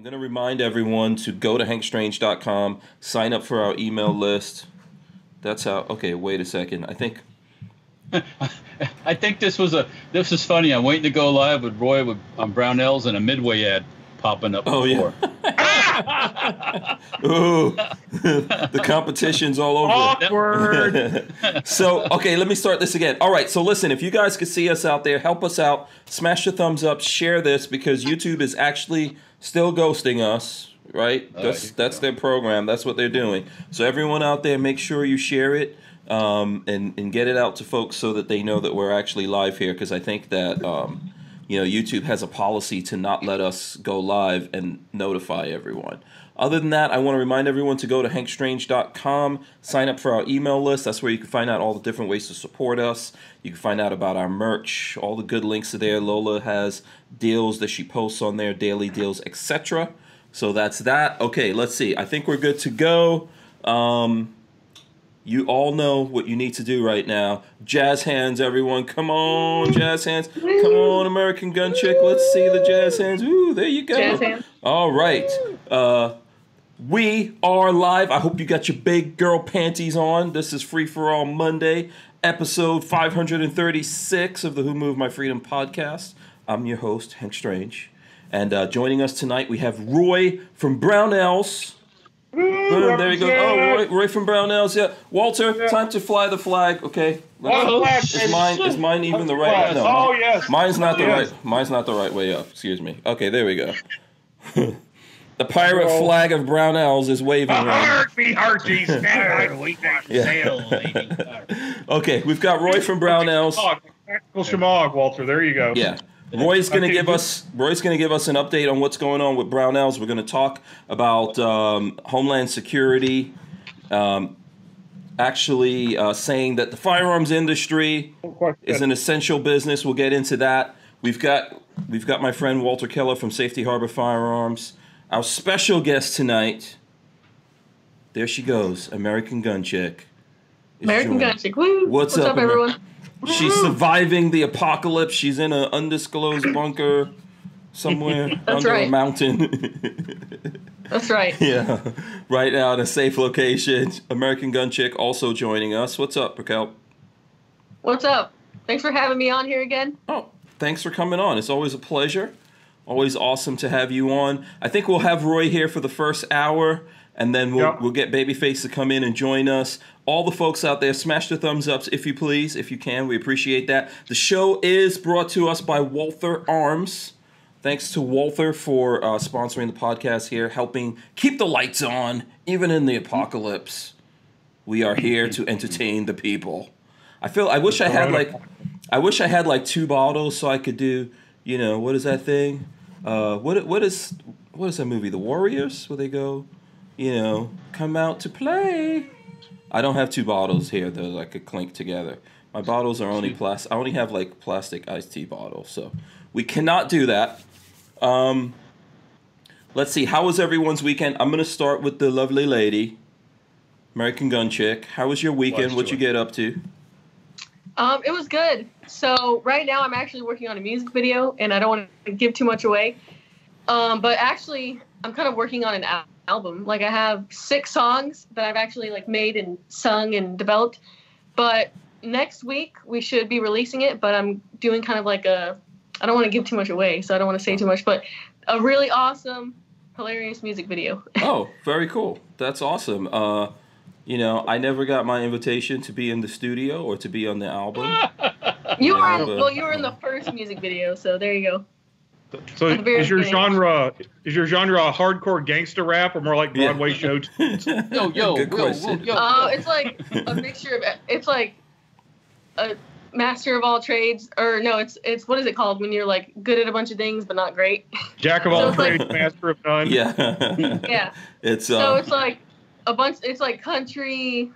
I'm going to remind everyone to go to hankstrange.com, sign up for our email list. That's how. Okay, wait a second. I think. I think this was a this is funny. I'm waiting to go live with Roy with on Brownells and a Midway ad popping up. Oh before. yeah. Ooh, the competition's all over. Awkward. so okay let me start this again all right so listen if you guys could see us out there help us out smash the thumbs up share this because youtube is actually still ghosting us right that's here that's go. their program that's what they're doing so everyone out there make sure you share it um, and and get it out to folks so that they know that we're actually live here because i think that um, you know youtube has a policy to not let us go live and notify everyone other than that, I want to remind everyone to go to hankstrange.com, sign up for our email list. That's where you can find out all the different ways to support us. You can find out about our merch. All the good links are there. Lola has deals that she posts on there, daily deals, etc. So that's that. Okay, let's see. I think we're good to go. Um, you all know what you need to do right now. Jazz hands, everyone. Come on, jazz hands. Come on, American Gun Chick. Let's see the jazz hands. Ooh, there you go. Jazz hands. All right. Uh, we are live. I hope you got your big girl panties on. This is Free for All Monday, episode 536 of the Who Moved My Freedom podcast. I'm your host, Hank Strange. And uh, joining us tonight, we have Roy from Brownells. Mm, Boom, there you go. Oh, Roy, Roy from Brownells. Yeah. Walter, time to fly the flag. Okay. Let's-. Is mine is mine even the right? Flag. No, Oh, yes. Mine's not the Yes. right. Mine's not the right way up. Excuse me. Okay, there we go. the pirate Oh. flag of Brownells is waving around. Heart me, hearties. Now we got Yeah. Okay, we've got Roy from Brownells. Tactical Shemagh, Walter. There you go. Yeah. Roy's going to Okay, give good. us Roy's going to give us an update on what's going on with Brownells. We're going to talk about um, Homeland Security, um, actually uh, saying that the firearms industry is an essential business. We'll get into that. We've got we've got my friend Walter Keller from Safety Harbor Firearms. Our special guest tonight. There she goes, American Gun Chick. American joining- Gun Chick. Woo! What's What's, up, up, Amer- everyone? She's surviving the apocalypse. She's in an undisclosed bunker somewhere under a mountain. That's right. yeah, right now in a safe location. American Gun Chick also joining us. What's up, Raquel? What's up? Thanks for having me on here again. Oh, thanks for coming on. It's always a pleasure. Always awesome to have you on. I think we'll have Roy here for the first hour, and then we'll Yep. we'll get Babyface to come in and join us. All the folks out there, smash the thumbs ups if you please, if you can. We appreciate that. The show is brought to us by Walther Arms. Thanks to Walther for uh, sponsoring the podcast here, helping keep the lights on even in the apocalypse. We are here to entertain the people. I feel I wish I had like I wish I had like two bottles so I could do, you know, what is that thing? Uh, what what is what is that movie? The Warriors, where they go, you know, come out to play. I don't have two bottles here that I could clink together. My bottles are only plastic. I only have like plastic iced tea bottles, so we cannot do that. Um, let's see. How was everyone's weekend? I'm gonna start with the lovely lady, American Gun Chick. How was your weekend? What do you get up to? Um, it was good. So right now I'm actually working on a music video, and I don't want to give too much away. Um, but actually, I'm kind of working on an al- album. Like I have six songs that I've actually like made and sung and developed. But next week we should be releasing it. But I'm doing kind of like a. I don't want to give too much away, so I don't want to say too much. But a really awesome, hilarious music video. Oh, very cool. That's awesome. Uh, you know, I never got my invitation to be in the studio or to be on the album. You were Yeah, in, but- well, you were in the first music video, so there you go. So At the very is your beginning. genre is your genre a hardcore gangster rap or more like Yeah. Broadway show? Yo, yo, Good yo, question. yo. Uh, it's like a mixture of it's like a master of all trades, or no, it's it's what is it called when you're like good at a bunch of things but not great. Jack of So all it's like- trades, master of none. yeah. Yeah. It's So uh, it's like a bunch. It's like country.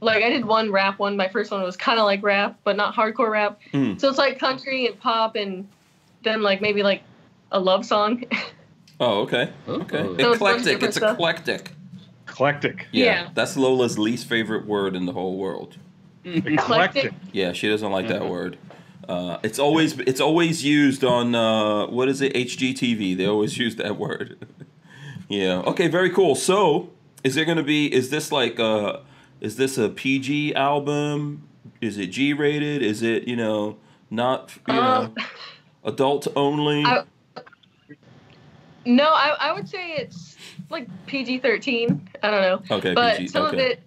Like I did one rap one. My first one was kind of like rap, but not hardcore rap. Mm. So it's like country and pop, and then like maybe like a love song. oh, okay. Okay. So it's a bunch of eclectic. different It's stuff. eclectic. Eclectic. Yeah, Yeah. That's Lola's least favorite word in the whole world. Eclectic. Yeah, she doesn't like that word. Uh, it's always it's always used on uh, what is it HGTV? They always use that word. Yeah. Okay. Very cool. So, is there going to be? Is this like uh Is this a PG album? Is it G rated? Is it you know not you Um, know adult only? I- No, I, I would say it's like PG thirteen. I don't know, okay. but PG. some of it,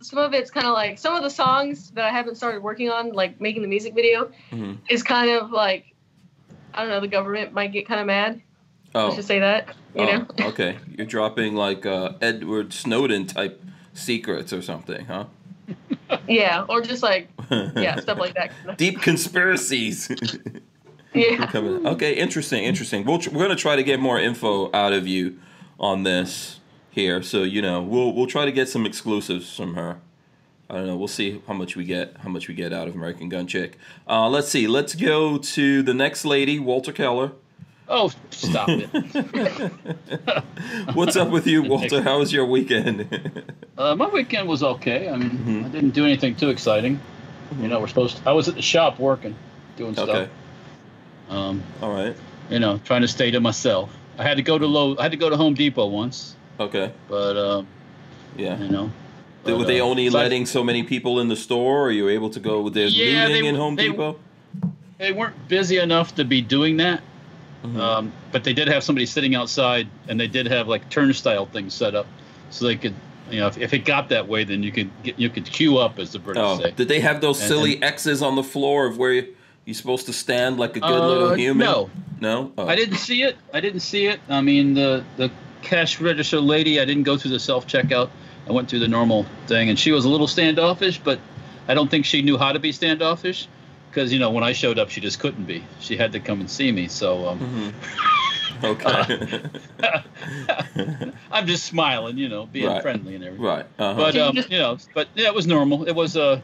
some of it's kind of like some of the songs that I haven't started working on, like making the music video, Mhm. is kind of like I don't know. The government might get kind of mad. Oh. Let's just say that. You oh, know. okay. You're dropping like uh, Edward Snowden type secrets or something, huh? Yeah, or just like yeah, stuff like that. Deep conspiracies. Yeah. Coming. Okay, interesting, interesting. We'll tr- we're gonna try to get more info out of you on this here, so you know we'll we'll try to get some exclusives from her. I don't know. We'll see how much we get how much we get out of American Gun Chick. Uh, let's see. Let's go to the next lady, Walter Keller. Oh, stop it. What's up with you, Walter? How was your weekend? Uh, my weekend was okay. I mean, Mhm. I didn't do anything too exciting. You know, we're supposed. To, I was at the shop working, doing stuff. Um, All right. you know, trying to stay to myself. I had to go to Low. I had to go to Home Depot once, Okay. but um, Yeah. you know. Were they uh, only letting so many people in the store, or you were able to go with their Yeah, looting they- in Home they- Depot? They weren't busy enough to be doing that. Mhm. Um, but they did have somebody sitting outside, and they did have like turnstile things set up, so they could, you know, if, if it got that way, then you could get you could queue up, as the British Oh, say. did they have those And- silly X's on the floor of where you- you're supposed to stand like a good Uh, little human? No, No. Oh. I didn't see it. I didn't see it. I mean, the the cash register lady. I didn't go through the self checkout. I went through the normal thing, and she was a little standoffish, but I don't think she knew how to be standoffish, because you know when I showed up, she just couldn't be. She had to come and see me. So um, Mhm. Okay. I'm just smiling, you know, being Right. friendly and everything. right. Uh-huh. But you um, you know, but yeah, it was normal. It was uh, you know,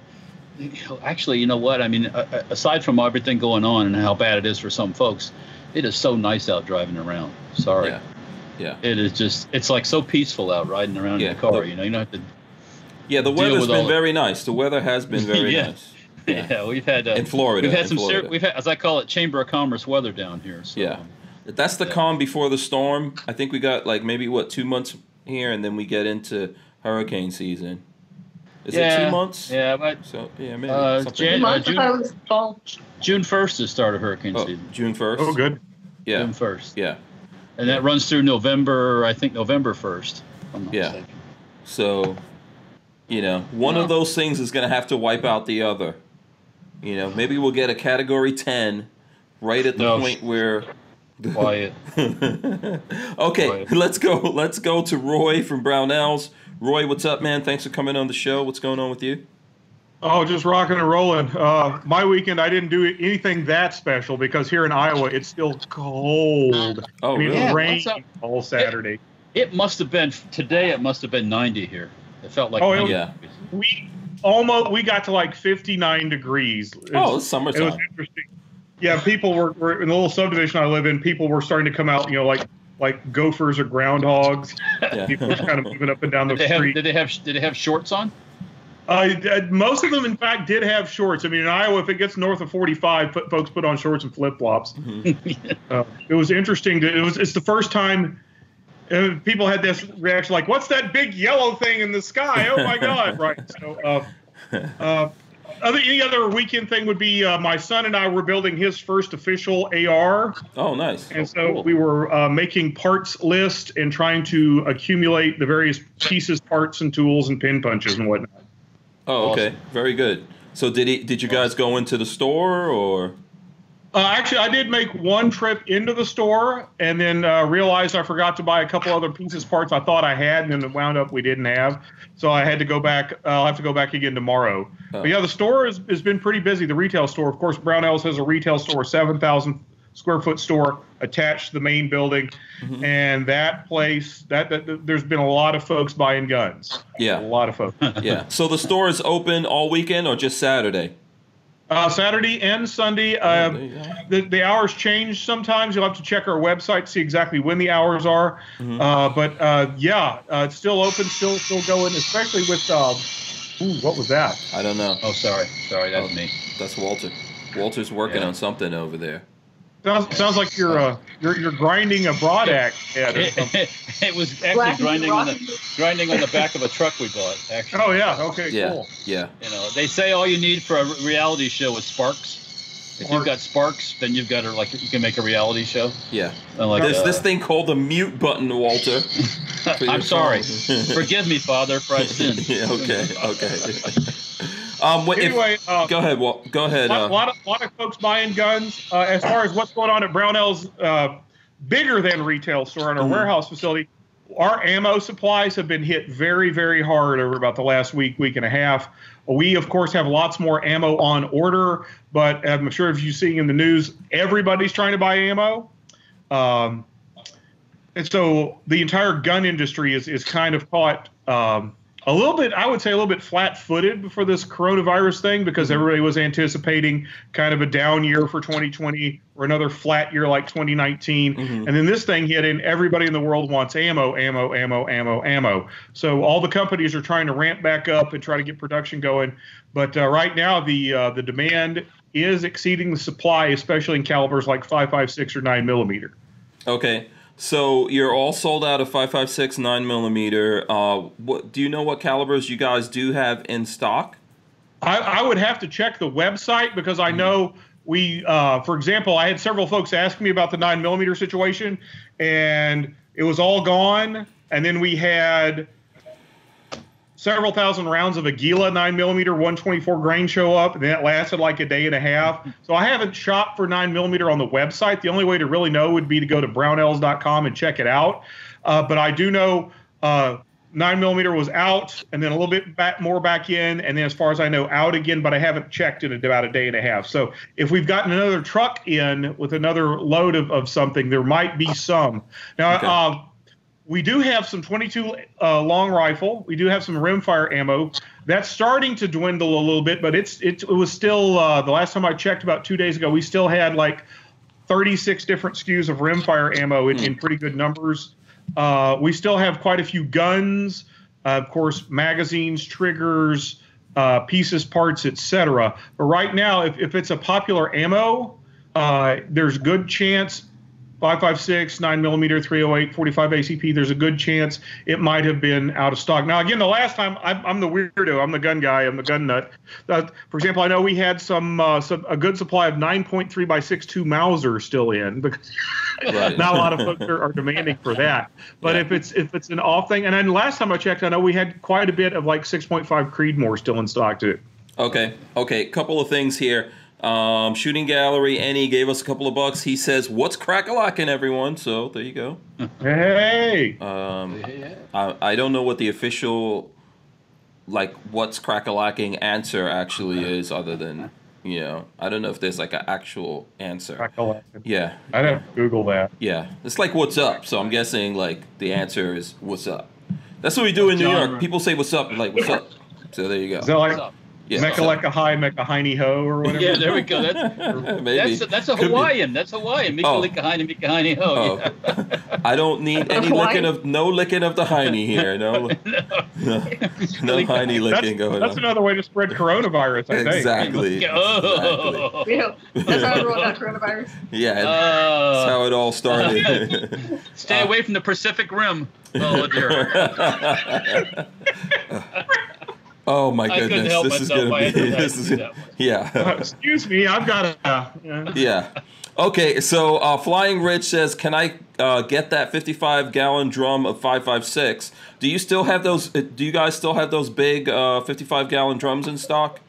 actually, you know what? I mean, aside from everything going on and how bad it is for some folks, it is so nice out driving around. Sorry. yeah. Yeah. It is just, it's like so peaceful out riding around Yeah, in the car. you know, you don't have to. Yeah. The weather's been very nice. The weather has been very Yeah. nice. Yeah, Yeah. we've had uh, In Florida. We've had some. Ser- we've had, as I call it, Chamber of Commerce weather down here. So, Yeah. That's the calm before the storm. I think we got like maybe what two months here, and then we get into hurricane season. Is it two months? Yeah, but So yeah, maybe Uh, something Jan- like Month, I June- was fall. June first is start of hurricane oh, season. June first. Oh, good. Yeah, June first, yeah. and that runs through November. I think November first. I'm not Yeah. mistaken. So, you know, one Yeah. of those things is going to have to wipe out the other. You know, maybe we'll get a category 10 right at the No. point where. Quiet. okay, Roy. let's go. Let's go to Roy from Brownells. Roy, what's up, man? Thanks for coming on the show. What's going on with you? Oh, just rocking and rolling. Uh, my weekend, I didn't do anything that special because here in Iowa, it's still cold. Oh, I mean, really? Yeah, it rained what's up? all Saturday. It must have been today. It must have been 90 here. It felt like Oh, it 90 Yeah. We almost we got to like 59 degrees. It's- Oh, it's summertime. it was interesting. Yeah, people were, were in the little subdivision I live in. People were starting to come out, you know, like like gophers or groundhogs. People were kind of moving up and down the Did they have? street. Did they have? Did they have shorts on? Uh, uh, most of them, in fact, did have shorts. I mean, in Iowa, if it gets north of 45, put, folks put on shorts and flip flops. Mhm. Uh, it was interesting. To, it was. It's the first time uh, people had this reaction, like, "What's that big yellow thing in the sky? Oh my God!" right. So, uh, uh, other any other weekend thing would be uh, my son and I were building his first official AR, Oh, nice. and so cool. we were uh, making parts list and trying to accumulate the various pieces, parts, and tools, and pin punches and whatnot. Oh, okay. Very good. So did he? Did you guys go into the store or? Uh, actually, I did make one trip into the store and then uh, realized I forgot to buy a couple other pieces, parts I thought I had, and then it wound up we didn't have. So I had to go back. Uh, I'll have to go back again tomorrow. Oh. But yeah, the store has, has been pretty busy. The retail store, of course, Brownells has a retail store, 7,000 square foot store attached to the main building. Mhm. And that place, that, that, that- there's been a lot of folks buying guns. Yeah. A lot of folks. yeah. So the store is open all weekend or just Saturday? Uh, Saturday and Sunday. Oh, Uh, go. the, the hours change sometimes. You'll have to check our website to see exactly when the hours are. Mhm. Uh, but uh, yeah, uh, it's still open, still still going, especially with. Um, ooh, what was that? I don't know. Oh, sorry, sorry, that's Oh. me. That's Walter. Walter's working Yeah. on something over there. Sounds, sounds like you're uh, you're you're grinding a broad act. Ed, or It, it was actually Black grinding on the grinding on the back of a truck we bought. Actually, oh yeah. Okay. Yeah, Cool. yeah. you know, they say all you need for a reality show is sparks. If you've got sparks, then you've got to like you can make a reality show. Yeah. Uh, Like, There's uh, this thing called the mute button, Walter. I'm sorry. Forgive me, Father, for I sinned. yeah, okay, okay. Um, what, if, Anyway, uh, go ahead, Walt. Go ahead. a lot, Uh, lot of lot of folks buying guns. Uh, as far as what's going on at Brownell's uh, bigger than retail store in our Mhm. warehouse facility, our ammo supplies have been hit very very hard over about the last week week and a half. We of course have lots more ammo on order, but I'm sure if you've seen in the news, everybody's trying to buy ammo. Um, and so the entire gun industry is, is kind of caught um, a little bit, I would say, a little bit flat footed for this coronavirus thing because everybody was anticipating kind of a down year for 2020 or another flat year like 2019. Mhm. And then this thing hit, and everybody in the world wants ammo, ammo, ammo, ammo, ammo. So all the companies are trying to ramp back up and try to get production going. But uh, right now, the uh, the demand is exceeding the supply, especially in calibers like 5.56 or 9 millimeter. okay, so you're all sold out of 5.56 9 millimeter. Uh, what do you know? What calibers you guys do have in stock? I, I would have to check the website because I know we, uh, for example, I had several folks ask me about the nine millimeter situation, and it was all gone. And then we had several thousand rounds of Aguila nine millimeter 124 grain show up, and that lasted like a day and a half. So I haven't shopped for nine millimeter on the website. The only way to really know would be to go to brownells.com and check it out. Uh, but I do know. Uh, nine millimeter was out and then a little bit back more back in and then as far as i know out again but i haven't checked in about a day and a half so if we've gotten another truck in with another load of, of something there might be some now Okay. uh, we do have some 22 uh, long rifle we do have some rimfire ammo that's starting to dwindle a little bit but it's it, it was still uh, the last time i checked about two days ago we still had like 36 different SKUs of rimfire ammo in, in pretty good numbers. Uh, we still have quite a few guns, uh, of course, magazines, triggers, uh, pieces, parts, etc. But right now, if, if it's a popular ammo, uh, there's good chance 556, 9 millimeter, 308, 45 ACP. There's a good chance it might have been out of stock. Now, again, the last time I'm, I'm the weirdo. I'm the gun guy. I'm the gun nut. Uh, for example, I know we had some, uh, some a good supply of 9.3 by 6.2 Mauser still in because Right. not a lot of folks are, are demanding for that. But Yeah. if it's if it's an off thing, and then last time I checked, I know we had quite a bit of like 6.5 Creedmoor still in stock too. Okay, okay. Couple of things here. Um, Shooting Gallery, Annie gave us a couple of bucks. He says, "What's crack-a-lacking, everyone?" So there you go. Hey, Um, I, I don't know what the official, like, what's crack-a-lacking answer actually is, other than, you know, I don't know if there's like an actual answer. crack-a-lackin'. Yeah, I'd have to Google that. yeah. It's like what's up. So I'm guessing like the answer is what's up. That's what we do in New York. People say what's up, like what's up. So there you Is go. that What's like up? Yeah. Mecca High, Mecca Hiney Ho, or whatever? Yeah, there we go. That, Maybe. that's that's a Hawaiian. That's Hawaiian. Mika Oh. lika haini, mika haini ho. Oh, Yeah. I don't need any Why? licking of no licking of the hiney here. No, no, no hiney That's, licking going that's on. another way to spread coronavirus, I think. Exactly. exactly. Oh. Yeah, that's how everyone got coronavirus. Yeah, that's Uh, how it all started. stay away from the Pacific Rim. Oh dear. Oh my I goodness, this is gonna be. had to- I This is to Uh, yeah, excuse me, I've got a. Uh, yeah. Okay, so uh, Flying Rich says, "Can I uh, get that 55 gallon drum of 556? Do you still have those? uh, Do you guys still have those big uh, 55 gallon drums in stock?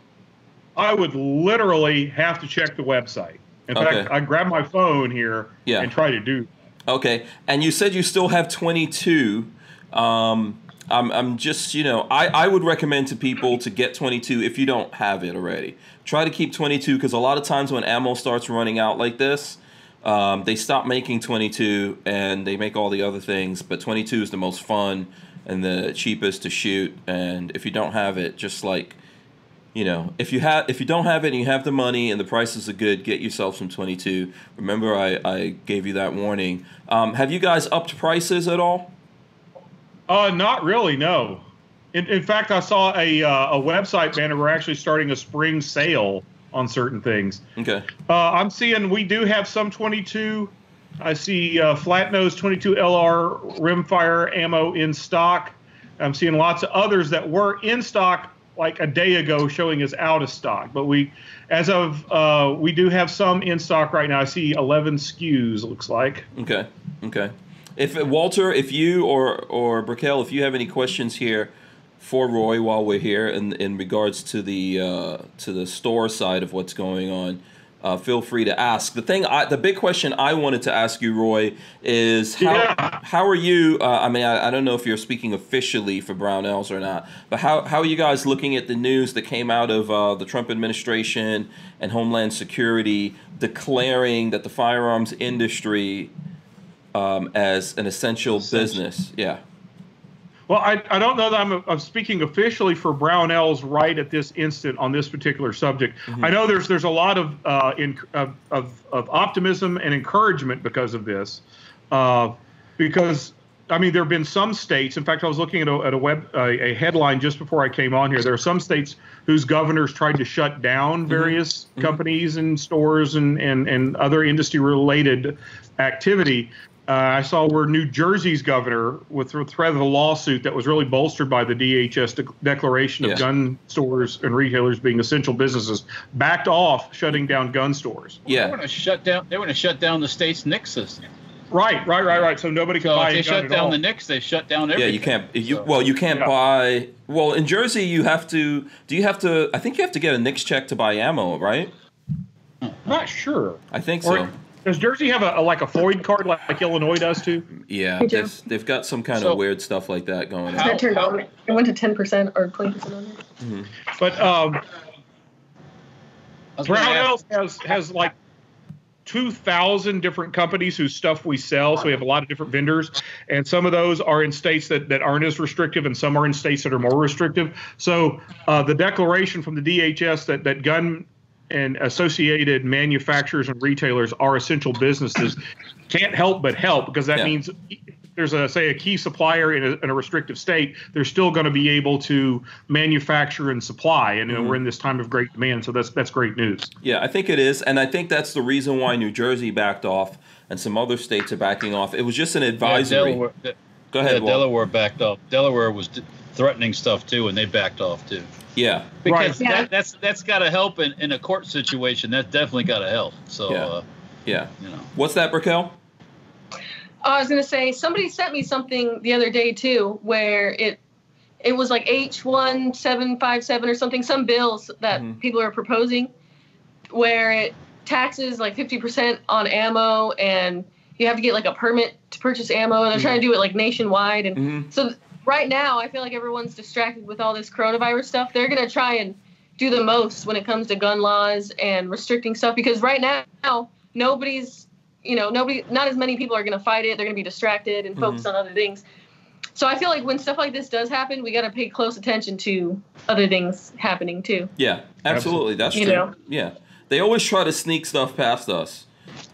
I would literally have to check the website. In Okay. fact, I grab my phone here Yeah. and try to do. Okay, and you said you still have 22. Um, I'm, I'm just, you know, I, I would recommend to people to get 22 if you don't have it already. Try to keep 22 because a lot of times when ammo starts running out like this, um, they stop making 22 and they make all the other things, but 22 is the most fun and the cheapest to shoot. And if you don't have it, just like, you know, if you have if you don't have it and you have the money and the prices are good, get yourself some 22. Remember, I, I gave you that warning. Um, have you guys upped prices at all? Uh, not really, no. In, in fact, I saw a uh, a website banner. We're actually starting a spring sale on certain things. Okay. Uh, I'm seeing we do have some 22. I see uh, flat nose 22 LR rimfire ammo in stock. I'm seeing lots of others that were in stock like a day ago, showing as out of stock. But we, as of uh, we do have some in stock right now. I see 11 SKUs. Looks like. Okay. Okay. If Walter, if you or or Raquel, if you have any questions here for Roy while we're here in in regards to the uh, to the store side of what's going on, uh, feel free to ask. The thing, I, the big question I wanted to ask you, Roy, is how Yeah. how are you? Uh, I mean, I, I don't know if you're speaking officially for Brownells or not, but how how are you guys looking at the news that came out of uh, the Trump administration and Homeland Security declaring that the firearms industry um, as an essential, Essential. business? Yeah. Well, I, I don't know that I'm, I'm speaking officially for Brownells right at this instant on this particular subject. I know there's there's a lot of, uh, in, of, of of optimism and encouragement because of this, uh, because I mean there have been some states. In fact, I was looking at a, at a web uh, a headline just before I came on here. There are some states whose governors tried to shut down various companies and stores and and and other industry related activity. Uh, I saw where New Jersey's governor, with the threat of a lawsuit that was really bolstered by the DHS de- declaration of Yeah. gun stores and retailers being essential businesses, backed off shutting down gun stores. They Yeah. want to shut down. They want to shut down the state's NICS system. Right, right, right, right. So nobody can So buy if they a gun shut at down all. the NICS, they shut down everything. Yeah, you can't. You So- well, you can't Yeah. buy. Well, in Jersey, you have to. Do you have to? I think you have to get a NICS check to buy ammo, right? Not sure. I think so. Or does Jersey have a, a like a FOID card like, like Illinois does too? Yeah, Me they've, they've got some kind So- of weird stuff like that going How- on. That turned how- on. It went to ten percent or twenty percent on it. But um, I was Brownells has has like two thousand different companies whose stuff we sell. So we have a lot of different vendors, and some of those are in states that, that aren't as restrictive, and some are in states that are more restrictive. So uh, the declaration from the DHS that that gun and associated manufacturers and retailers are essential businesses can't help but help because that Yeah. means there's a say a key supplier in a, in a restrictive state they're still going to be able to manufacture and supply and you know, mm-hmm. we're in this time of great demand so that's that's great news Yeah, I think it is, and I think that's the reason why New Jersey backed off and some other states are backing off. It was just an Yeah, advisory. Delaware, Go ahead, Walt. Delaware backed off. Delaware was d- threatening stuff too, and they backed off too. Yeah, Because Right. Yeah. that, that's that's got to help in, in a court situation. That definitely got to help. So Yeah. uh, yeah. you know, What's that, Raquel? I was gonna say somebody sent me something the other day too, where it it was like H one seven five seven or something, some bills that Mhm. people are proposing, where it taxes like fifty percent on ammo, and you have to get like a permit to purchase ammo, and they're trying to do it like nationwide, and Mm-hmm. so th- right now I feel like everyone's distracted with all this coronavirus stuff. They're gonna try and do the most when it comes to gun laws and restricting stuff because right now nobody's you know nobody not as many people are going to fight it they're going to be distracted and focus on other things so i feel like when stuff like this does happen we got to pay close attention to other things happening too Yeah, absolutely. That's You true. know? Yeah, they always try to sneak stuff past us,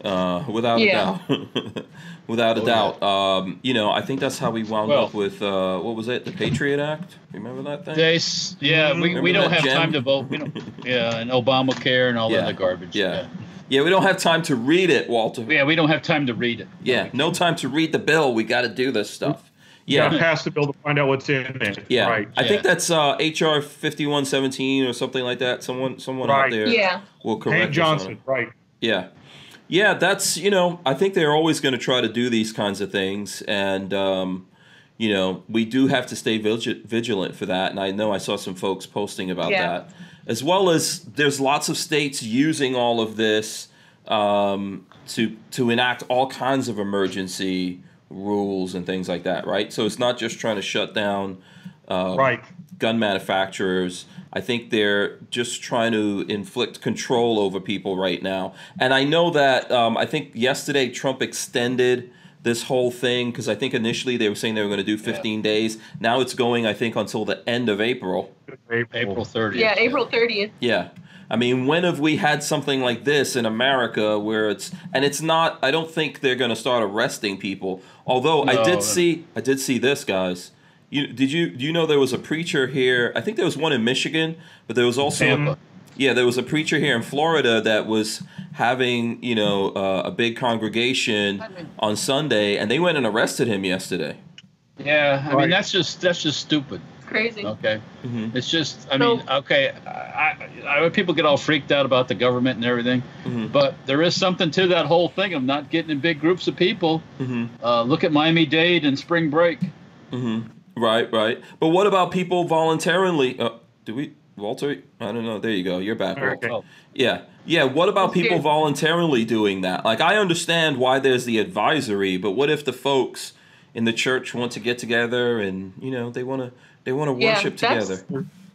uh, without Yeah. a doubt. without a Oh, doubt. Um, you know, I think that's how we wound Well- up with uh, what was it? The Patriot Act. Remember that thing? they yeah, we, Remember we don't have gem? time to vote. We don't. Yeah, and Obamacare and all Yeah. that garbage. Yeah. Yeah, we don't have time to read it, Walter. yeah, we don't have time to read it. Yeah, no time to read the bill. We got to do this stuff. yeah Yeah, pass the bill to find out what's in it yeah. right I think that's uh, HR fifty one seventeen or something like that. Someone, someone out there yeah will correct hank us on it. johnson right Yeah. Yeah, that's, you know, I think they're always going to try to do these kinds of things. And, um, you know, we do have to stay vigi- vigilant for that. And I know I saw some folks posting about Yeah. that. As well as there's lots of states using all of this um, to, to enact all kinds of emergency rules and things like that, right? So it's not just trying to shut down uh, right gun manufacturers. I think they're just trying to inflict control over people right now. And I know that um, I think yesterday Trump extended this whole thing because I think initially they were saying they were going to do 15 days. Now it's going, I think, until the end of April. April 30th. yeah april 30th Yeah. I mean, when have we had something like this in America where it's and it's not I don't think they're going to start arresting people. Although I No. did see I did see this guys. You did you do you know there was a preacher here? I think there was one in Michigan, but there was also Tampa. Yeah, there was a preacher here in Florida that was having, you know, uh, a big congregation on Sunday, and they went and arrested him yesterday. Yeah, I Right. mean that's just that's just stupid. Crazy. Okay, hmm it's just I So- mean okay, I, I, I people get all freaked out about the government and everything, hmm but there is something to that whole thing of not getting in big groups of people. hmm Uh, look at Miami Dade and spring break. Right, right. But what about people voluntarily? Uh, do we, Walter? I don't know. There you go. You're back. Okay. Oh, Yeah, yeah. What about people voluntarily doing that? Like, I understand why there's the advisory, but what if the folks in the church want to get together and you know they want to they want to Yeah, worship together?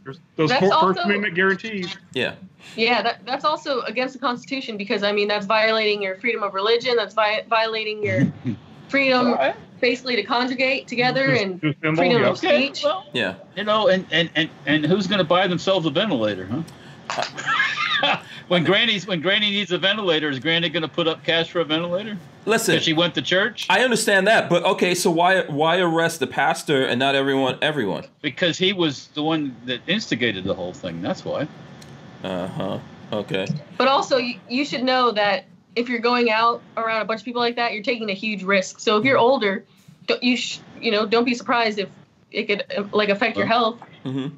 There's those That's First also- Amendment guarantees. Yeah. Yeah, that, that's also against the Constitution because I mean that's violating your freedom of religion. That's vi- violating your freedom, Alright. Basically to congregate together Just- and just symbol, freedom yeah. of Okay, speech. well, Yeah. you know, and and and and who's going to buy themselves a ventilator, huh? when Granny's when Granny needs a ventilator, is Granny going to put up cash for a ventilator? Listen, she went to church? I understand that, but okay, so why why arrest the pastor and not everyone? Everyone. Because he was the one that instigated the whole thing. That's why. Uh huh. Okay. But also, you, you should know that if you're going out around a bunch of people like that, you're taking a huge risk. So if you're older, don't, you sh- you know don't be surprised if it could uh, like affect your health. hmm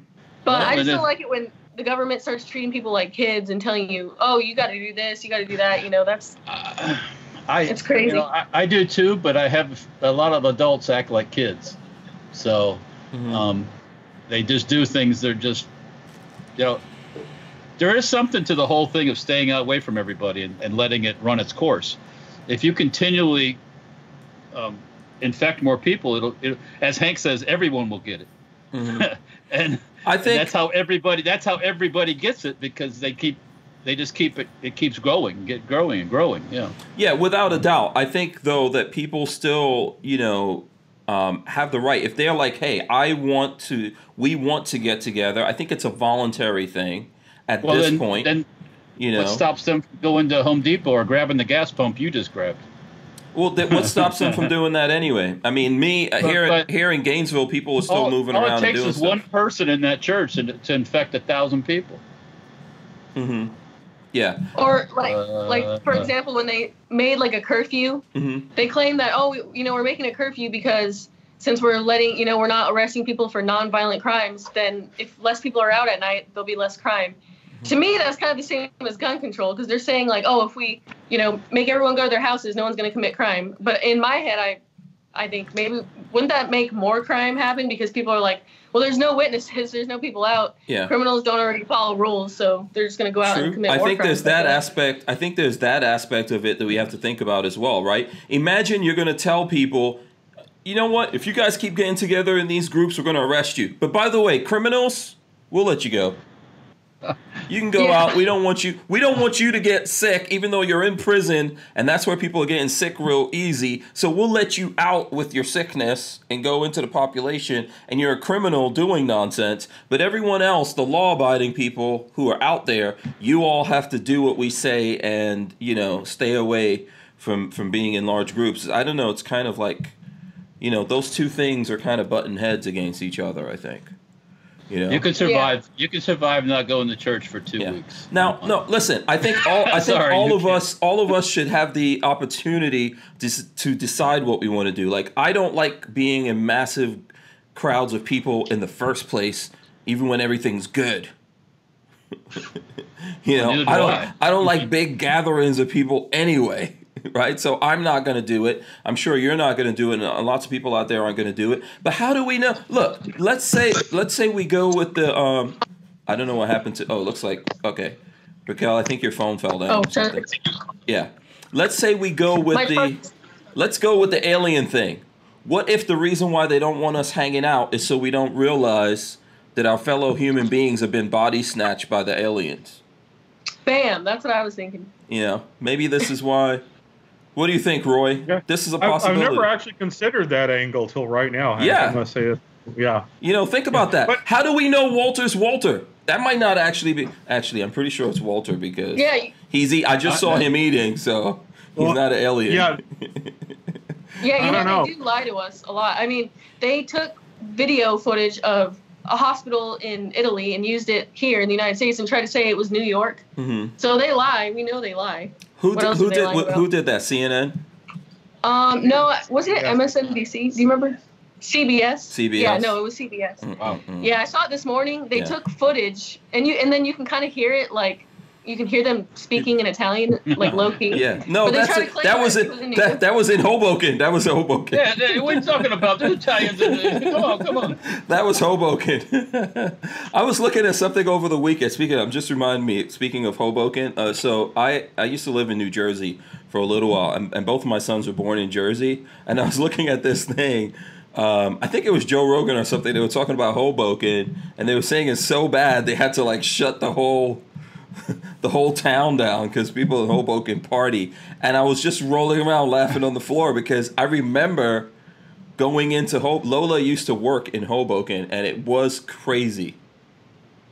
But Well, I and just don't like it when the government starts treating people like kids and telling you, oh, you got to do this, you got to do that. You know, that's Uh, I, It's crazy. You know, I, I do too, but I have a lot of adults act like kids. So hmm um, they just do things. They're just, you know, there is something to the whole thing of staying out away from everybody and, and letting it run its course. If you continually um, infect more people, it'll, it, as Hank says, everyone will get it. hmm and, I and think that's how everybody that's how everybody gets it because they keep they just keep it it keeps growing get growing and growing yeah Yeah, without a doubt. I think though that people still, you know, um, have the right if they're like, "Hey, I want to, we want to get together." I think it's a voluntary thing at well this then, point. then you know, what stops them from going to home depot or grabbing the gas pump you just grabbed well, th- what stops them from doing that anyway? I mean, me uh, But- here but- here in Gainesville, people are still all, moving all around it and takes doing is stuff. one person in that church to, to infect a thousand people Mm-hmm. Yeah. or like Uh, like for uh. example when they made like a curfew hmm they claim that oh we- you know we're making a curfew because since we're letting you know we're not arresting people for non-violent crimes then if less people are out at night there'll be less crime to me that's kind of the same as gun control because they're saying like oh if we you know make everyone go to their houses no one's going to commit crime but in my head i i think maybe wouldn't that make more crime happen because people are like well there's no witnesses there's no people out Yeah. criminals don't already follow rules so they're just going to go out and True. commit I more think there's that aspect. I think there's that aspect of it that we have to think about as well, right? Imagine you're going to tell people, you know what? If you guys keep getting together in these groups, we're going to arrest you. But by the way, criminals, we'll let you go. You can go Yeah. out. We don't want you. We don't want you to get sick, even though you're in prison, and that's where people are getting sick real easy. So we'll let you out with your sickness and go into the population, and you're a criminal doing nonsense. But everyone else, the law-abiding people who are out there, you all have to do what we say, and you know, stay away from from being in large groups. I don't know. It's kind of like, you know, those two things are kind of button heads against each other. I think. You know. you can survive you can survive not going to church for two Yeah. weeks Now, no, listen. I think all I think Sorry, all of can't. us all of us should have the opportunity to, to decide what we want to do. Like I don't like being in massive crowds of people in the first place, even when everything's good. you know, Neither do I don't I. I don't like big gatherings of people anyway. Right, so I'm not going to do it. I'm sure you're not going to do it, and lots of people out there aren't going to do it. But how do we know? Look, let's say let's say we go with the um, I don't know what happened to. Oh, it looks like okay, Raquel. I think your phone fell down. Oh, or something. Yeah. Let's say we go with My the. phone- Let's go with the alien thing. What if the reason why they don't want us hanging out is so we don't realize that our fellow human beings have been body snatched by the aliens? bam that's what i was thinking Yeah, maybe this is why. What do you think, Roy? Yeah. This is a I've, I've never actually considered that angle till right now. Hank. Yeah. I'm say it. Yeah. You know, think about that. But- How do we know Walter's Walter? That might not actually be. Actually, I'm pretty sure it's Walter because Yeah, he's. Eat, I just saw him eating, so he's Well, not an alien. yeah. Yeah, I you know, don't know. they do lie to us a lot. I mean, they took video footage of a hospital in Italy and used it here in the United States and tried to say it was New York. hmm So they lie. We know they lie. Who What did, who did they did lie who, did that? CNN, Um, no, was it Yeah. MSNBC? Do you remember? CBS. CBS. Yeah, no, it was CBS. Wow. Mm-mm. Yeah, I saw it this morning. They Yeah. took footage, and you and then you can kind of hear it like you can hear them speaking in Italian, like low key. Yeah, no, But they that's tried to that that was it it. in New That, that was in Hoboken. That was Hoboken. Yeah, they- what are you talking about? The Italians. Come on, come on. That was Hoboken. I was looking at something over the weekend. Speaking, of, just remind me. Speaking of Hoboken, uh, so I I used to live in New Jersey for a little while, and, and both of my sons were born in Jersey. And I was looking at this thing. Um, I think it was Joe Rogan or something. They were talking about Hoboken, and they were saying it's so bad they had to like shut the whole the whole town down because people in Hoboken party. And I was just rolling around laughing on the floor because I remember going into Hope. Lola used to work in Hoboken, and it was crazy.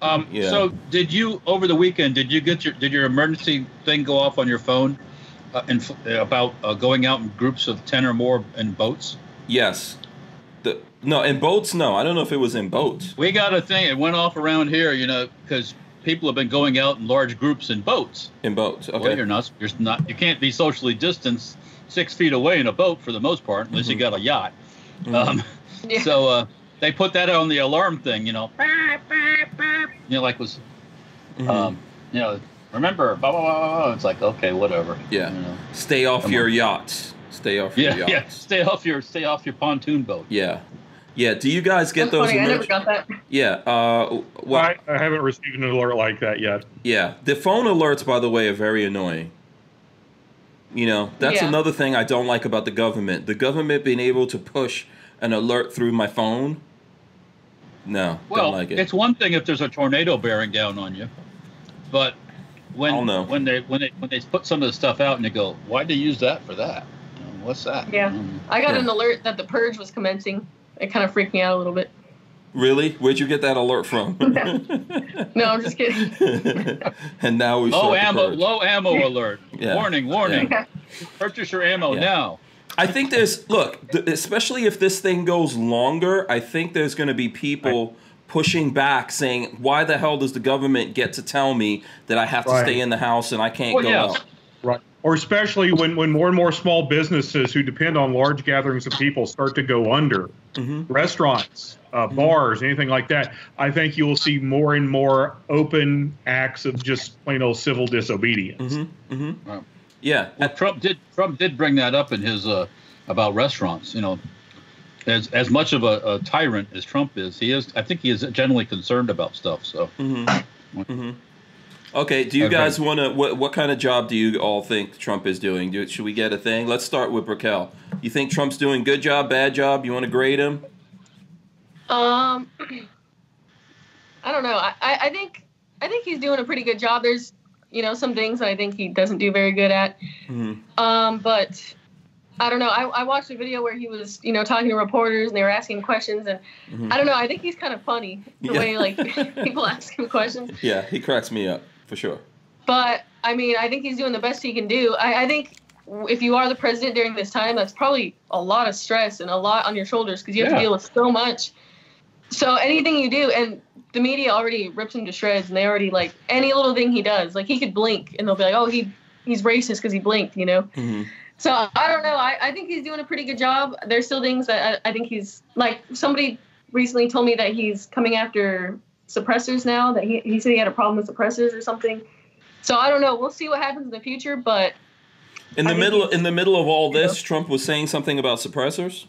Um, Yeah. So, did you over the weekend? Did you get your did your emergency thing go off on your phone uh, in, about uh, going out in groups of ten or more in boats? Yes. The no in boats. No, I don't know if it was in boats. We got a thing. It went off around here, you know, because people have been going out in large groups in boats. In boats. Well, Okay. you're not. You're not. You can't be socially distanced six feet away in a boat for the most part, unless you Mhm. got a yacht. Mhm. Um, Yeah. So uh, they put that on the alarm thing, you know. You know, like was, Mhm. um, you know, remember, blah, blah, blah, blah, blah. It's like, okay, whatever. Yeah. You know. Stay off Come your on. yachts. Stay off Yeah, your yeah. yachts. Stay off your, stay off your pontoon boat. Yeah. Yeah. Do you guys get That's those? funny. I never got that. yeah. Uh, well, I, I haven't received an alert like that yet. Yeah, the phone alerts, by the way, are very annoying. You know, that's Yeah. another thing I don't like about the government. The government being able to push an alert through my phone. No, Well, don't like it. it's one thing if there's a tornado bearing down on you, but when know. when they when they when they put some of the stuff out and you go, why'd they use that for that? What's that? Yeah. Um, I got Yeah. an alert that the purge was commencing. It kind of freaked me out a little bit. really? Where'd you get that alert from? No, I'm just kidding. and now we Low ammo, low ammo alert. Yeah. Warning, warning. Yeah. Purchase your ammo Yeah. now. I think there's look, th- especially if this thing goes longer. I think there's going to be people pushing back, saying, "Why the hell does the government get to tell me that I have to Right. stay in the house and I can't Well, go yeah. out?" Right. Or especially when, when more and more small businesses who depend on large gatherings of people start to go under, hmm restaurants, uh, bars, anything like that, I think you will see more and more open acts of just plain old civil disobedience. hmm hmm Wow. Yeah. Well, Trump did Trump did bring that up in his uh, about restaurants. You know, as as much of a, a tyrant as Trump is, he is. I think he is generally concerned about stuff. So hmm hmm Okay. Do you Okay. guys want to? What what kind of job do you all think Trump is doing? Do, should we get a thing? Let's start with Raquel. You think Trump's doing good job, bad job? You want to grade him? Um, I don't know. I, I I think I think he's doing a pretty good job. There's you know some things that I think he doesn't do very good at. hmm Um, but I don't know. I, I watched a video where he was you know talking to reporters and they were asking him questions and Mhm. I don't know. I think he's kind of funny the Yeah. way like people ask him questions. Yeah, he cracks me up for sure. But I mean, I think he's doing the best he can do. I, I think if you are the president during this time, that's probably a lot of stress and a lot on your shoulders because you have Yeah. to deal with so much. So anything you do, and the media already rips him to shreds, and they already like any little thing he does, like he could blink, and they'll be like, "Oh, he he's racist because he blinked," you know. hmm So I don't know. I, I think he's doing a pretty good job. There's still things that I, I think he's like somebody recently told me that he's coming after suppressors now. That he, he said he had a problem with suppressors or something. So I don't know. We'll see what happens in the future. But In the think middle, in the middle of all you know. this, Trump was saying something about suppressors.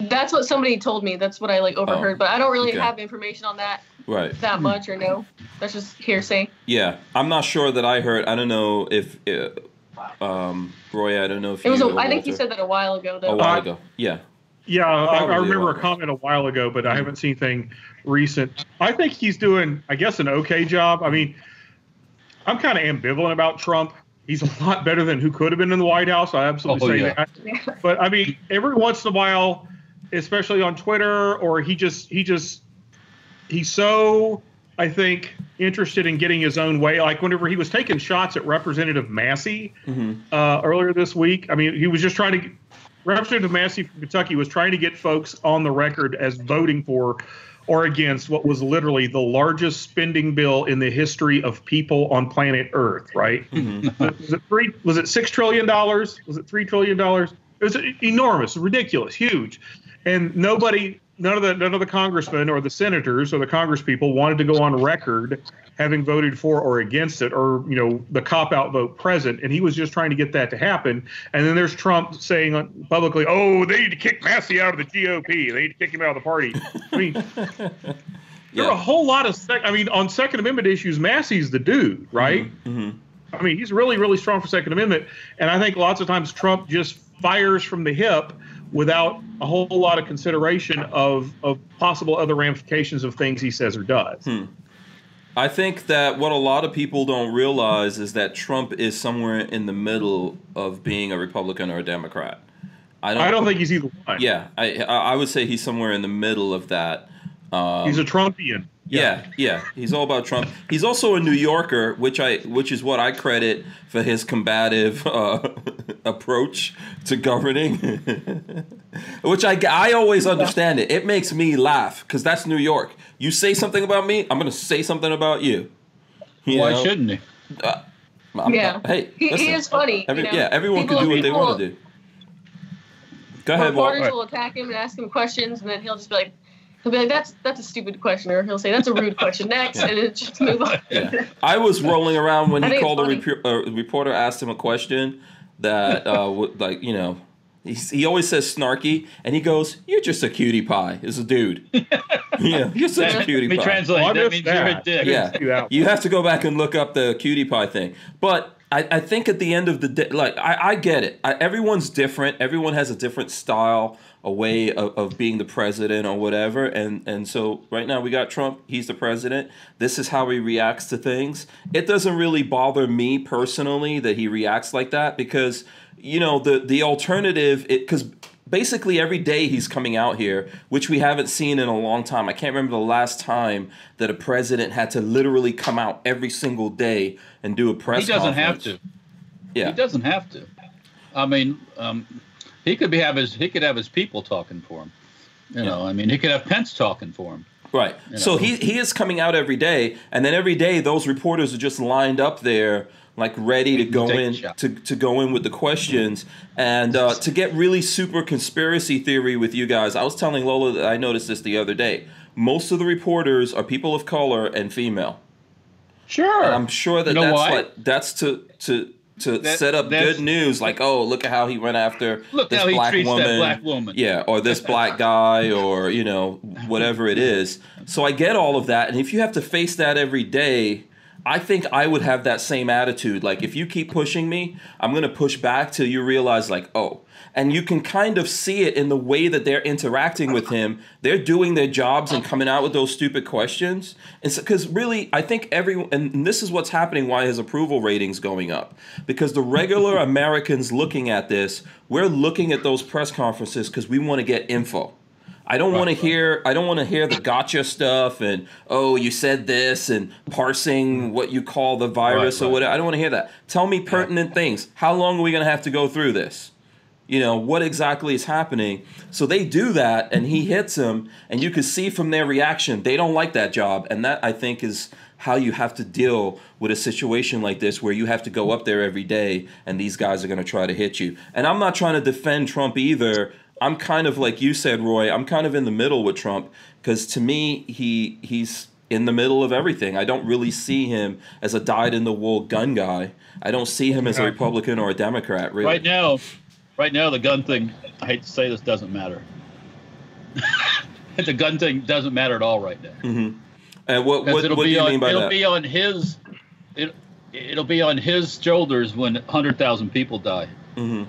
that's what somebody told me. That's what I like overheard. but I don't really okay. have information on that Right. that much or no. That's just hearsay. Yeah, I'm not sure that I heard. I don't know if, uh, um, Roy. I don't know if It was. you A, or I think you said that a while ago Though. a while Uh, ago. Yeah. Yeah, I, I remember a right. comment a while ago, but I haven't seen anything recent. I think he's doing, I guess, an okay job. I mean, I'm kind of ambivalent about Trump. He's a lot better than who could have been in the White House. I absolutely Oh, say yeah. that. But I mean, every once in a while, especially on Twitter, or he just he just he's so I think interested in getting his own way. Like whenever he was taking shots at Representative Massey hmm uh, earlier this week. I mean, he was just trying to. Representative Massey from Kentucky was trying to get folks on the record as voting for or against what was literally the largest spending bill in the history of people on planet Earth, right? Mhm. was it three? Was it six trillion dollars? Was it three trillion dollars? It was enormous, ridiculous, huge, and nobody, none of the none of the congressmen or the senators or the congresspeople wanted to go on record having voted for or against it, or you know the cop out vote present, and he was just trying to get that to happen. And then there's Trump saying publicly, "Oh, they need to kick Massie out of the GOP. They need to kick him out of the party." I mean. There are a whole lot of, sec- I mean, on Second Amendment issues, Massie's the dude, right? Mhm. I mean, he's really, really strong for Second Amendment, and I think lots of times Trump just fires from the hip without a whole lot of consideration of of possible other ramifications of things he says or does. Hmm. I think that what a lot of people don't realize is that Trump is somewhere in the middle of being a Republican or a Democrat. I don't. I don't think he's either one. Yeah, I I would say he's somewhere in the middle of that. Um, he's a Trumpian. Yeah, yeah, he's all about Trump. He's also a New Yorker, which I which is what I credit for his combative uh, approach to governing. which I I always understand it. It makes me laugh because that's New York. You say something about me, I'm gonna say something about you. You Why know? shouldn't he? I'm- Yeah. hey, He, listen, he is funny. every- you know? yeah, everyone can do what they want to do. Go ahead, Reporters Walt. will attack him and ask him questions, and then he'll just be like, he'll be like, "That's that's a stupid question," or he'll say, "That's a rude question." Next, Yeah. and it just move on. Yeah. I was rolling around when I he called a, funny. repu- a reporter, asked him a question that, uh, would, like, you know, he, he always says snarky, and he goes, "You're just a cutie pie." Is a dude. yeah, you're such a cutie Let me pie. translate. That means that. you're a dick. Yeah. You have to go back and look up the cutie pie thing. But I, I think at the end of the day, like I, I get it. I, everyone's different. Everyone has a different style, a way of, of being the president or whatever. And and so right now we got Trump. He's the president. This is how he reacts to things. It doesn't really bother me personally that he reacts like that because you know the the alternative it because basically every day he's coming out here, which we haven't seen in a long time. I can't remember the last time that a president had to literally come out every single day and do a press. He doesn't have to. Yeah, He doesn't have to. I mean, um, he could be have his he could have his people talking for him. You Yeah. know, I mean, he could have Pence talking for him. right. you So know. he he is coming out every day, and then every day those reporters are just lined up there. Like ready to go in to, to go in with the questions and uh, to get really super conspiracy theory with you guys. I was telling Lola that I noticed this the other day. Most of the reporters are people of color and female. Sure. And I'm sure that You know that's why? like that's to to to That- set up good news. Like, oh, look at how he went after Look this how black woman. black woman. Yeah, or this black guy, or you know, whatever it is. So I get all of that, and if you have to face that every day. I think I would have that same attitude. Like, if you keep pushing me, I'm going to push back till you realize, like, oh. And you can kind of see it in the way that they're interacting with him. They're doing their jobs and coming out with those stupid questions. And because really, I think everyone, and this is what's happening why his approval rating's going up. Because the regular Americans looking at this, we're looking at those press conferences because we want to get info. I don't want to hear I don't want to hear the gotcha stuff and oh you said this and parsing mm-hmm. what you call the virus Right, or whatever. I don't want to hear that. Tell me pertinent things. How long are we going to have to go through this? You know, what exactly is happening? So they do that and he hits him and you can see from their reaction they don't like that job and that I think is how you have to deal with a situation like this where you have to go up there every day and these guys are going to try to hit you. And I'm not trying to defend Trump either. I'm kind of like you said, Roy. I'm kind of in the middle with Trump because to me, he he's in the middle of everything. I don't really see him as a dyed-in-the-wool gun guy. I don't see him as a Republican or a Democrat. Really, Right now, right now, the gun thing. I hate to say this, doesn't matter. the gun thing doesn't matter at all right now. hmm And what what, it'll what do be you on, mean by it'll that? be on his. It, it'll be on his shoulders when hundred thousand people die. hmm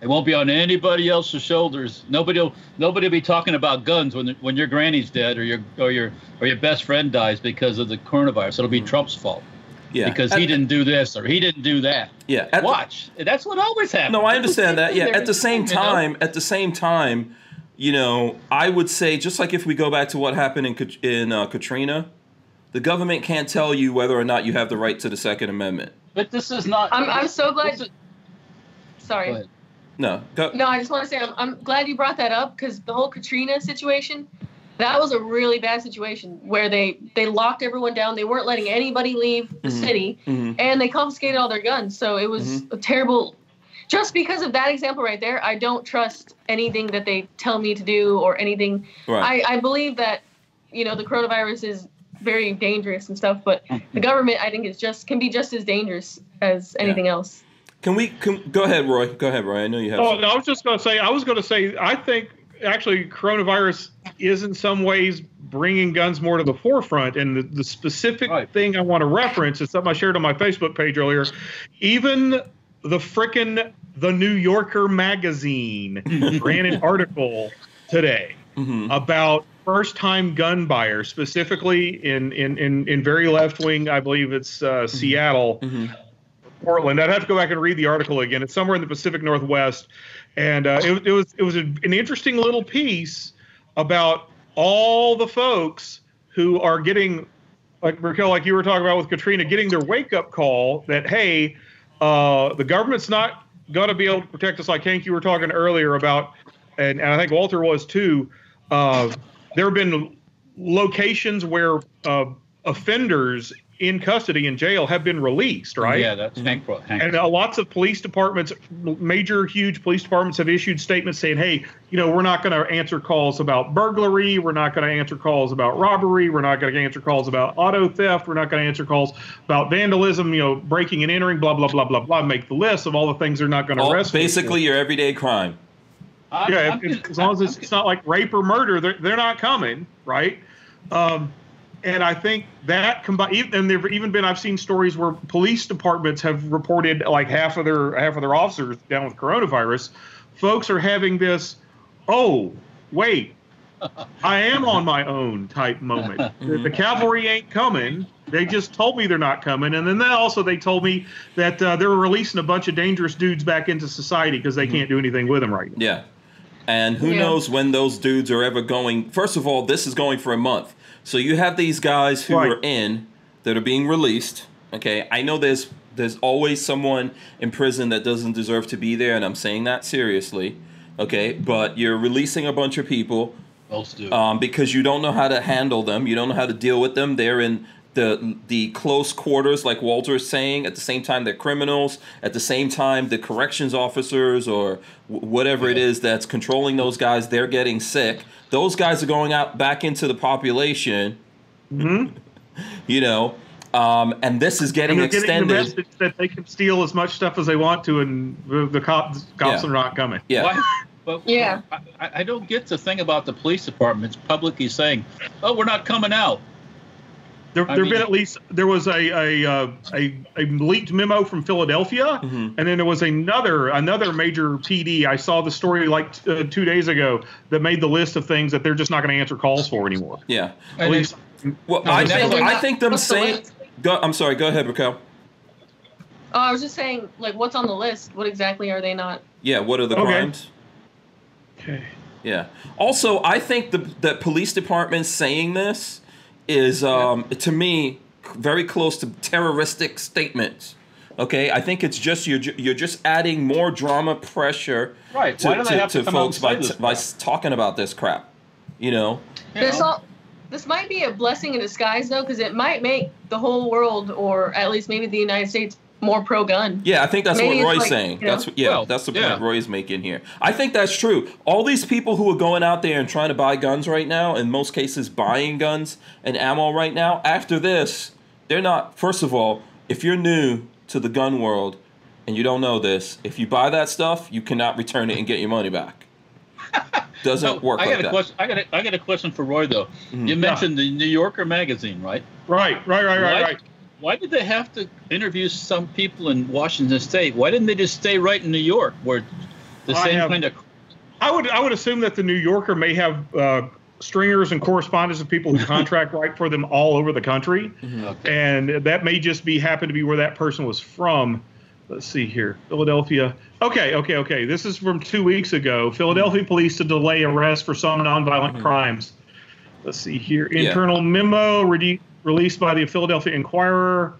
It won't be on anybody else's shoulders. Nobody will nobody will be talking about guns when when your granny's dead or your or your or your best friend dies because of the coronavirus. It'll be Trump's fault Yeah, because he didn't do this or he didn't do that. Yeah, at the- Watch. That's what always happens. No, I understand that. Yeah, at the same You know? time, at the same time, you know, I would say just like if we go back to what happened in in uh, Katrina, the government can't tell you whether or not you have the right to the Second Amendment. But this is not. I'm- I'm so glad- is- Sorry. Go ahead. No, go, No, I just want to say I'm, I'm glad you brought that up because the whole Katrina situation, that was a really bad situation where they they locked everyone down. They weren't letting anybody leave the Mhm. city, Mhm. and they confiscated all their guns. So it was Mm-hmm. a terrible. Just because of that example right there, I don't trust anything that they tell me to do or anything. Right. I, I believe that, you know, the coronavirus is very dangerous and stuff, but the government, I think, is just can be just as dangerous as anything else. Can we can, go ahead, Roy? Go ahead, Roy. I know you have. Oh, no, I was just going to say, I was going to say, I think actually coronavirus is in some ways bringing guns more to the forefront. And the, the specific Right. thing I want to reference is something I shared on my Facebook page earlier. Even the frickin' The New Yorker magazine ran an article today Mhm. about first time gun buyers, specifically in, in, in, in very left wing, I believe it's uh, Seattle. Mhm. Portland. I'd have to go back and read the article again. It's somewhere in the Pacific Northwest, and uh, it, it was it was an interesting little piece about all the folks who are getting, like Raquel, like you were talking about with Katrina, getting their wake up call that hey, uh, the government's not going to be able to protect us. Like Hank, you were talking earlier about, and, and I think Walter was too. Uh, there have been locations where uh, offenders in custody in jail have been released, right? Yeah, that's Hank. brought- Hank. And uh, lots of police departments, major, huge police departments have issued statements saying, hey, you know, we're not going to answer calls about burglary. We're not going to answer calls about robbery. We're not going to answer calls about auto theft. We're not going to answer calls about vandalism, you know, breaking and entering, blah, blah, blah, blah, blah. Make the list of all the things they're not going to All- arrest. people basically, your everyday crime. I'm- yeah, I'm if- just- as long as it's, I'm- it's not like rape or murder, they're, they're not coming, right? Um, and I think that combined, and there've even been I've seen stories where police departments have reported like half of their half of their officers down with coronavirus. Folks are having this, oh wait, I am on my own type moment. the, the cavalry ain't coming. They just told me they're not coming, and then they also they told me that uh, they're releasing a bunch of dangerous dudes back into society because they can't do anything with them right now. Yeah. And who Yeah. knows when those dudes are ever going. First of all, this is going for a month. So you have these guys who Right. are in that are being released. Okay. I know there's there's always someone in prison that doesn't deserve to be there, and I'm saying that seriously. Okay. But you're releasing a bunch of people Most do. um, because you don't know how to handle them. You don't know how to deal with them. They're in the the close quarters, like Walter is saying. At the same time, they're criminals. At the same time, the corrections officers or w- whatever it is that's controlling those guys, they're getting sick. Those guys are going out back into the population. Mhm. You know, um, and this is getting And they're getting the extended. message that they can steal as much stuff as they want to, and the, the cops, cops Yeah. are not coming. yeah. Why- But Yeah. I, I- I don't get the thing about the police departments publicly saying, "Oh, we're not coming out." There, there mean- been at least there was a a, uh, a a leaked memo from Philadelphia, Mhm. and then there was another another major PD. I saw the story like uh, two days ago that made the list of things that they're just not going to answer calls for anymore. Yeah. At And least, Well, No, I that's think I think them What's the saying. Go, I'm sorry. Go ahead, Raquel. Oh, I was just saying, like, what's on the list? What exactly are they not? Yeah. What are the Okay. crimes? okay. Yeah. Also, I think the that police department saying this is um, to me very close to terroristic statements. Okay, I think it's just you're you're just adding more drama pressure Right. to, Why do they to, have to, to folks by, t- by talking about this crap. You know. You This know? all, this might be a blessing in disguise though, because it might make the whole world, or at least maybe the United States, more pro-gun. Yeah, I think that's Maybe what Roy's like, saying. you know- That's yeah, Well, that's the yeah. point Roy's making here. I think that's true. All these people who are going out there and trying to buy guns right now, in most cases buying guns and ammo right now, after this, they're not first of all, if you're new to the gun world and you don't know this, if you buy that stuff, you cannot return it and get your money back. Doesn't So, work I like got a that. question. I got a, I got a question for Roy though. Mhm. You mentioned the New Yorker magazine, right? Right, right, right, right, Why- right. Why did they have to interview some people in Washington State? Why didn't they just stay right in New York, where the I same have- kind of I would I would assume that the New Yorker may have uh, stringers and correspondents of people who contract write for them all over the country, Mhm. and that may just be happen to be where that person was from. Let's see here, Philadelphia. Okay, okay, okay. This is from two weeks ago. Philadelphia police to delay arrest for some nonviolent crimes. Let's see here. Yeah. Internal memo re- released by the Philadelphia Inquirer.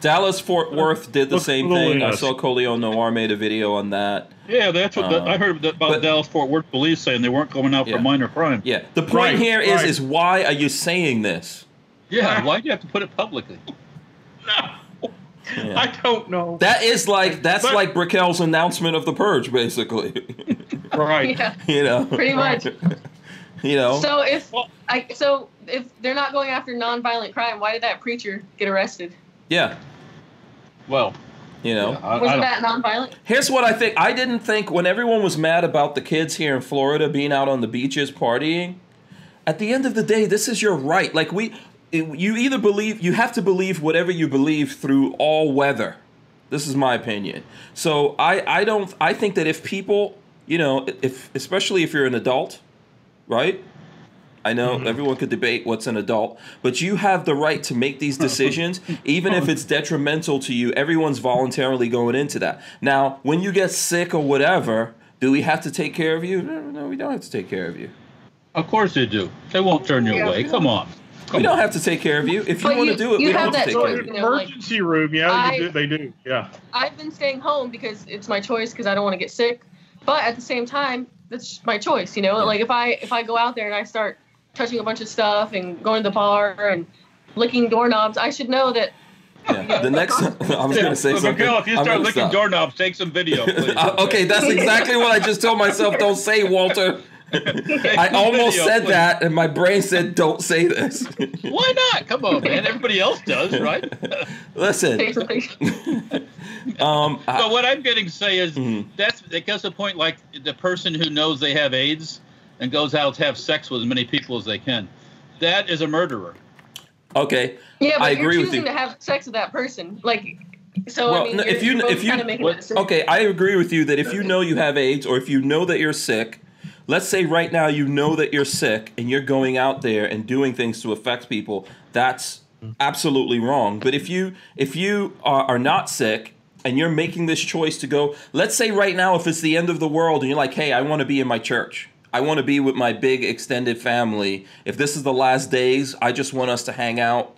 Dallas Fort Worth did the Look same at the thing. I saw Colion Noir made a video on that. Yeah, that's what the, Uh, I heard about but- Dallas Fort Worth police saying they weren't going out Yeah. for minor crime. Yeah. The point Right, here is right. is why are you saying this? Yeah, why do you have to put it publicly? No, Yeah. I don't know. That is like that's But- like Brickell's announcement of the purge, basically. right. Yeah, you know. pretty much. You know. So if I so if they're not going after nonviolent crime, why did that preacher get arrested? yeah. Well, You know. yeah, I, I Wasn't don't- that nonviolent? Here's what I think. I didn't think when everyone was mad about the kids here in Florida being out on the beaches partying. At the end of the day, this is your right. Like we, it- you either believe you have to believe whatever you believe through all weather. This is my opinion. So I, I don't. I think that if people, you know, if especially if you're an adult, right? I know mm-hmm. everyone could debate what's an adult, but you have the right to make these decisions, even if it's detrimental to you. Everyone's voluntarily going into that. Now, when you get sick or whatever, do we have to take care of you? No, no, we don't have to take care of you. Of course you do. They won't turn you Yeah. away. Come on. We don't on. have to take care of you. If you But want to do it, you we don't have have to that take So care of you. you know, like- emergency room, yeah, I- do, they do. Yeah. I've been staying home because it's my choice because I don't want to get sick. But at the same time, that's my choice. You know, like if I if I go out there and I start touching a bunch of stuff and going to the bar and licking doorknobs, I should know that. Yeah. The next, I was going to say But something. Miguel, if you start licking stop. doorknobs, take some video, please. Uh, okay, that's exactly what I just told myself. Don't say, Walter. Take I almost video, said please. that, and my brain said, "Don't say this." Why not? Come on, man. Everybody else does, right? Listen, Take some um, I- But what I'm getting to say is Mhm. that's it gets to the point like the person who knows they have AIDS and goes out to have sex with as many people as they can. That is a murderer. okay, Yeah, but I you're agree with choosing you. to have sex with that person. Like, so Well, I mean, no, you're, if you- you're both if you- kind what- okay, I agree with you that if you know you have AIDS or if you know that you're sick, let's say right now you know that you're sick and you're going out there and doing things to affect people, that's absolutely wrong. But if you if you are, are not sick and you're making this choice to go, let's say right now if it's the end of the world and you're like, hey, I want to be in my church. I want to be with my big extended family. If this is the last days, I just want us to hang out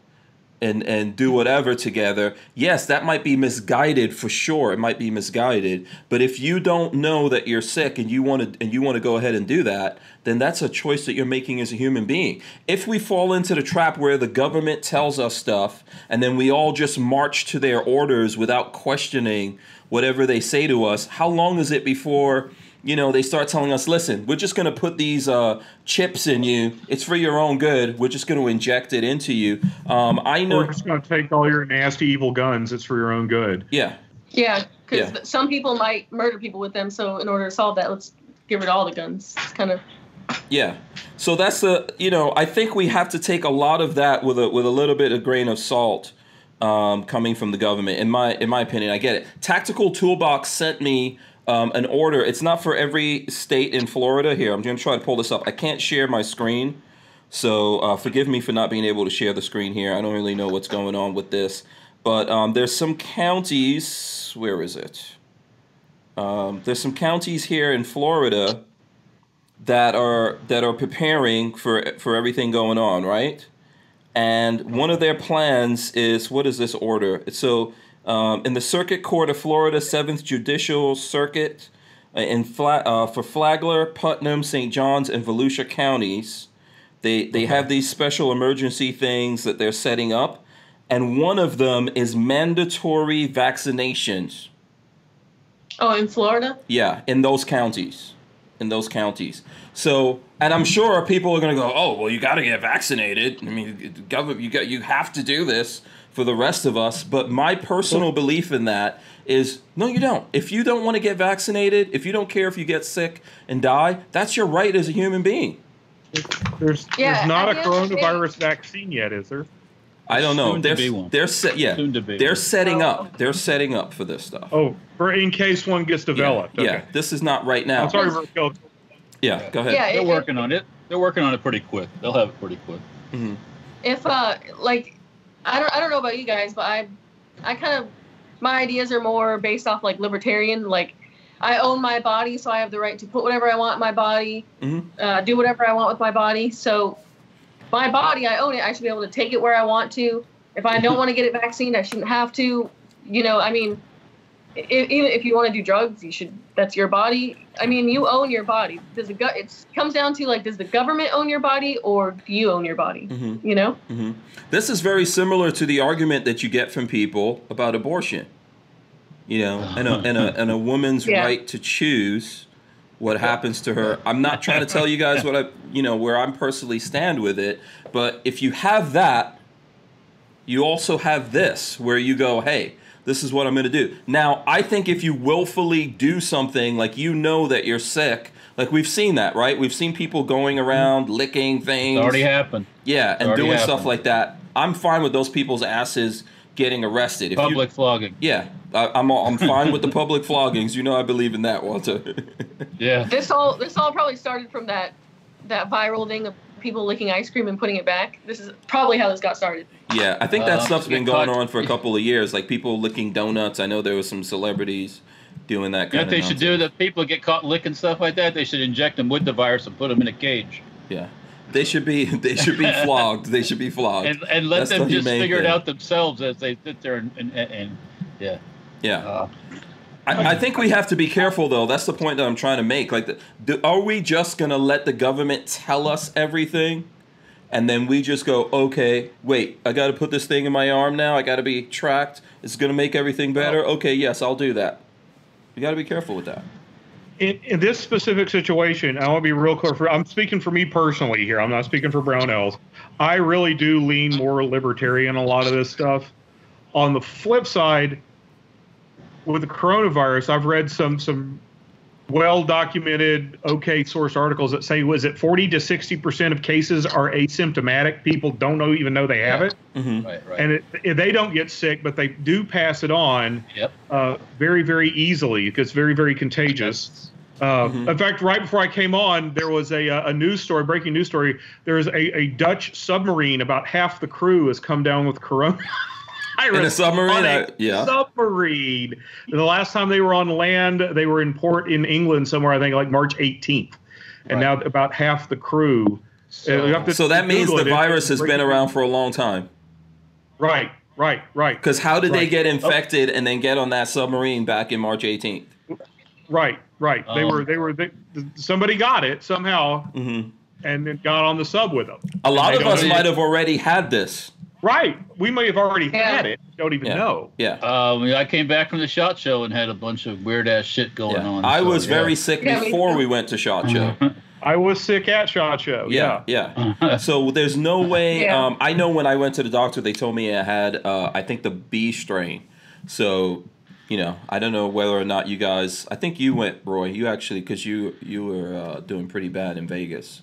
and and do whatever together yes that might be misguided for sure. It might be misguided. But if you don't know that you're sick and you want to and you want to go ahead and do that then that's a choice that you're making as a human being. If we fall into the trap where the government tells us stuff and then we all just march to their orders without questioning whatever they say to us how long is it before you know, they start telling us, listen, we're just going to put these uh, chips in you. It's for your own good. We're just going to inject it into you. Um, I know. We're just going to take all your nasty, evil guns. It's for your own good. Yeah. Yeah, because Yeah. some people might murder people with them. So in order to solve that, let's give rid of all the guns. It's kind of Yeah. So that's the, you know, I think we have to take a lot of that with a with a little bit of grain of salt um, coming from the government. In my in my opinion, I get it. Tactical Toolbox sent me um, an order. It's not for every state in Florida. Here, I'm going to try to pull this up. I can't share my screen, so uh, forgive me for not being able to share the screen here. I don't really know what's going on with this, but um, there's some counties. Where is it? Um, there's some counties here in Florida that are that are preparing for for everything going on, right? And one of their plans is what is this order? So um, in the Circuit Court of Florida, Seventh Judicial Circuit, uh, in Fla- uh, for Flagler, Putnam, St. John's, and Volusia counties, they they have these special emergency things that they're setting up, and one of them is mandatory vaccinations. oh in Florida. Yeah, in those counties. In those counties. So, and I'm sure people are going to go, "Oh, well, you got to get vaccinated." I mean, government, you got, you have to do this for the rest of us. But my personal belief in that is, no, you don't. If you don't want to get vaccinated, if you don't care if you get sick and die, that's your right as a human being. There's Yeah, there's not at a the end of the day- coronavirus vaccine yet, is there? I don't know. Soon to They're be one. they're set. Yeah, Soon to be. they're setting Oh. up. They're setting up for this stuff. Oh, for in case one gets developed. yeah. Okay. This is not right now. I'm sorry, Raquel. Yeah, go ahead. Yeah, They're it- working on it. They're working on it pretty quick. They'll have it pretty quick. Mhm. if uh like I don't I don't know about you guys, but I I kind of my ideas are more based off like libertarian. Like I own my body, so I have the right to put whatever I want in my body, Mhm. uh, do whatever I want with my body. So my body, I own it. I should be able to take it where I want to If I don't want to get it vaccinated, I shouldn't have to. You know, I mean, even if you want to do drugs, you should. That's your body. I mean, you own your body. Does the gut? It comes down to like, does the government own your body or do you own your body? Mhm. You know? hmm This is very similar to the argument that you get from people about abortion. You know, and a and a and a woman's Yeah. right to choose what happens to her. I'm not trying to tell you guys what I, you know, where I'm personally stand with it, but if you have that, you also have this where you go, "Hey, this is what I'm going to do." Now, I think if you willfully do something like you know that you're sick, like we've seen that, right? We've seen people going mm-hmm. around licking things. It's already happened. Yeah, and already doing stuff like that. I'm fine with those people's asses getting arrested. If Public You, flogging. yeah, I, I'm I'm fine with the public floggings. You know, I believe in that, Walter. Yeah. This all this all probably started from that that viral thing of people licking ice cream and putting it back. This is probably how this got started. yeah, I think that Uh, stuff's been going caught- on for a couple of years. Like people licking donuts. I know there was some celebrities doing that You know kind what they of. should do? That people get caught licking stuff like that. They should inject them with the virus and put them in a cage, Yeah, they should be. They should be flogged. They should be flogged. and and let That's them the just humane figure it out themselves as they sit there and and, and, and yeah. yeah. Uh, I, I think we have to be careful, though. That's the point that I'm trying to make. Like, the, do, are we just gonna let the government tell us everything, and then we just go, okay, wait, I got to put this thing in my arm now. I got to be tracked. It's gonna make everything better. Okay, yes, I'll do that. You got to be careful with that. in, in this specific situation, I want to be real clear. For I'm speaking for me personally here. I'm not speaking for Brownells. I really do lean more libertarian a lot of this stuff. On the flip side, with the coronavirus, I've read some some well documented, okay source articles that say was it 40 to 60 percent of cases are asymptomatic. People don't know even know they have it, hmm right. Right. and it, it- they don't get sick, but they do pass it on yep. uh, very very easily because it's very very contagious. Uh, Mhm. In fact, right before I came on, there was a, uh, a news story, breaking news story. There's a, a Dutch submarine. About half the crew has come down with corona. In a submarine, On a I- yeah. submarine. The last time they were on land, they were in port in England somewhere. I think like March 18th, and Right. now about half the crew. So- you So that means Google the it. virus has been around for a long time. Right, right, right, Because how did they get infected and then get on that submarine back in March 18th? right, right. They Um, were, they were. They, somebody got it somehow, hmm and then got on the sub with them. A lot of us might have already had this. Right. We may have already Yeah. had it. Don't even Yeah. know. Yeah. Um, I came back from the shot show and had a bunch of weird ass shit going Yeah. on. I so, was yeah. very sick Yeah, before too. we went to Shot Show. I was sick at Shot Show. Yeah, yeah. So there's no way. Yeah. Um, I know when I went to the doctor, they told me I had, uh, I think the B strain. So, you know, I don't know whether or not you guys. I think you went, Roy. You actually, because you you were uh, doing pretty bad in Vegas.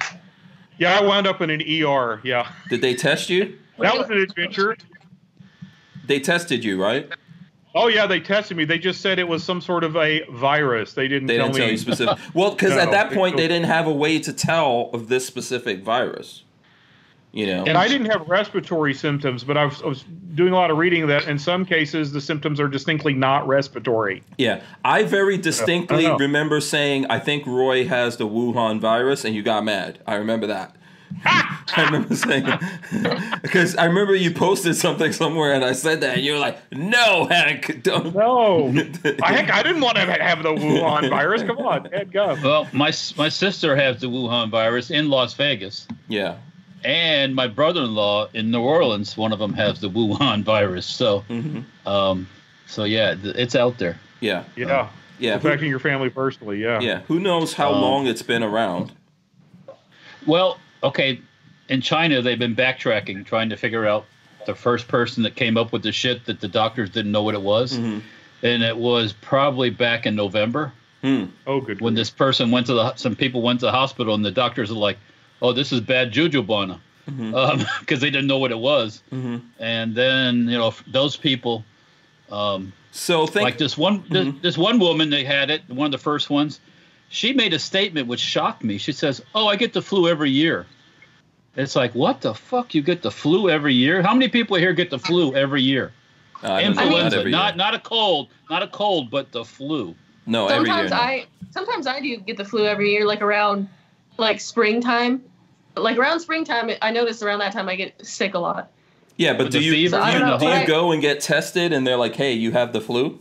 Yeah, I wound up in an ER. Yeah. Did they test you? That was an adventure. They tested you, right? Oh yeah, they tested me. They just said it was some sort of a virus. They didn't They tell didn't me. tell you specific. Well, because at that point they didn't have a way to tell of this specific virus. You know. and I didn't have respiratory symptoms, but I was, I was doing a lot of reading that in some cases the symptoms are distinctly not respiratory. Yeah, I very distinctly I remember saying, "I think Roy has the Wuhan virus," and you got mad. I remember that. I remember saying because I remember you posted something somewhere, and I said that, and you were like, "No, Hank, don't." No, I, heck, I didn't want to have the Wuhan virus. Come on, head go. Well, my my sister has the Wuhan virus in Las Vegas, Yeah. and my brother-in-law in New Orleans, one of them has the Wuhan virus. So, hmm um, so yeah, th- it's out there. Yeah. Yeah, Yeah. Who, affecting your family personally. Yeah. yeah. Who knows how Um, long it's been around? Well, okay, in China they've been backtracking, trying to figure out the first person that came up with the shit that the doctors didn't know what it was, Mhm. and it was probably back in November. Hmm. Oh, good. when this person went to the some people went to the hospital and the doctors are like, "Oh, this is bad juju, Bana," because they didn't know what it was. hmm And then you know those people, um, So think. like this one this, Mhm. this one woman they had it, one of the first ones. She made a statement which shocked me. She says, "Oh, I get the flu every year." It's like, what the fuck? You get the flu every year? How many people here get the flu every year? Uh, I don't Influenza, not not a cold, not a cold, but the flu. no every year. sometimes no. I sometimes I do get the flu every year, like around like springtime. Like around springtime, I notice around that time I get sick a lot. Yeah, but With do the you do you, fever do you go and get tested and they're like, hey, you have the flu?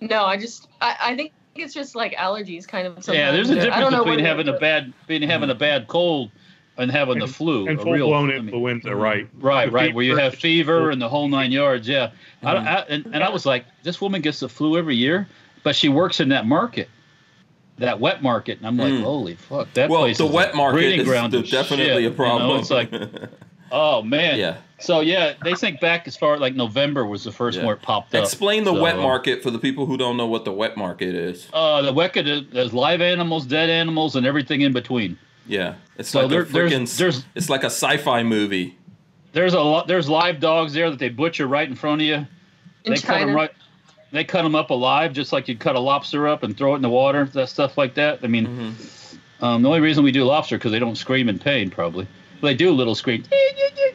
No, I just I, I think it's just like allergies, kind of. yeah, there's a sometimes. I difference don't know between having a bad being having a bad cold and having the flu. and a full real, blown I mean, influenza, right? Right, The right, where you have fever and the whole nine yards. Yeah, I, Mhm. I, and, and I was like, this woman gets the flu every year, but she works in that market, that wet market, and I'm like, Mm. holy fuck, that well, place the is wet a market breeding is ground the- definitely shit, a you know? problem. It's like, oh man. yeah. So yeah, they think back as far like November was the first Yeah. one where it popped up. Explain the So, wet market for the people who don't know what the wet market is. Uh, the wet market is there's live animals, dead animals, and everything in between. Yeah, it's So like there- a freaking. there's- there's- it's like a sci-fi movie. There's a lot. There's live dogs there that they butcher right in front of you. In they cut them right. They cut them up alive, just like you'd cut a lobster up and throw it in the water. That stuff like that. I mean, Mm-hmm. um, the only reason we do lobster because they don't scream in pain, probably. Well, they do a little scream,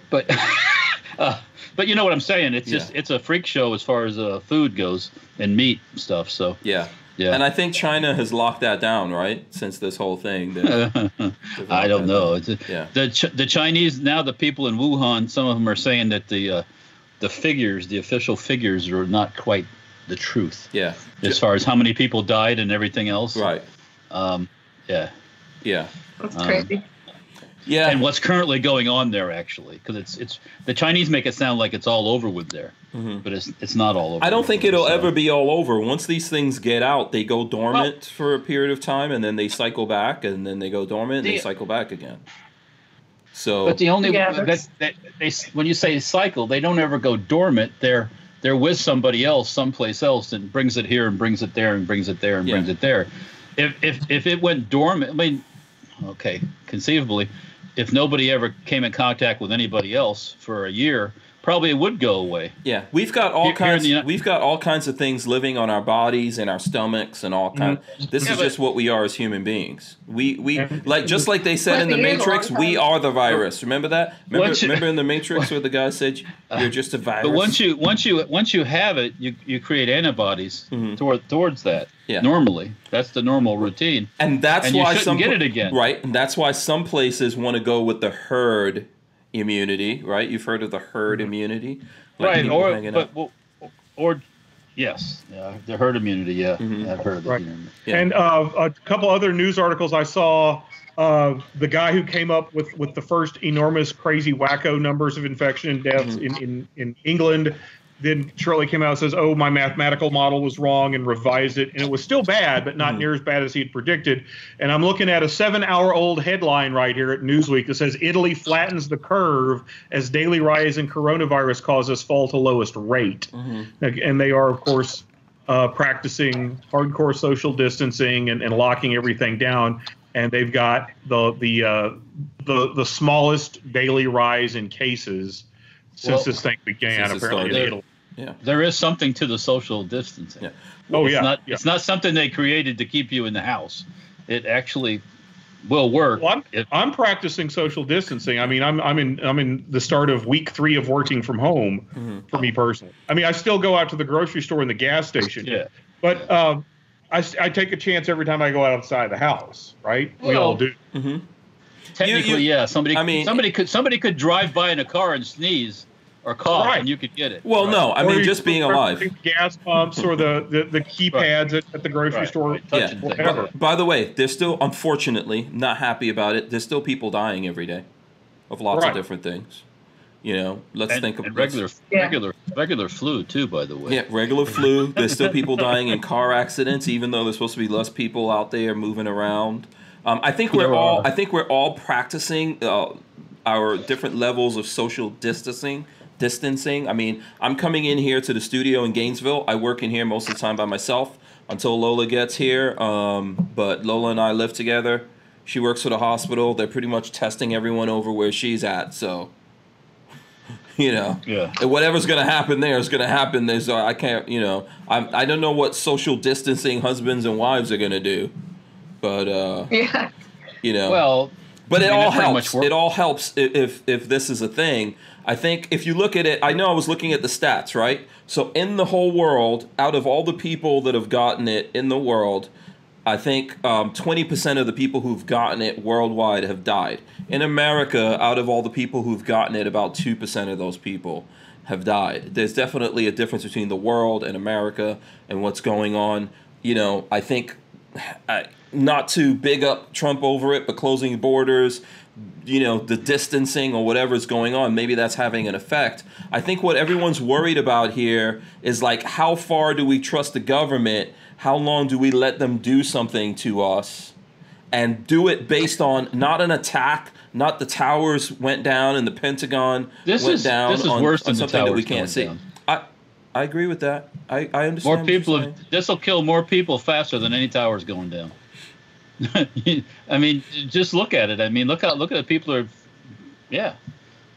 but uh, but you know what I'm saying. It's just it's a freak show as far as uh, food goes and meat stuff. So Yeah. Yeah. And I think China has locked that down, right? Since this whole thing. I don't know. down. It's, Yeah. The Ch- the Chinese now the people in Wuhan, some of them are saying that the uh, the figures, the official figures, are not quite the truth Yeah. as far as how many people died and everything else. Right. Um, yeah. Yeah. That's Um, crazy. Yeah. And what's currently going on there actually, because it's it's the Chinese make it sound like it's all over with there, Mhm. but it's it's not all over. I don't think it'll so- ever be all over. Once these things get out, they go dormant for a period of time, and then they cycle back, and then they go dormant, and they cycle back again. So But the only Yeah, that, that's- that they when you say cycle, they don't ever go dormant. They're they're with somebody else, someplace else, and brings it here and brings it there and brings it there and Yeah. brings it there. If if if it went dormant, I mean, okay, conceivably, if nobody ever came in contact with anybody else for a year, probably it would go away. yeah, we've got all Here- here kinds. the we've got all kinds of things living on our bodies and our stomachs and all kind. This Yeah, is but- just what we are as human beings. We we like just like they said in the Twenty years, a long Matrix. We are the virus. Remember that? Remember, you- remember in the Matrix where the guy said you're just a virus. But once you once you once you have it, you you create antibodies Mhm. toward towards that. Yeah. Normally, that's the normal routine. and that's and you why shouldn't some get it again. right and that's why some places want to go with the herd immunity right you've heard of the herd immunity right or but out. or, or yes yeah the herd immunity yeah Mhm. i've heard of Right. Yeah. And uh, a couple other news articles I saw. Uh, the guy who came up with, with the first enormous, crazy, wacko numbers of infection and deaths Mm-hmm. in, in, in England, then shortly came out and says, "Oh, my mathematical model was wrong," and revised it, and it was still bad, but not Mhm. near as bad as he had predicted. And I'm looking at a seven-hour-old headline right here at Newsweek that says Italy flattens the curve as daily rise in coronavirus causes fall to lowest rate Mhm. and they are of course uh, practicing hardcore social distancing and, and locking everything down and they've got the the uh, the the smallest daily rise in cases since Well, this thing began apparently in. Italy. yeah there is something to the social distancing Yeah. Oh it's yeah, not yeah. it's not something they created to keep you in the house it actually will work Well, I'm, if, I'm practicing social distancing. I mean, I'm I'm in I'm in the start of week three of working from home Mhm. for me personally. I mean, I still go out to the grocery store and the gas station, yeah but um, I, I take a chance every time I go outside the house. Right? we Well, all do. Mhm. technically you- yeah somebody I mean- somebody could somebody could drive by in a car and sneeze or cough Right. and you could get it well Right. no i Or mean just being alive Gas pumps or the the, the keypads at, at the grocery Right, store. right, Yeah. things. Whatever. by the way there's still unfortunately not happy about it there's still people dying every day of lots Right. of different things you know let's and, think of regular Yeah. regular regular flu too by the way Yeah, regular flu. There's still people dying in car accidents, even though there's supposed to be less people out there moving around. Um, I think we're There all. are. I think we're all practicing uh, our different levels of social distancing. Distancing. I mean, I'm coming in here to the studio in Gainesville. I work in here most of the time by myself until Lola gets here. Um, but Lola and I live together. She works for the hospital. They're pretty much testing everyone over where she's at. So, you know. yeah And whatever's going to happen there is going to happen. There's uh, I can't you know I I don't know what social distancing husbands and wives are going to do, but uh, Yeah. you know. well but it I mean, all that pretty helps. much It all helps if if this is a thing. I think if you look at it, I know I was looking at the stats right. So in the whole world, out of all the people that have gotten it in the world, I think um, 20% of the people who've gotten it worldwide have died. In America, out of all the people who've gotten it, about 2% of those people have died. There's definitely a difference between the world and America and what's going on. You know, I think I, not to big up Trump over it, but closing borders, you know, the distancing or whatever is going on, maybe that's having an effect. I think what everyone's worried about here is like, how far do we trust the government? How long do we let them do something to us? And do it based on not an attack, not the towers went down and the Pentagon This went is- down this is on, worse than the something that we can't see. down. I I agree with that. I, I understand. More people. This will kill more people faster than any towers going down. I mean, just look at it. I mean, look how look at the people are. Yeah,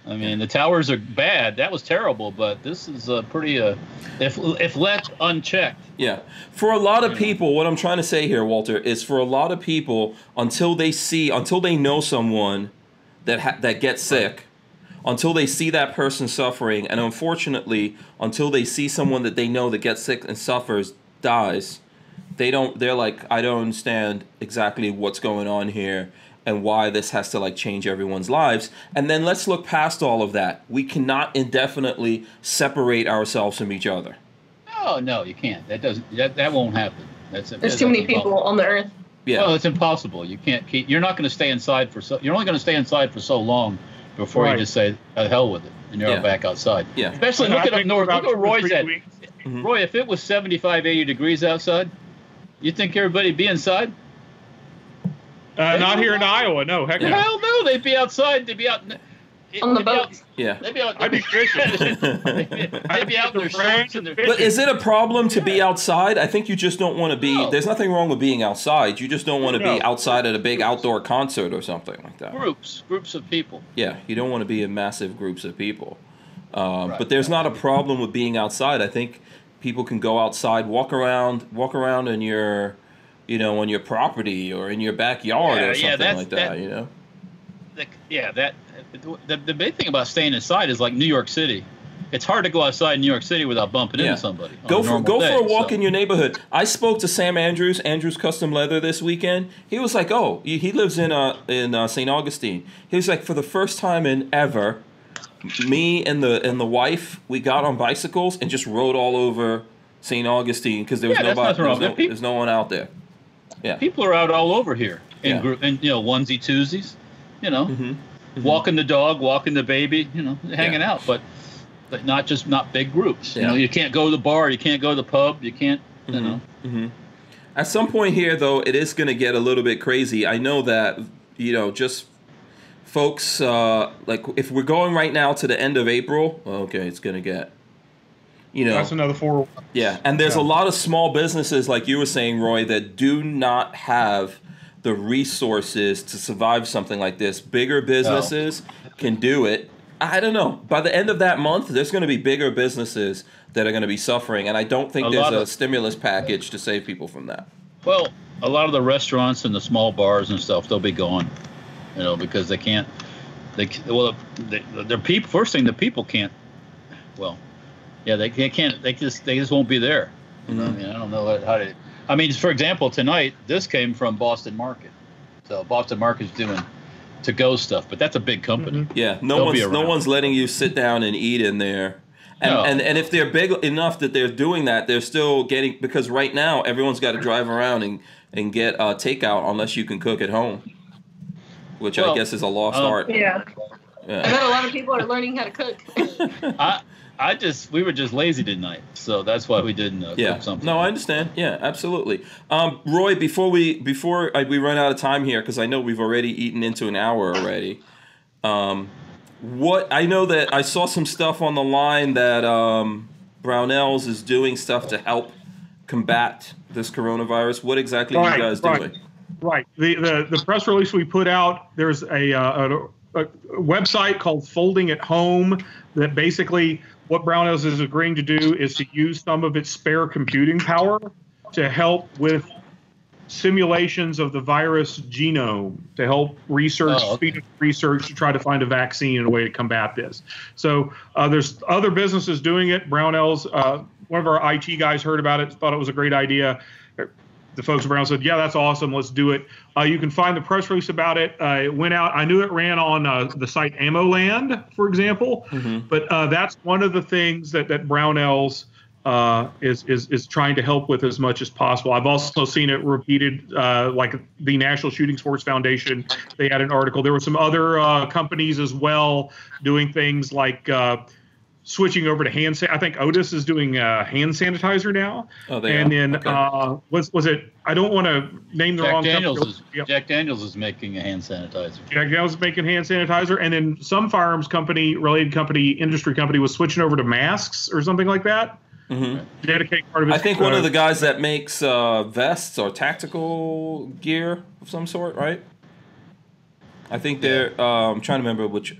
I mean, the towers are bad. That was terrible, but this is a pretty. Uh, if if left unchecked, Yeah. For a lot of people, what I'm trying to say here, Walter, is for a lot of people, until they see, until they know someone that ha- that gets sick, until they see that person suffering, and unfortunately, until they see someone that they know that gets sick and suffers dies, they don't. They're like, I don't understand exactly what's going on here and why this has to like change everyone's lives. And then let's look past all of that. We cannot indefinitely separate ourselves from each other. oh no, you can't. That doesn't. That, that won't happen. That's There's that's too many impossible. people on the earth. Yeah. Well, it's impossible. You can't keep. You're not going to stay inside for so. You're only going to stay inside for so long before Right. you just say, "The hell with it," and you're Yeah. back outside. Yeah. Especially And look I at up north. Look at Roy's three at. weeks- Mhm. Roy, if it was 75, 80 degrees outside, you think everybody'd be inside? Uh, not here in Iowa. No, heck Yeah. no. Hell no, they'd be outside. They'd be out. On the they'd out- boats. Yeah. They'd be out. I'd be fishing. they'd be, they'd be out in their shorts and their. But is it a problem to be outside? I think you just don't want to be. No. There's nothing wrong with being outside. You just don't want to be outside at a big outdoor concert or something like that. groups, groups of people. Yeah, you don't want to be in massive groups of people. Um, Right. But there's not a problem with being outside. I think people can go outside, walk around, walk around in your, you know, on your property or in your backyard Yeah, or something that's- like that. that- You know. The, yeah, that the, the big thing about staying inside is like New York City. It's hard to go outside in New York City without bumping Yeah. into somebody. Go for go day, for a walk so. in your neighborhood. I spoke to Sam Andrews, Andrews Custom Leather this weekend. He was like, "Oh, he, he lives in uh in uh, St. Augustine." He was like, "For the first time in ever, me and the and the wife we got on bicycles and just rode all over St. Augustine because there was Yeah, nobody, nothing wrong there's no. There's no one out there." Yeah. People are out all over here in Yeah. group, and you know onesie twosies, you know, Mhm. walking the dog, walking the baby, you know, hanging out, but but not just not big groups. You Yeah. know, you can't go to the bar, you can't go to the pub, you can't, you Mhm. know. hmm At some point here, though, it is going to get a little bit crazy. I know that, you know, just folks, uh, like if we're going right now to the end of April, okay, it's going to get, you know, That's another four. yeah. And there's Yeah. a lot of small businesses, like you were saying, Roy, that do not have the resources to survive something like this. Bigger businesses can do it. I don't know. By the end of that month, there's going to be bigger businesses that are going to be suffering, and I don't think A there's a of- stimulus package to save people from that. Well, a lot of the restaurants and the small bars and stuff, they'll be gone, you know, because they can't. They well, they, their people. First thing, the people can't. Well, yeah, they, they can't. They just they just won't be there. You know, I mean, I don't know how to. I mean, for example, tonight this came from Boston Market, so Boston Market's doing to go stuff, but that's a big company. Yeah, no They'll one's no one's letting you sit down and eat in there. And, No. and and if they're big enough that they're doing that, they're still getting because right now everyone's got to drive around and and get uh, takeout unless you can cook at home, which I guess is a lost um, art. Yeah. I bet a lot of people are learning how to cook. I I just we were just lazy tonight, so that's why we didn't uh, Yeah. cook something. No, I understand. Yeah, absolutely. Um, Roy, before we before I, we run out of time here, because I know we've already eaten into an hour already. Um, what I know that I saw some stuff on the line that um, Brownells is doing stuff to help combat this coronavirus. What exactly are you guys right. doing? Right. The, the the press release we put out. There's a, uh, a, a website called Folding at Home that basically what Brownells is agreeing to do is to use some of its spare computing power to help with simulations of the virus genome to help research, Oh, okay. speed up research to try to find a vaccine and a way to combat this. So uh, there's other businesses doing it. Brownells, uh, one of our IT guys heard about it, thought it was a great idea the folks at Brown said, "Yeah, that's awesome. Let's do it." Uh, you can find the press release about it. Uh, it went out. I knew it ran on uh, the site AmmoLand, for example, but uh, that's one of the things that that Brownells uh, is is is trying to help with as much as possible. I've also seen it repeated, uh, like the National Shooting Sports Foundation. They had an article. There were some other uh, companies as well doing things like. Switching over to hand, sa- I think Otis is doing uh, hand sanitizer now. Oh, they and are? then Okay. uh, was was it? I don't want to name the Jack wrong Daniels company. is Yep. Jack Daniels is making a hand sanitizer. Jack Daniels is making hand sanitizer, and then some firearms company, related company, industry company was switching over to masks or something like that. Mhm. Dedicate part of it. I think one of the guys that makes uh, vests or tactical gear of some sort, right? I think they're. Uh, I'm trying to remember which.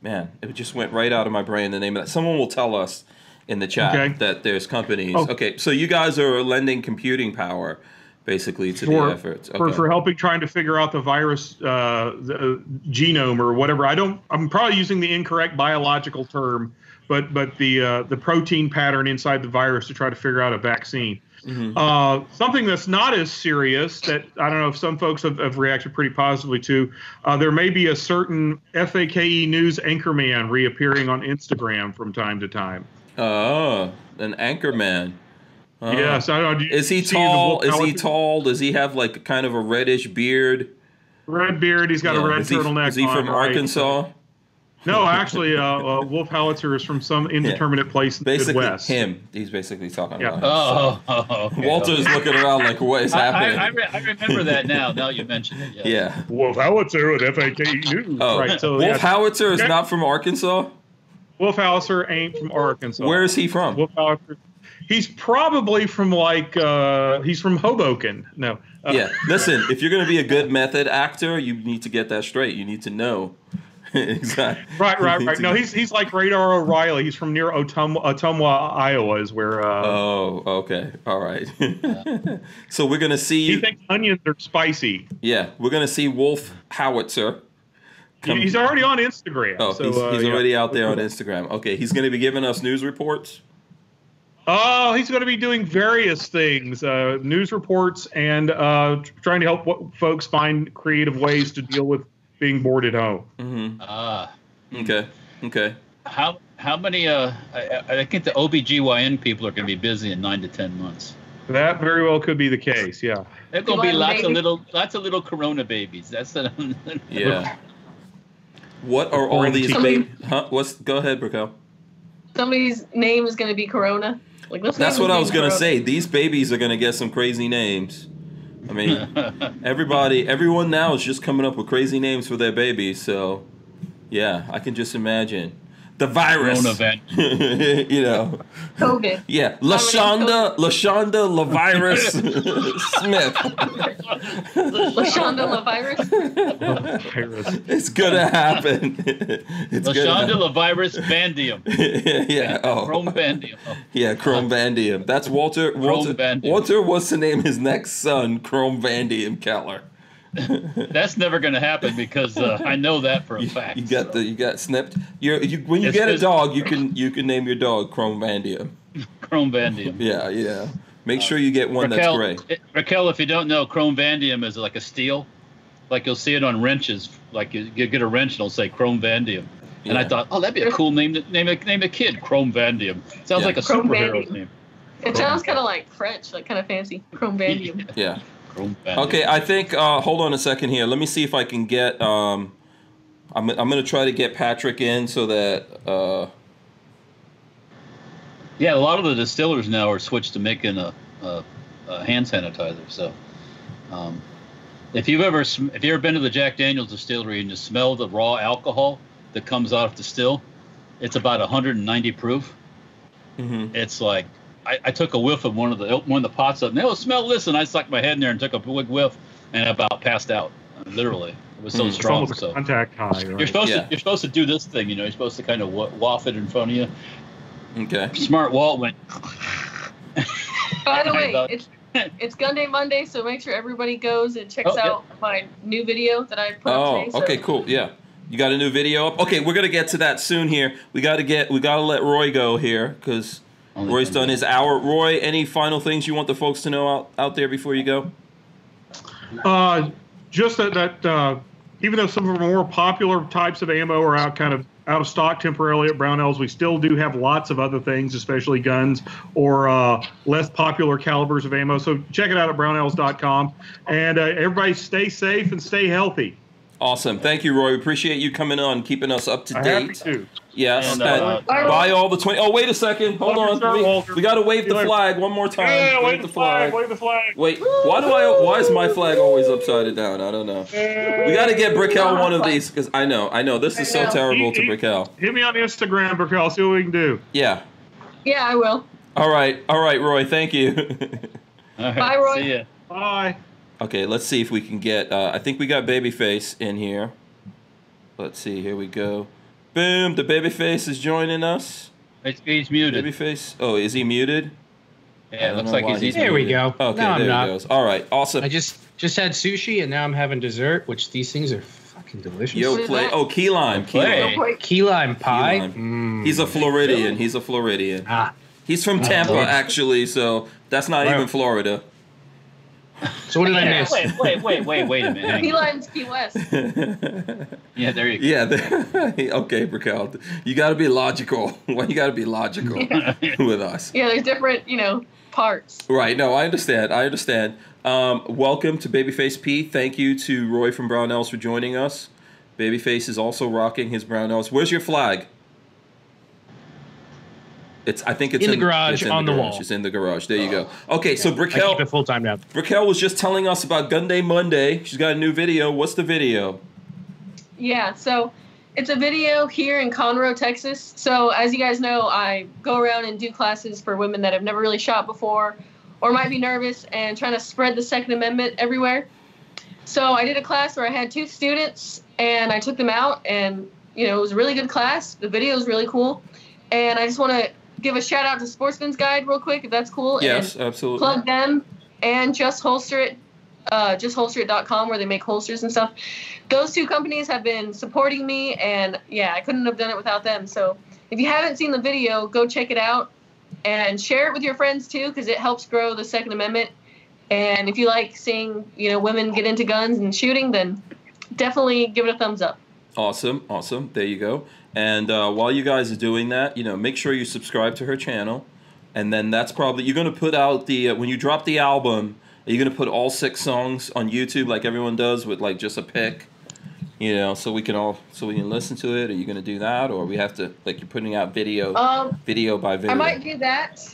Man, it just went right out of my brain. The name of that. Someone will tell us in the chat Okay. that there's companies. Oh. Okay, so you guys are lending computing power, basically, to for, the efforts. for, Okay. for helping trying to figure out the virus uh, the, uh, genome or whatever. I don't. I'm probably using the incorrect biological term, but but the uh, the protein pattern inside the virus to try to figure out a vaccine. Mm-hmm. Uh, something that's not as serious that I don't know if some folks have, have reacted pretty positively to. Uh, there may be a certain FAKE news anchorman reappearing on Instagram from time to time. Oh, an anchorman. Oh. Yes, I don't. do Is he tall? Is he tall? Does he have like kind of a reddish beard? Red beard. He's got a red is he. Is he from right? Arkansas? No, actually, uh, uh, Wolf Howitzer is from some indeterminate place in the Basically, Midwest. him. He's basically talking Yeah. about. Oh, okay. Walter's looking around like, what is happening? I, I, re- I remember that now. Now you mention it. Yeah. yeah. Wolf Howitzer with FAK News. Oh, right. So Wolf yeah, Howitzer is Yeah. not from Arkansas. Wolf Howitzer ain't from Arkansas. Where is he from? Wolf Howitzer? He's probably from like uh, he's from Hoboken. No. Uh, yeah. Listen, if you're going to be a good method actor, you need to get that straight. You need to know. exactly. Right, right, right. No, he's he's like Radar O'Reilly. He's from near Ottumwa Iowa, is where uh, Oh, okay. All right. so we're going to see he thinks onions are spicy. Yeah, we're going to see Wolf Howitzer. Come- He's already on Instagram. Oh, so, he's, uh, he's yeah. already out there on Instagram. Okay, he's going to be giving us news reports. Oh, he's going to be doing various things, uh, news reports, and uh, trying to help folks find creative ways to deal with being bored at home. Mm-hmm. Ah. Okay. Okay. How how many? Uh, I, I think the OBGYN people are going to be busy in nine to ten months. That very well could be the case. Yeah. There's going to be Corona lots of little lots of little Corona babies. That's the. Yeah. What are all these babies? Huh? What's? Go ahead, Brickell. Somebody's name is going to be Corona. Like That's what I was gonna say. These babies are gonna get some crazy names. I mean, everybody, everyone now is just coming up with crazy names for their babies. So, yeah, I can just imagine the virus. Corona van. you know, COVID. yeah, Lashonda, Lashonda Lavirus Smith. Lashonda LaVirus. Virus. It's gonna happen. it's Lashonda gonna. LaVirus Bandium. yeah. Oh. Chrome Bandium. Yeah, Chrome Vandium. That's Walter. Walter, Vandium. Walter wants to name his next son Chrome Vandium Keller. That's never going to happen because uh, I know that for a You, fact. you got so. the you got snipped. You're, you when you It's get a dog, you can you can name your dog Chrome Vandium. Chrome Vandium. Yeah, yeah. Make sure you get one Raquel, that's gray. it- Raquel, if you don't know, Chrome Vandium is like a steel. Like you'll see it on wrenches. Like you, you get a wrench and it'll say Chrome Vandium. And I thought, oh, that'd be a cool name to name a, name a kid Chrome Vandium. Sounds Yeah. like a Chrome superhero's Vandium. name. It sounds kind of like French, like kind of fancy. Chrome Vandium. Yeah. Chrome Vandium. Okay, I think. Uh, hold on a second here. Let me see if I can get. Um, I'm I'm gonna try to get Patrick in so that. Uh, Yeah, a lot of the distillers now are switched to making a, a, a hand sanitizer. So, um, if you've ever sm- if you've ever been to the Jack Daniel's distillery and you smell the raw alcohol that comes out of the still, it's about 190 proof. mhm. It's like I, I took a whiff of one of the one of the pots up. And, oh, smell this, and I stuck my head in there and took a big whiff, and about passed out. Literally, it was so Mm. Strong. So contact high. Right? you're supposed Yeah. to you're supposed to do this thing. You know, you're supposed to kind of wa- waft it in front of you. Okay. Smart Walt went. By the way, it's it's Gun Day Monday, so make sure everybody goes and checks Oh, yeah. out my new video that I put Oh, today. So okay, cool. Yeah. You got a new video up? Okay, we're gonna get to that soon here. We gotta get we gotta let Roy go here because Only Roy's done his hour. Roy, any final things you want the folks to know out, out there before you go? Uh, just that that uh, even though some of our more popular types of ammo are out kind of out of stock temporarily at Brownells, we still do have lots of other things, especially guns or uh, less popular calibers of ammo. So check it out at brownells.com. And uh, everybody stay safe and stay healthy. Awesome. Thank you, Roy. We appreciate you coming on, keeping us up to I'm happy date. to. Yes. And, and uh, buy all the 20. Oh, wait a second. Hold Walter, on. sir, We, we got to wave the flag one more time. Yeah, wave the flag, wave the flag. Wait, why do I? Why is my flag always upside down? I don't know. We got to get Brickell one of these because I know, I know this is so terrible to He- he- Brickell. Hit me on Instagram, Brickell. See what we can do. Yeah. Yeah, I will. All right, all right, Roy. Thank you. All right, Bye, Roy. See ya. Bye. Okay, let's see if we can get. Uh, I think we got Babyface in here. Let's see. Here we go. Boom! The Babyface is joining us. It's, he's muted. Babyface. Oh, is he muted? Yeah, don't looks like he's, he's he's There we go. Okay, no, I'm there not. he goes. All right, awesome. I just just had sushi and now I'm having dessert, which these things are fucking delicious. Yo, play. Oh, key lime. Key Play. lime. Key lime pie. Key lime. Mm. He's a Floridian. He's a Floridian. ah. He's from Tampa, Lord. actually, so that's not Wow. even Florida. So what did I Yeah, miss? wait, wait, wait, wait, wait a minute. hang Key on. Key West. Yeah, there you go. yeah. the- okay, Brickell. You got to be logical. Well, you got to be logical with us. Yeah, there's different, you know, parts. Right. No, I understand. I understand. Um, welcome to Babyface P. Thank you to Roy from Brownells for joining us. Babyface is also rocking his Brownells. Where's your flag? It's. I think it's In the garage, it's on the garage. wall. It's in the garage. There you go. Oh. Okay, so I Brickell. keep it full time now. Raquel was just telling us about Gun Day Monday. She's got a new video. What's the video? Yeah, so it's a video here in Conroe, Texas. So as you guys know, I go around and do classes for women that have never really shot before or might be nervous and trying to spread the Second Amendment everywhere. So I did a class where I had two students and I took them out and you know, it was a really good class. The video was really cool. And I just want to give a shout out to Sportsman's Guide real quick if that's cool. Yes, And absolutely. plug them and just holster it uh, justholsterit.com where they make holsters and stuff those two companies have been supporting me and yeah i couldn't have done it without them so if you haven't seen the video go check it out and share it with your friends too because it helps grow the second amendment and if you like seeing you know women get into guns and shooting then definitely give it a thumbs up Awesome, awesome. There you go. And uh, while you guys are doing that, you know, make sure you subscribe to her channel. And then that's probably you're gonna put out the uh, when you drop the album. Are you gonna put all six songs on YouTube like everyone does with like just a pick? You know, so we can all so we can listen to it. Are you gonna do that, or we have to like you're putting out video um, video by video? i might do that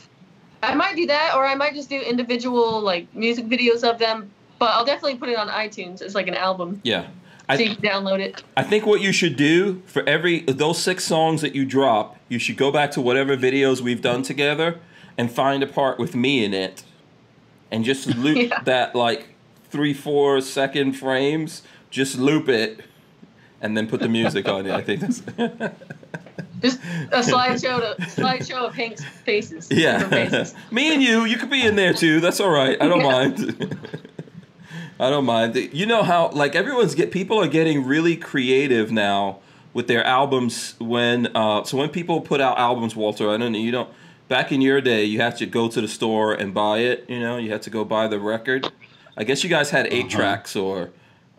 i might do that or i might just do individual like music videos of them but i'll definitely put it on itunes as like an album yeah. So I, you can download it I think what you should do for every those six songs that you drop, you should go back to whatever videos we've done together and find a part with me in it, and just loop Yeah. that like three four second frames. Just loop it, and then put the music on it. I think that's Just a slideshow to slideshow of Hank's faces. yeah. faces. me and you, you could be in there too. That's all right. I don't mind. I don't mind. You know how like everyone's get people are getting really creative now with their albums when uh so when people put out albums, Walter, I don't know, you don't back in your day you had to go to the store and buy it, you know, you had to go buy the record. I guess you guys had 8 Uh-huh. tracks or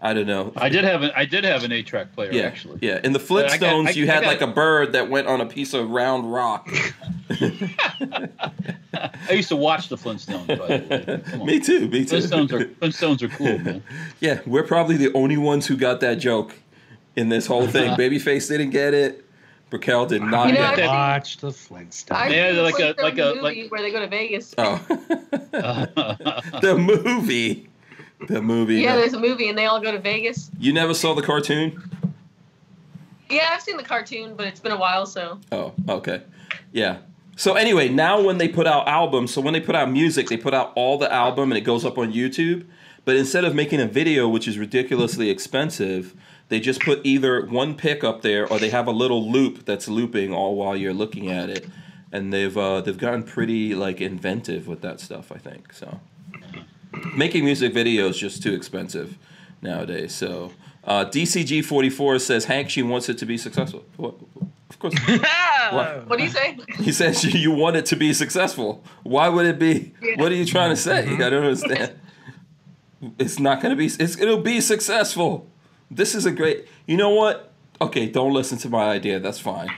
I don't know. I did have an I did have an eight track player yeah, actually. yeah. In the I got- Flintstones, I- you I had got- like a bird that went on a piece of round rock. I used to watch the Flintstones. By the way. Me too. Me too. Flintstones are Flintstones are cool, man. Yeah, we're probably the only ones who got that joke in this whole thing. Uh-huh. Babyface didn't get it. Brickell did not You know, get it. Watch the Flintstones. I Yeah, yeah, like like a- like a- movie like- where they go to Vegas. Oh, the movie. The movie. yeah, there's a movie and they all go to Vegas. You never saw the cartoon? Yeah, I've seen the cartoon, but it's been a while, so Oh, okay. Yeah. So anyway, now when they put out albums, so when they put out music, they put out all the album and it goes up on YouTube. But instead of making a video, which is ridiculously expensive, they just put either one pick up there or they have a little loop that's looping all while you're looking at it. And they've uh, they've gotten pretty like inventive with that stuff, I think. So making music videos is just too expensive nowadays. So uh, DCG44 says Hank, she wants it to be successful. What? Of course. What? What do you say? He says you- you want it to be successful. Why would it be? Yeah. What are you trying to say? I don't understand. It's not going to be. It's it'll be successful. This is a great. You know what? Okay, don't listen to my idea. That's fine.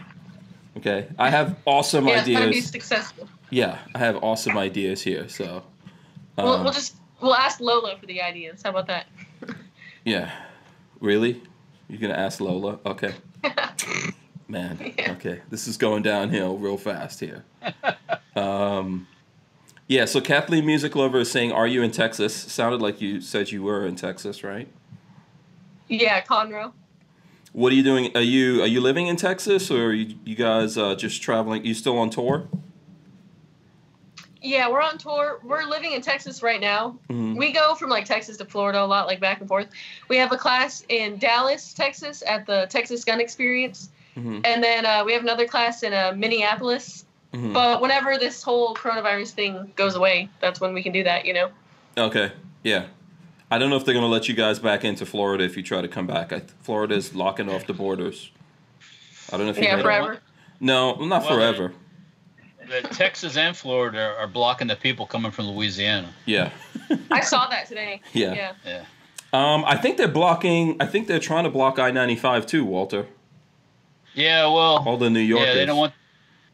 Okay, I have awesome Yeah, it's gonna be ideas. successful. Yeah, I have awesome ideas here. So, we'll, um, we'll just we'll ask Lola for the ideas. How about that? yeah. Really? You're gonna ask Lola? Okay. Man, Yeah. okay. This is going downhill real fast here. Um, yeah, so Kathleen Music Lover is saying, Are you in Texas? Sounded like you said you were in Texas, right? Yeah, Conroe. What are you doing? Are you are you living in Texas or are you, you guys uh, just traveling? You still on tour? Yeah, we're on tour. We're living in Texas right now. Mhm. We go from like Texas to Florida a lot, like back and forth. We have a class in Dallas, Texas, at the Texas Gun Experience, Mhm. and then uh, we have another class in uh, Minneapolis. Mhm. But whenever this whole coronavirus thing goes away, that's when we can do that. You know. Okay, yeah. I don't know if they're gonna let you guys back into Florida if you try to come back. I, Florida is locking off the borders. I don't know if you Yeah, heard forever. No, not Well, forever. The Texas and Florida are blocking the people coming from Louisiana. Yeah, I saw that today. yeah. Yeah. Yeah. Um, I think they're blocking. I think they're trying to block I ninety five too, Walter. Yeah, well, All the New Yorkers. yeah, they don't want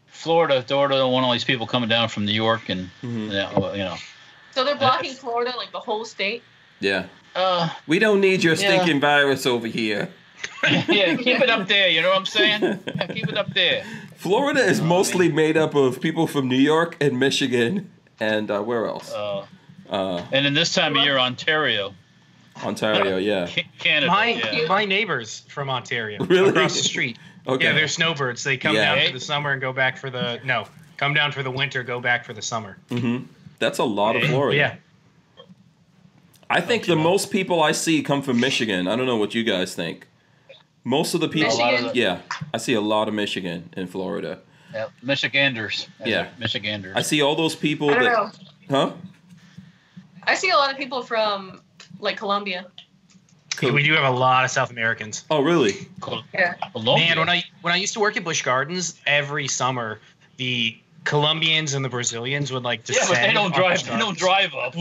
Florida. Florida don't want all these people coming down from New York and Mhm. yeah, well, you know. So they're blocking Yes. Florida, like the whole state. Yeah, Uh, we don't need your Yeah. stinking virus over here. yeah, keep it up there. You know what I'm saying? Yeah, keep it up there. Florida is Oh, mostly made up of people from New York and Michigan and uh, where else? Uh, Uh, and in this time of year, Ontario, Ontario. Yeah. Canada. My yeah. my neighbors from Ontario, Really? across the street. Okay. Yeah, they're snowbirds. They come Yeah. down for the summer and go back for the no. Come down for the winter, go back for the summer. Mm-hmm. That's a lot of Florida. Yeah. I think the most people I see come from Michigan. I don't know what you guys think. Most of the people. A of Michigan? the- Yeah, I see a lot of Michigan in Florida. yeah, Michiganders. Yeah. Michiganders. I see all those people I don't that. know. Huh? I see a lot of people from like Colombia. We do have a lot of South Americans. Oh, really? Col- Yeah. Colombia. Man, when I when I used to work at Busch Gardens, every summer the Colombians and the Brazilians would like yeah, but they don't drive. Busch They don't drive up.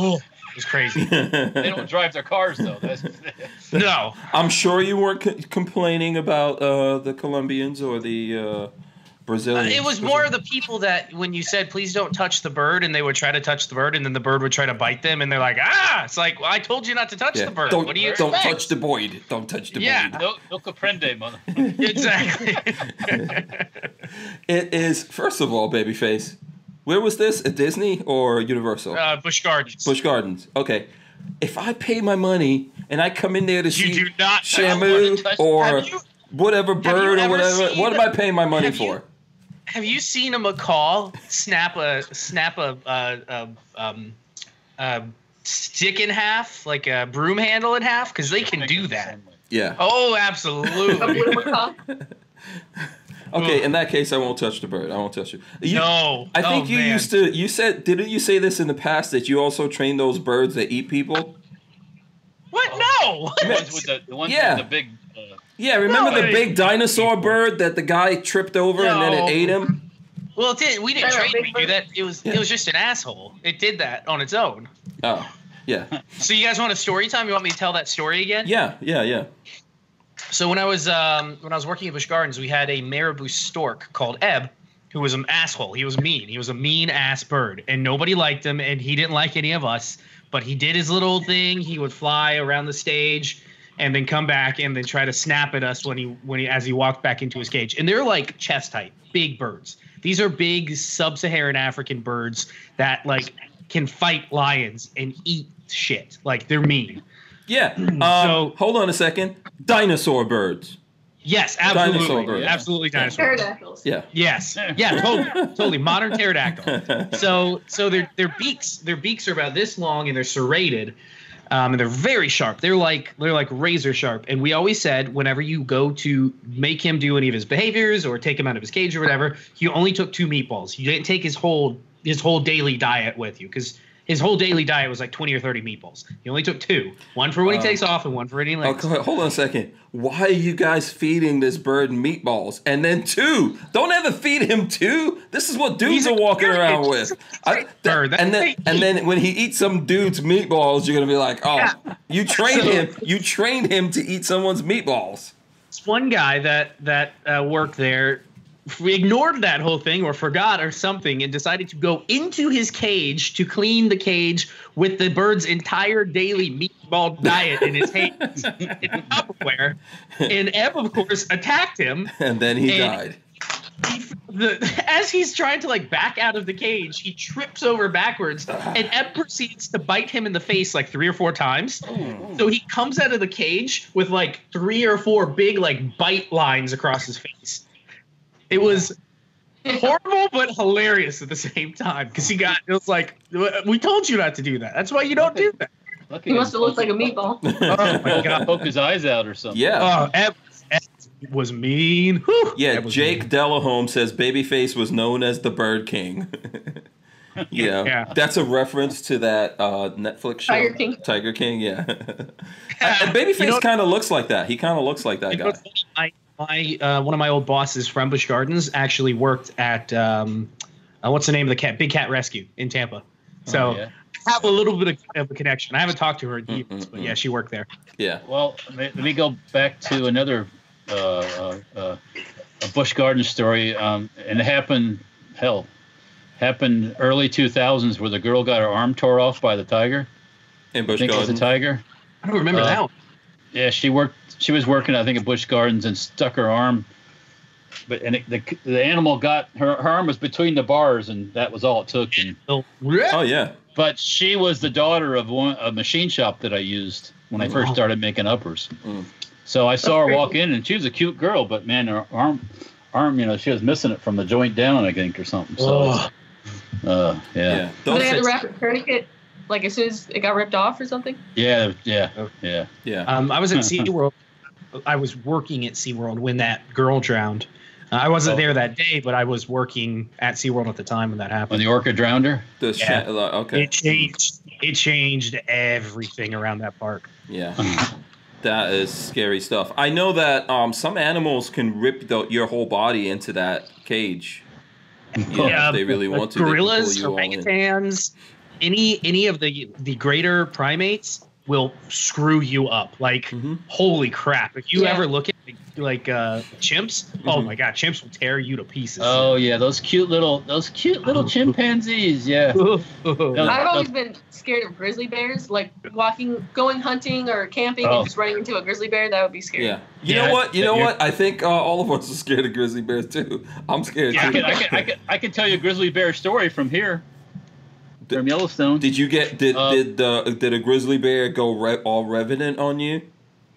It was crazy. They don't drive their cars though. That's, no, I'm sure you weren't c- complaining about uh, the Colombians or the uh, Uh, Brazilians. it was more of the people that when you said please don't touch the bird, and they would try to touch the bird, and then the bird would try to bite them, and they're like, ah! It's like well, I told you not to touch Yeah. the bird. Don't, what do you don't expect? touch the void. Don't touch the Yeah. void. no, no comprende, mother. exactly. It is first of all, babyface. Where was this? At Disney or Universal? uh, Busch Gardens. Busch Gardens. Okay. If I pay my money and I come in there to you see do not. Shamu touch- or you- whatever bird or whatever, what am I paying my money have you- for? Have you seen a macaw snap a snap a, uh a um, a stick in half, like a broom handle in half? Because they can do that. Yeah. Oh, absolutely. blue macaw. Okay. In that case, I won't touch the bird. I won't touch it. You, no, I think oh, you man. used to. You said, didn't you say this in the past that you also train those birds that eat people? What? No. The ones with the, the ones Yeah. with the big. Uh, Yeah. Remember No, the I- big dinosaur bird that the guy tripped over and then it ate him? Well, it did. We didn't train Big to do that. It was Yeah. it was just an asshole. It did that on its own. Oh. Yeah. So you guys want a story time? You want me to tell that story again? Yeah. Yeah. Yeah. So when I was um, when I was working at Busch Gardens, we had a marabou stork called Ebb, who was an asshole. He was mean. He was a mean ass bird, and nobody liked him, and he didn't like any of us. But he did his little thing. He would fly around the stage, and then come back and then try to snap at us when he when he as he walked back into his cage. And they're like chest height, big birds. These are big sub-Saharan African birds that like can fight lions and eat shit. Like they're mean. Yeah. Um, So- hold on a second. Dinosaur birds. Yes, absolutely, Dinosaur bird. absolutely dinosaur. Pterodactyls. Yeah. Yes. Yeah, totally. totally. Modern pterodactyl. So so their their beaks their beaks are about this long and they're serrated. Um, and they're very sharp. They're like they're like razor sharp. And we always said whenever you go to make him do any of his behaviors or take him out of his cage or whatever, you only took two meatballs. You didn't take his whole his whole daily diet with you because his whole daily diet was like 20 or 30 meatballs. He only took two, one for when he Oh. takes off and one for when he lands. Okay, hold on a second. Why are you guys feeding this bird meatballs? And then two. Don't ever feed him two. This is what dudes He's are walking around with. I. And then and then when he eats some dude's meatballs, you're gonna be like, oh, Yeah. you trained him. You trained him to eat someone's meatballs. It's one guy that that uh, worked there f- ignored that whole thing or forgot or something and decided to go into his cage to clean the cage with the bird's entire daily meatball diet in his hands in Tupperware. And Eb, of course, attacked him. And then he died. He, the, as he's trying to like back out of the cage, he trips over backwards, ah. and Eb proceeds to bite him in the face like three or four times. Oh. So he comes out of the cage with like three or four big like bite lines across his face. It was horrible but hilarious at the same time because he got it was like we told you not to do that. That's why you don't do that. Look He must have looked like a meatball. Oh my god. Poke his eyes out or something. Yeah. Oh, Eb, Eb was mean. Whew. Yeah, was Jake mean. Delahome says Babyface was known as the Bird King. yeah, Yeah. that's a reference to that uh, Netflix show. Tiger King. Tiger King, yeah. and Babyface You know- kind of looks like that. He kind of looks like that guy. what's funny? My, my uh, one of my old bosses from Busch Gardens actually worked at um, uh, what's the name of the cat? Big Cat Rescue in Tampa. So Oh, yeah. I have a little bit of, of a connection. I haven't talked to her in years, but yeah, she worked there. Yeah. Well, let me go back to another uh, uh, uh, a Busch Garden story, um, and it happened. Hell, happened early 2000s where the girl got her arm tore off by the tiger. In I Busch think it was a tiger. I don't remember Uh, that one. Yeah, she worked. She was working, I think, at Busch Gardens and stuck her arm. But and it, the the animal got her, her arm was between the bars, and that was all it took. And Oh, Oh yeah. but she was the daughter of one a machine shop that I used when I first started making uppers. Mm. So I saw That's her walk in, and she was a cute girl, but man, her arm, arm, you know, she was missing it from the joint down, I think, or something. So, Oh. uh, Yeah. yeah, Did Those they have to six- wrap a tourniquet like as soon as it got ripped off or something? yeah, yeah, Oh. yeah. yeah. Um, I was at SeaWorld. I was working at SeaWorld when that girl drowned. Uh, I wasn't Oh. there that day, but I was working at SeaWorld at the time when that happened. When happened. the orca drowned her. The Yeah. sha- okay. It changed. It changed everything around that park. Yeah. That is scary stuff. I know that um, some animals can rip the, your whole body into that cage. Yeah, if they really want to. Gorillas, pull you all in. orangutans, any any of the the greater primates will screw you up. Like Mhm. holy crap! If you Yeah. ever look at like uh, chimps, oh Mhm. my god, chimps will tear you to pieces. Oh yeah, those cute little, those cute little chimpanzees. Yeah. Oh. I've always been scared of grizzly bears, like walking, going hunting or camping Oh. and just running into a grizzly bear. That would be scary. Yeah. You Yeah, know what? You know what? I think uh, all of us are scared of grizzly bears too. I'm scared Yeah, I too. can, I can, I can, I can tell you a grizzly bear story from here, Did- from Yellowstone. Did you get did Uh, did the did a grizzly bear go re- all revenant on you?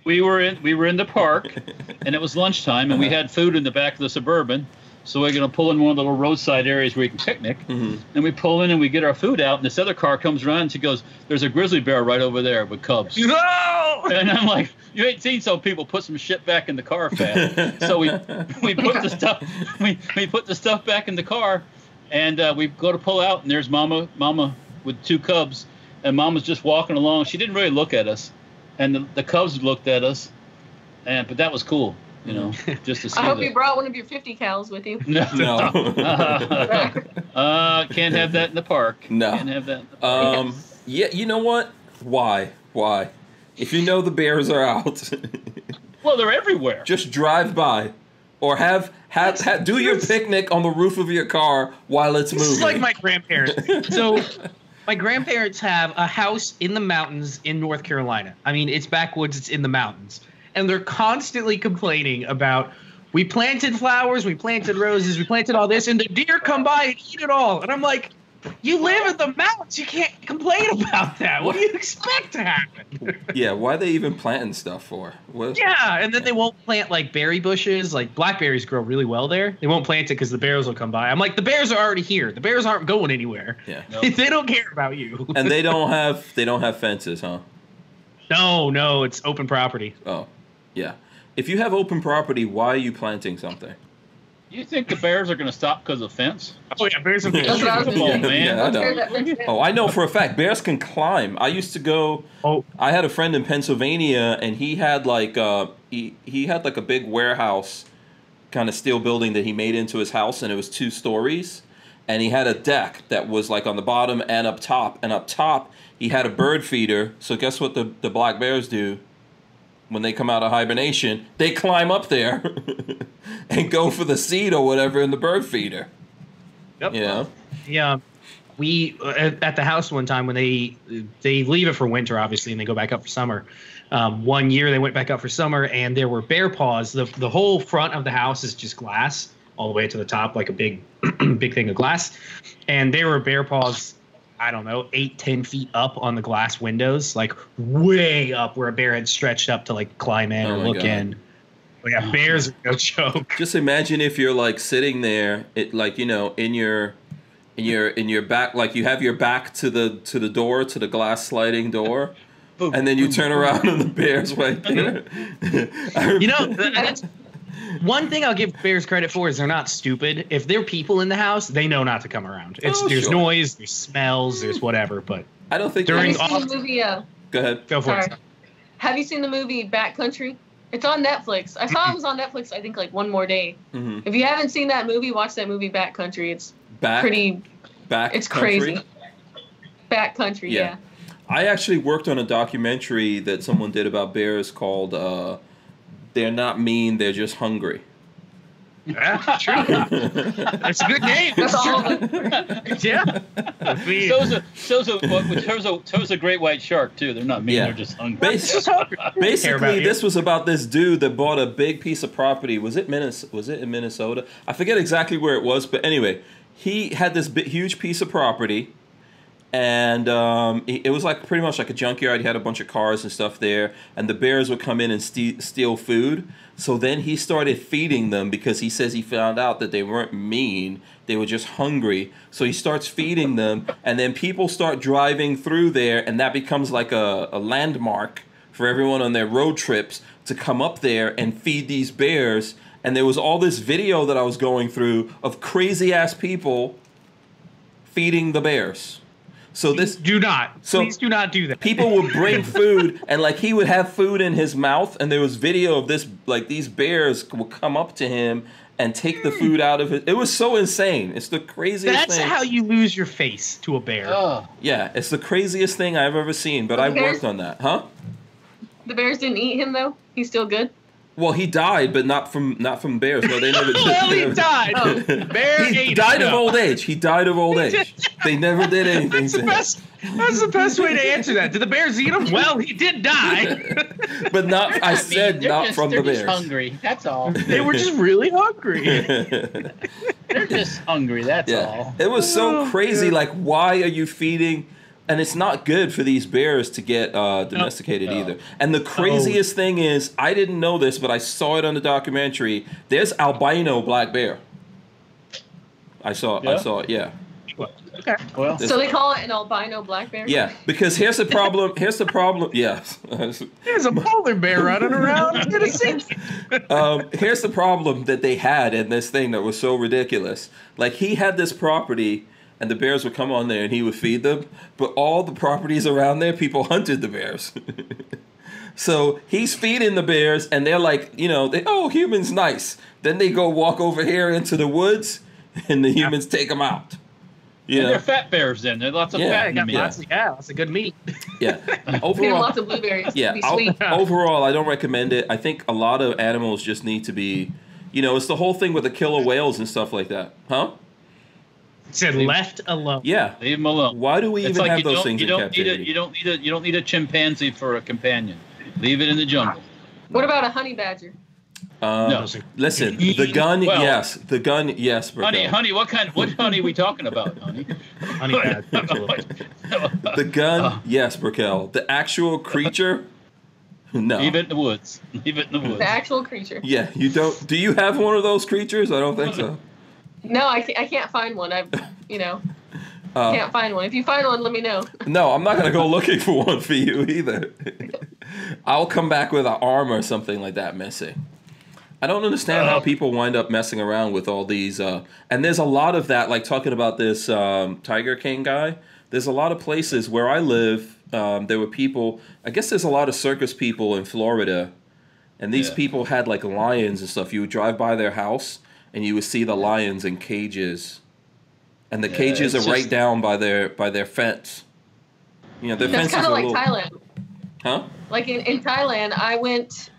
we were in we were in the park and it was lunchtime and we Uh-huh. had food in the back of the suburban so we're going to pull in one of the little roadside areas where you can picnic Mhm. and we pull in and we get our food out and this other car comes around and she goes there's a grizzly bear right over there with cubs No! and i'm like you ain't seen some people put some shit back in the car fast so we we put the stuff we, we put the stuff back in the car and uh, we go to pull out and there's mama mama with two cubs and mama's just walking along she didn't really look at us and the, the cubs looked at us and but that was cool you know just to see I hope the, you brought one of your 50 cows with you. no, No. uh, can't have that in the park No. can't have that in the park. um. Yeah. You know what? Why? Why? If you know the bears are out, well they're everywhere just drive by, or have have, have do your picnic on the roof of your car while it's moving. is like my grandparents. so, my grandparents have a house in the mountains in North Carolina. I mean, it's backwoods, it's in the mountains. And they're constantly complaining about we planted flowers, we planted roses, we planted all this, and the deer come by and eat it all. And I'm like, you live in the mountains. You can't complain about that. What do you expect to happen? yeah. Why are they even planting stuff for? What? yeah, and then they won't plant like berry bushes. Like blackberries grow really well there. They won't plant it because the bears will come by. I'm like, the bears are already here. The bears aren't going anywhere. Yeah. No. they don't care about you. And they don't have they don't have fences, huh? No, no, it's open property. Oh, yeah. If you have open property, why are you planting something? You think the Bears are going to stop because of fence? Oh yeah, bears are That's what I was Come on, man. Yeah, I know. Tear that fence down. Oh, I know for a fact bears can climb. I used to go. Oh. I had a friend in Pennsylvania, and he had like uh he he had like a big warehouse, kind of steel building that he made into his house, and it was two stories, and he had a deck that was like on the bottom and up top, and up top he had a bird feeder. So guess what the the black bears do? When they come out of hibernation, they climb up there and go for the seed or whatever in the bird feeder. Yep. You know? Yeah, we uh, at, at the house one time when they they leave it for winter, obviously, and they go back up for summer. Um, one year they went back up for summer, and there were bear paws. the The whole front of the house is just glass all the way to the top, like a big big thing of glass, and there were bear paws. I don't know, eight, ten feet up on the glass windows, like way up where a bear had stretched up to like climb in Oh or look God. in. But yeah, bears are no joke. Just imagine if you're like sitting there, it like you know, in your, in your in your back, like you have your back to the to the door to the glass sliding door, and then you turn around and the bear's right there. You know, that's one thing I'll give bears credit for is they're not stupid. If there are people in the house, they know not to come around. It's Oh, there's sure. noise, there's smells, there's whatever. But I don't think During Have you seen the movie? Uh, Go ahead. go for sorry. it. Have you seen the movie Backcountry? It's on Netflix. I saw it was on Netflix. I think like one more day. hmm If you haven't seen that movie, watch that movie Backcountry. It's Back. pretty. Back. It's country. crazy. Backcountry, Yeah. yeah. I actually worked on a documentary that someone did about bears called uh, "They're Not Mean, They're Just Hungry." Yeah, true. It's a good name. That's all. true. of it. Yeah. I mean, So's a so's a what- so's a so's a great white shark too. They're not mean. Yeah. They're just hungry. Bas- Basically, this was about this dude that bought a big piece of property. Was it Minnesota? Was it in Minnesota? I forget exactly where it was, but anyway, he had this big, huge piece of property, and um, it was like pretty much like a junkyard. He had a bunch of cars and stuff there, and the bears would come in and ste- steal food. So then he started feeding them because he says he found out that they weren't mean; they were just hungry. So he starts feeding them, and then people start driving through there, and that becomes like a, a landmark for everyone on their road trips to come up there and feed these bears. And there was all this video that I was going through of crazy ass people feeding the bears. So this do not. So- please do not do that. people would bring food and like he would have food in his mouth and there was video of this like these bears would come up to him and take the food out of it. It was so insane. It's the craziest That's thing. how you lose your face to a bear. Oh, yeah, it's the craziest thing I've ever seen, but I Okay. worked on that. Huh? The bears didn't eat him though. He's still good. Well, he died, but not from not from bears. No, they never. well, they he never- died. Oh. Bear He ate died him. of old age. He died of old age. They never did anything That's to the him. best. That's the best way to answer that. Did the bears eat him? Well, he did die. But not. I mean, said not just, from they're the just bears. hungry. That's all. they were just really hungry. They're just hungry. That's yeah, all. it was so Oh, crazy. yeah. Like, why are you feeding? And it's not good for these bears to get uh, domesticated No. either. And the craziest thing is, I didn't know this, but I saw it on the documentary. There's albino black bear. I saw. I saw it. Yeah. okay. Well, So they call it an albino black bear. Yeah. Because here's the problem. Here's the problem. Yes. There's a polar bear running around in a sink. um, here's the problem that they had in this thing that was so ridiculous. Like he had this property, and the bears would come on there, and he would feed them. But all the properties around there, people hunted the bears. so he's feeding the bears, and they're like, you know, they, oh, humans nice. Then they go walk over here into the woods, and the humans take them out. Yeah, and they're fat bears. Then there's lots of Yeah, Yeah, fat I in got meat. lots of yeah, lots of good meat. yeah. Overall, lots of blueberries. Yeah, Be sweet. overall, I don't recommend it. I think a lot of animals just need to be, you know, it's the whole thing with the killer whales and stuff like that, huh? It said left alone. Yeah. Leave them alone. Why do we It's even like have you those things you in don't need a captivity? you don't need a you don't need a chimpanzee for a companion. Leave it in the jungle. What about a honey badger? Uh, No. Listen, the gun, Well- yes, the gun, yes, Honey, honey, what kind? What honey are we talking about, honey? Honey bad. The gun, Uh. yes, Brickell. The actual creature, no. Leave it in the woods. Leave it in the woods. The actual creature. Yeah, you don't. Do you have one of those creatures? I don't think so. No, I can't, I can't find one. I've, you know, Uh, can't find one. If you find one, let me know. no, I'm not gonna go looking for one for you either. I'll come back with an arm or something like that missing. I don't understand how Uh, people wind up messing around with all these. Uh, and there's a lot of that, like talking about this um, Tiger King guy. There's a lot of places where I live. Um, there were people. I guess there's a lot of circus people in Florida, and these Yeah. people had like lions and stuff. You would drive by their house, and you would see the lions in cages, and the Yeah, cages are it's right down by their by their fence. You know, their That's kind of like little, Thailand. huh? Like in, in Thailand, I went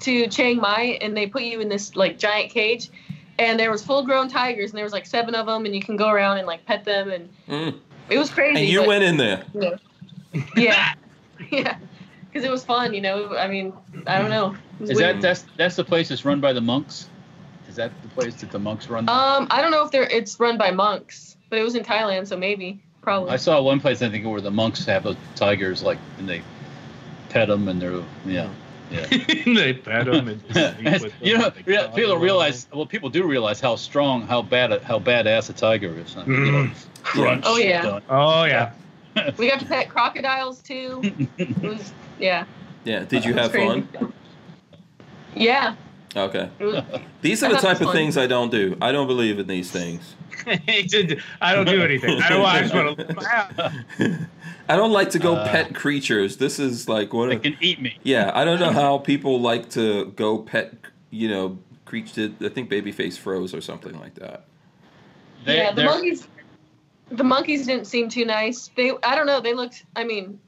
to Chiang Mai and they put you in this like giant cage, and there was full grown tigers and there was like seven of them and you can go around and like pet them and Mm. it was crazy. And you but- went in there. Yeah, yeah, because it was fun. You know, I mean, I don't know. Is weird. that that's that's the place that's run by the monks? Is that the place that the monks run? Um, I don't know if they're it's run by monks, but it was in Thailand, so maybe, probably. I saw one place I think where the monks have the tigers like and they pet them and they're yeah. Yeah. they pet him and sleep with you know, they rea- cuddle people them. realize. Well, people do realize how strong, how bad, a- how badass a tiger is. You know, crunch. Oh, yeah. done. Oh yeah. we got to pet crocodiles too. It was yeah. Yeah. Did you it have fun? Yeah. Okay. These are the type of things I don't do. I don't believe in these things. I don't do anything. I don't. I just want to. I don't like to go Uh, pet creatures. This is like what? They A, can eat me. yeah, I don't know how people like to go pet. You know, creature. I think Babyface froze or something like that. They, yeah, the monkeys. The monkeys didn't seem too nice. They, I don't know. They looked. I mean,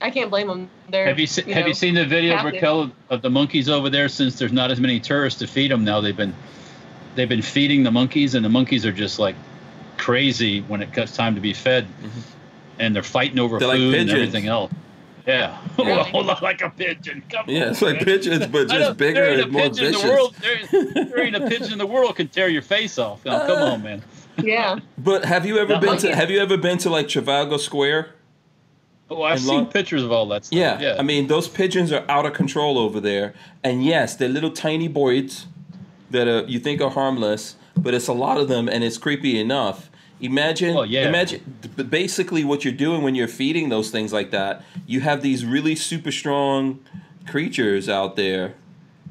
I can't blame them. They're. Have you se- have know, you seen the video, captive. Raquel, of- of the monkeys over there? Since there's not as many tourists to feed them now, they've been they've been feeding the monkeys, and the monkeys are just like crazy when it comes time to be fed, and they're fighting over Mm-hmm. They're like food and everything else. Yeah, Really? well, like a pigeon. Come Yeah, on, it's like man. pigeons, but I just bigger there ain't and a more pigeon in vicious. the world. There, there ain't a pigeon in the world can tear your face off. Now, come on, man. Yeah. But have you ever Not been to? Have you ever been to like Trafalgar Square? Oh, I've seen long- pictures of all that stuff. Yeah, yeah. I mean those pigeons are out of control over there, and yes, they're little tiny birds that are you think are harmless, but it's a lot of them, and it's creepy enough. Imagine, Well, yeah. imagine basically what you're doing when you're feeding those things like that. You have these really super strong creatures out there,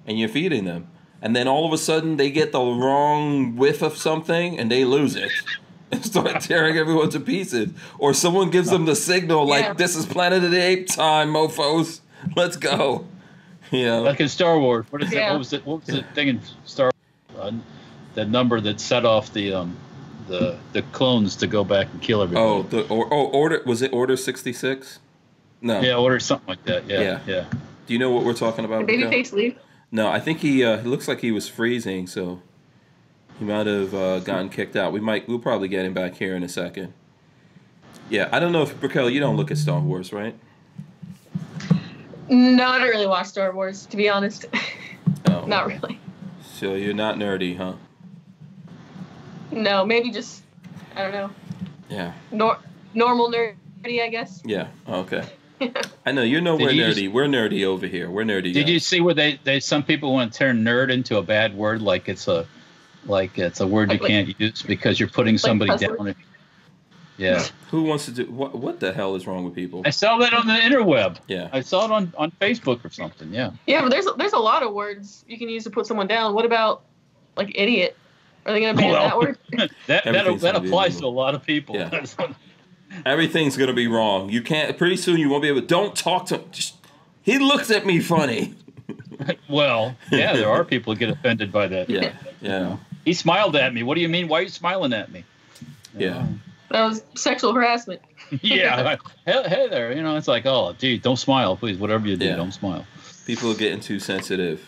and you're feeding them, and then all of a sudden they get the wrong whiff of something, and they lose it. And start tearing everyone to pieces, or someone gives them the signal like, Yeah. "This is Planet of the Ape time, mofo's. Let's go." You know, Like in Star Wars, what is that? Yeah. What was it? What was the thing in Star? Uh, that number that set off the um, the the clones to go back and kill everybody. oh, the or, oh, order was it Order sixty six? No. yeah, order something like that. Yeah, Yeah. yeah. Do you know what we're talking about? Miguel? Babyface leave. No, I think he. Uh, it looks like he was freezing, so he might have uh, gotten kicked out. We might. We'll probably get him back here in a second. Yeah, I don't know if Raquel, you don't look at Star Wars, right? No, I don't really watch Star Wars, to be honest. Oh, Not really. So you're not nerdy, huh? No, maybe just I don't know. Yeah. Nor- normal nerdy, I guess. Yeah. Okay. I know you're nowhere Did you nerdy. just- We're nerdy over here. We're nerdy. Did guys. you see where they, they some people want to turn nerd into a bad word, like it's a like it's a word you Like- like- can't use because you're putting somebody cuss down. word? Yeah, Who wants to do what? What the hell is wrong with people? I saw that on the interweb. Yeah. I saw it on, on Facebook or something. Yeah. Yeah, but there's there's a lot of words you can use to put someone down. What about like idiot? Are they gonna ban Well, that word? that that, Everything's that applies to a lot of people. Yeah. Everything's gonna be wrong. You can't. Pretty soon you won't be able. To don't talk to. Just. He looks at me funny. well, yeah, there are people who get offended by that. Yeah. Yeah. He smiled at me. What do you mean? Why are you smiling at me? Yeah. That was sexual harassment. yeah. hey, hey there. You know, it's like, oh, dude, don't smile, please. Whatever you do, Yeah. don't smile. People are getting too sensitive.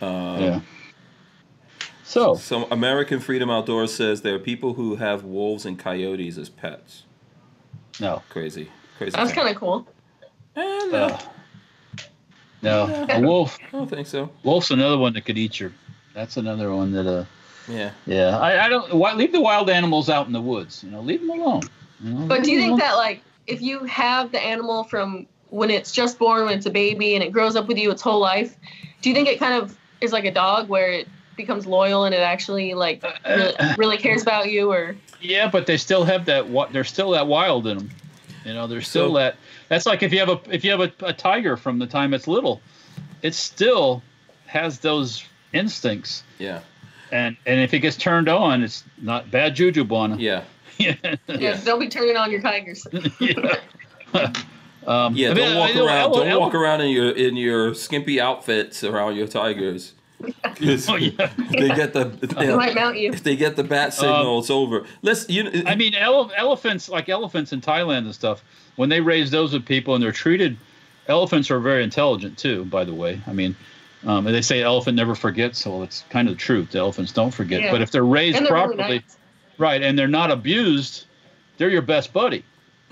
Um, yeah. So, So American Freedom Outdoors says there are people who have wolves and coyotes as pets. no. Crazy. Crazy. That's town. kind of cool. Eh, no, Uh, no. A wolf. I don't think so. Wolf's another one that could eat you. That's another one that, uh, Yeah. yeah. I, I don't. Why, leave the wild animals out in the woods. You know, leave them alone. You know, But do you think alone. that like if you have the animal from when it's just born, when it's a baby, and it grows up with you its whole life, do you think it kind of is like a dog where it becomes loyal and it actually like really, really cares about you or Yeah, but they still have that. What they're still that wild in them. You know, they're still So- that. That's like if you have a if you have a, a tiger from the time it's little, it still has those instincts, Yeah. and and if it gets turned on, it's not bad juju, Buana. Yeah. Yeah. Yeah, don't be turning on your tigers. yeah. um, Yeah, I mean, don't walk I know around. ele- don't ele- walk around in your in your skimpy outfits around your tigers. Oh, yeah. they get the They might mount you. if they get the bat signal, it's over. Let's you. I mean, ele- elephants, like elephants in Thailand and stuff, when they raise those with people and they're treated, elephants are very intelligent too, by the way. I mean, um, and they say elephant never forgets, so it's kind of the truth. The elephants don't forget. Yeah. But if they're raised they're really properly, nice. right, and they're not abused, they're your best buddy.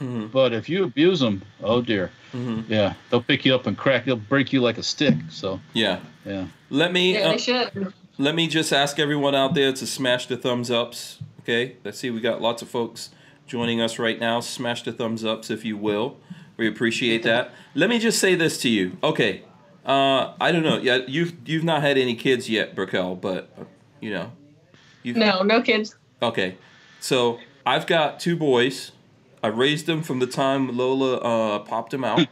Mhm, But if you abuse them, oh dear, mhm. yeah, they'll pick you up and crack. They'll break you like a stick. So Yeah. yeah, Let me Yeah, uh, they should. let me just ask everyone out there to smash the thumbs ups. Okay. Let's see. We got lots of folks joining us right now. Smash the thumbs ups if you will. We appreciate that. Let me just say this to you. Okay. Uh, I don't know. Yeah, you've you've not had any kids yet, Brickell, but uh, you know, you've No, no kids. Okay, so I've got two boys. I raised them from the time Lola uh, popped them out.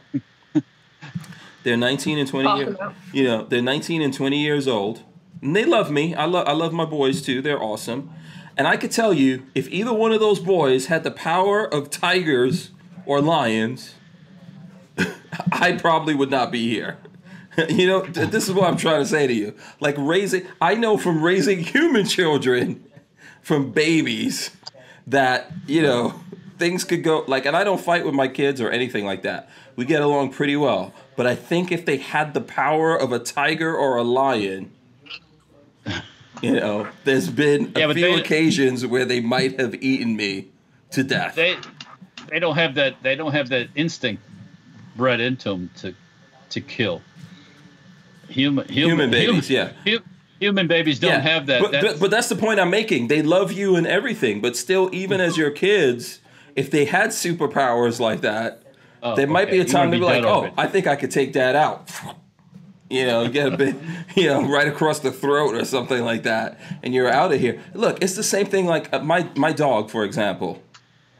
they're 19 and 20 Pop years. You know, they're 19 and 20 years old, and they love me. I love I love my boys too. They're awesome. And I could tell you, if either one of those boys had the power of tigers or lions, I probably would not be here. you know, th- this is what I'm trying to say to you. Like raising, I know from raising human children, from babies, that you know things could go like. And I don't fight with my kids or anything like that. We get along pretty well. But I think if they had the power of a tiger or a lion, you know, there's been a Yeah, few they- occasions where they might have eaten me to death. they they don't have that they don't have that instinct bred into them to to kill human human, Human babies, human, yeah. hu- human babies don't Yeah, have that, But, that but, but that's the point I'm making. They love you and everything, but still, even as your kids, if they had superpowers like that, oh, there might okay. be a time to be like, "Oh. I think I could take that out." You know, get a bit, you know, right across the throat or something like that, and you're out of here. Look, it's the same thing. Like uh, my my dog, for example.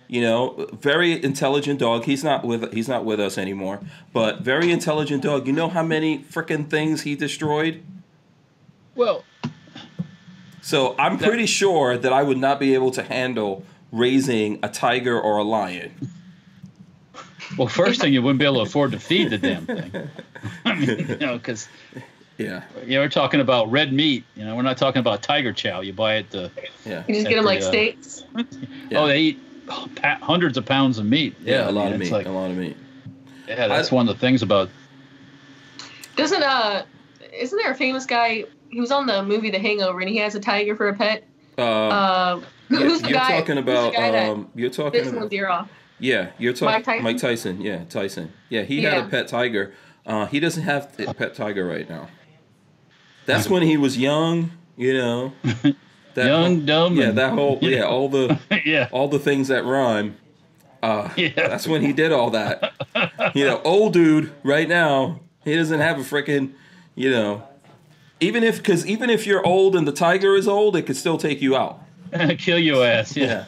You know, very intelligent dog. He's not with he's not with us anymore, but very intelligent dog. You know how many freaking things he destroyed? well So I'm That- pretty sure that I would not be able to handle raising a tiger or a lion. well first thing you wouldn't be able to afford to feed the damn thing i mean you know because Yeah, you know, we're talking about red meat you know we're not talking about tiger chow you buy it the yeah, You just get them the, like uh, steaks. Yeah. oh they eat pa- hundreds of pounds of meat yeah. yeah, a I lot mean, of meat, like a lot of meat. yeah that's I- one of the things about Doesn't uh, isn't there a famous guy? He was on the movie The Hangover, and he has a tiger for a pet. Uh, Uh, yeah, who's the you're guy? talking who's the about guy um, you're bit talking someone's about ear off? yeah, you're talking Mike Tyson? Mike Tyson. Yeah, Tyson. Yeah, he had a pet tiger. Uh, he doesn't have a pet tiger right now. That's when he was young. You know, that young whole- dumb yeah, and- that whole yeah, all the yeah all the things that rhyme. Uh, Yeah. That's when he did all that. you know, old dude right now, he doesn't have a freaking, you know, even if because even if you're old and the tiger is old, it could still take you out. kill your ass yeah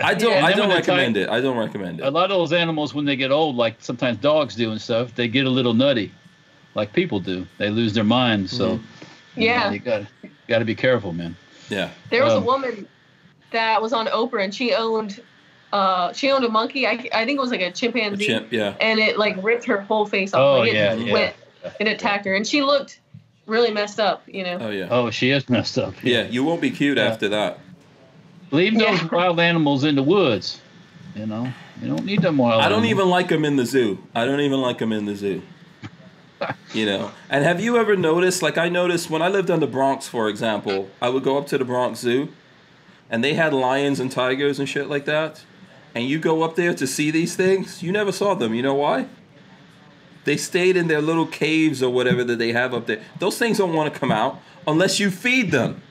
I don't. Yeah, I don't when the ti- recommend it. I don't recommend it. a lot of those animals when they get old like sometimes dogs do and stuff they get a little nutty like people do they lose their minds so you know, Yeah. you got got to be careful man Yeah. There was Um, a woman that was on Oprah, and she owned, uh, she owned a monkey. I, I think it was like a A chimpanzee, chimp. Yeah. and it like ripped her whole face off. Oh, like, it yeah, yeah. went, It attacked her, and she looked really messed up. You know. Oh yeah. oh she is messed up Yeah. You won't be cute Yeah. after that. leave those Yeah. wild animals in the woods you know you don't need them wild I don't animals. even like them in the zoo. I don't even like them in the zoo. You know, and have you ever noticed? Like I noticed when I lived on the Bronx, for example, I would go up to the Bronx Zoo, and they had lions and tigers and shit like that. And you go up there to see these things, you never saw them. You know why? They stayed in their little caves or whatever that they have up there. Those things don't want to come out unless you feed them.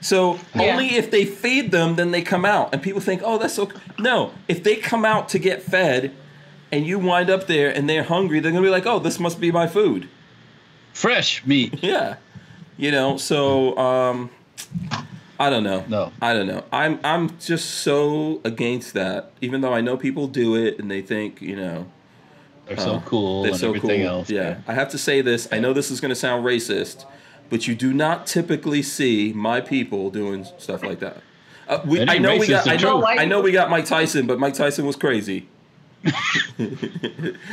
So Yeah. only if they feed them, then they come out. And people think, oh, that's so. No, if they come out to get fed, and you wind up there and they're hungry, they're gonna be like, oh, this must be my food. fresh meat Yeah, you know. So um, I don't know. No. I don't know. I'm I'm just so against that. Even though I know people do it and they think, you know, they're uh, so cool they're and so everything cool. else Yeah. I have to say this. I know this is gonna sound racist, but you do not typically see my people doing stuff like that. Uh, we, I know we got. I know. I know we got Mike Tyson, but Mike Tyson was crazy.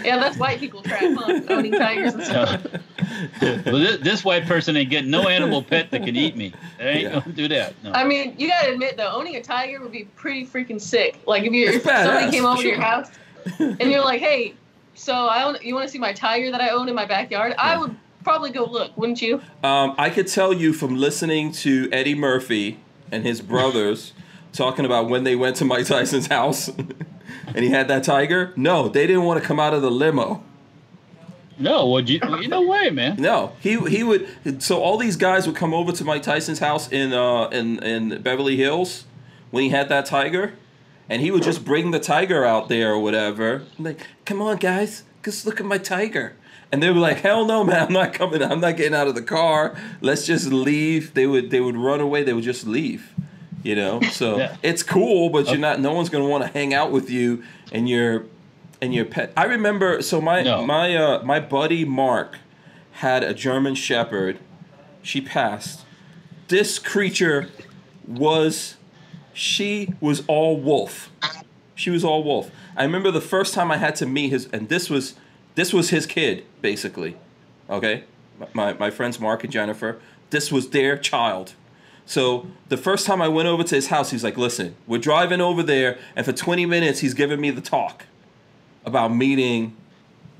Yeah, that's white people crap, huh? Owning tigers and stuff. Well, this, this white person ain't getting no animal pet that can eat me. They ain't Yeah. gonna do that. No. I mean, you gotta admit though, owning a tiger would be pretty freaking sick. Like if you if somebody badass, came for over to your house and you're like, hey, so I own, you want to see my tiger that I own in my backyard? I would probably go look, wouldn't you? Um, I could tell you from listening to Eddie Murphy and his brothers talking about when they went to Mike Tyson's house and he had that tiger. No, they didn't want to come out of the limo. no, would you? No way, man. No, he he would. So all these guys would come over to Mike Tyson's house in uh in in Beverly Hills when he had that tiger, and he would just bring the tiger out there or whatever. Like, come on, guys, just look at my tiger. And they were like, "Hell no, man! I'm not coming. I'm not getting out of the car. Let's just leave." They would they would run away. They would just leave. You know, so Yeah. it's cool, but you're not. No one's gonna want to hang out with you and your and your pet. I remember. So my No. my uh my buddy Mark had a German Shepherd. She passed. This creature was, she was all wolf. She was all wolf. I remember the first time I had to meet his, and this was, this was his kid basically. Okay, my my friends Mark and Jennifer. This was their child. So the first time I went over to his house, he's like, "Listen, we're driving over there, and for 20 minutes, he's giving me the talk about meeting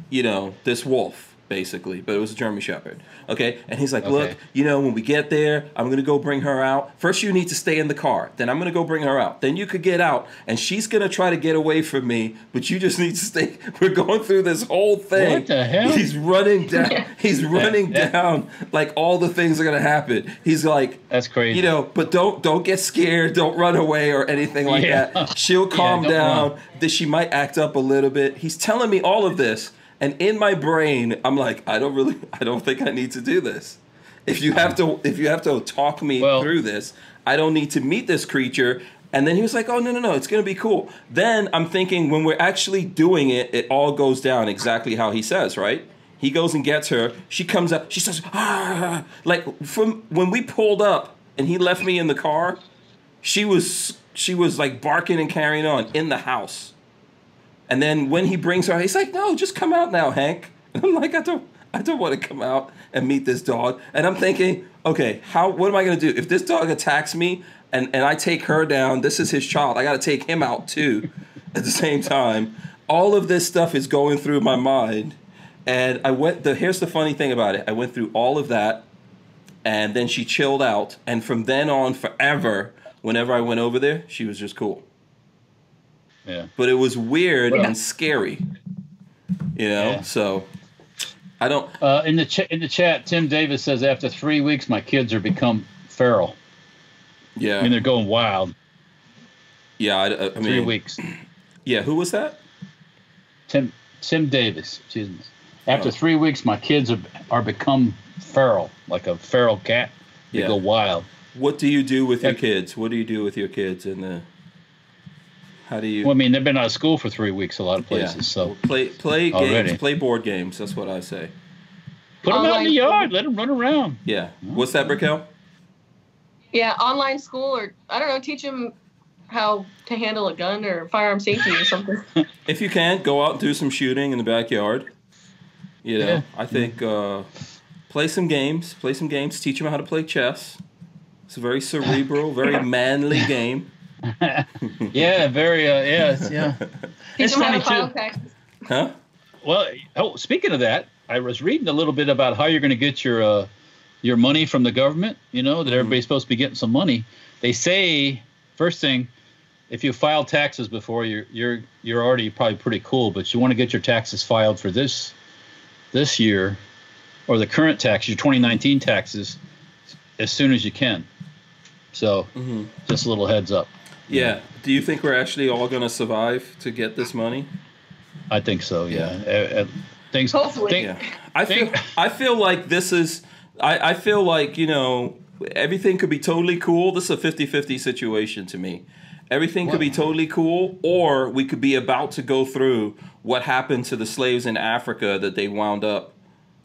you know, this wolf, basically, but it was a German Shepherd. Okay? And he's like, look, you know, when we get there, I'm gonna go bring her out. First, you need to stay in the car. Then I'm gonna go bring her out. Then you could get out, and she's gonna try to get away from me, but you just need to stay. We're going through this whole thing. What the hell? He's running down. Yeah. He's running yeah. down like all the things are gonna happen. He's like, That's crazy. you know, but don't don't get scared. Don't run away or anything like Yeah. that. She'll calm down. run. That she might act up a little bit. He's telling me all of this, and in my brain, I'm like, I don't really, I don't think I need to do this. If you have to, if you have to talk me Well- through this, I don't need to meet this creature. And then he was like, "Oh no, no, no! It's gonna be cool." Then I'm thinking, when we're actually doing it, it all goes down exactly how he says, right? He goes and gets her. She comes up. She says, "Ah!" ah, ah, ah. Like from when we pulled up and he left me in the car, she was she was like barking and carrying on in the house. And then when he brings her, he's like, "No, just come out now, Hank." And I'm like, "I don't, I don't want to come out and meet this dog." And I'm thinking, okay, how? What am I gonna do if this dog attacks me and and I take her down? This is his child. I got to take him out too, at the same time. All of this stuff is going through my mind, and I went. The here's the funny thing about it. I went through all of that, and then she chilled out, and from then on, forever. Whenever I went over there, she was just cool yeah. but it was weird Well- and scary. You know, Yeah. so I don't. Uh, in the ch- in the chat, Tim Davis says after three weeks, my kids are become feral. Yeah, I mean, they're going wild. yeah. I, I mean, Three weeks. Yeah, who was that? Tim Tim Davis. Excuse me. After Oh. three weeks, my kids are are become feral, like a feral cat. They Yeah. go wild. What do you do with your kids? What do you do with your kids? in the how do you? Well, I mean, they've been out of school for three weeks a lot of places. yeah. So play play Already. games, play board games. That's what I say. put them out in the Online- yard. Let them run around. Yeah. What's that, Brickell? Yeah, online school or I don't know, teach them how to handle a gun or firearm safety or something. If you can, go out and do some shooting in the backyard. You know, Yeah. I think uh, play some games. Play some games. Teach them how to play chess. It's a very cerebral, very manly game. Yeah, very. Uh, yeah, yeah. Teach It's funny to file too. taxes. Huh? Well, oh, speaking of that, I was reading a little bit about how you're going to get your uh, your money from the government. You know that everybody's supposed to be getting some money. They say first thing, if you file taxes before, you're you're you're already probably pretty cool. But you want to get your taxes filed for this this year, or the current tax, your 2019 taxes, as soon as you can. So hmm just a little heads up. Yeah. Do you think we're actually all going to survive to get this money? I think so. Yeah. Uh, uh, things. Hopefully. think- Yeah. I feel Think- I feel like this is I, I feel like, you know, everything could be totally cool. This is a 50-50 situation to me. Everything could be totally cool or we could be about to go through what happened to the slaves in Africa that they wound up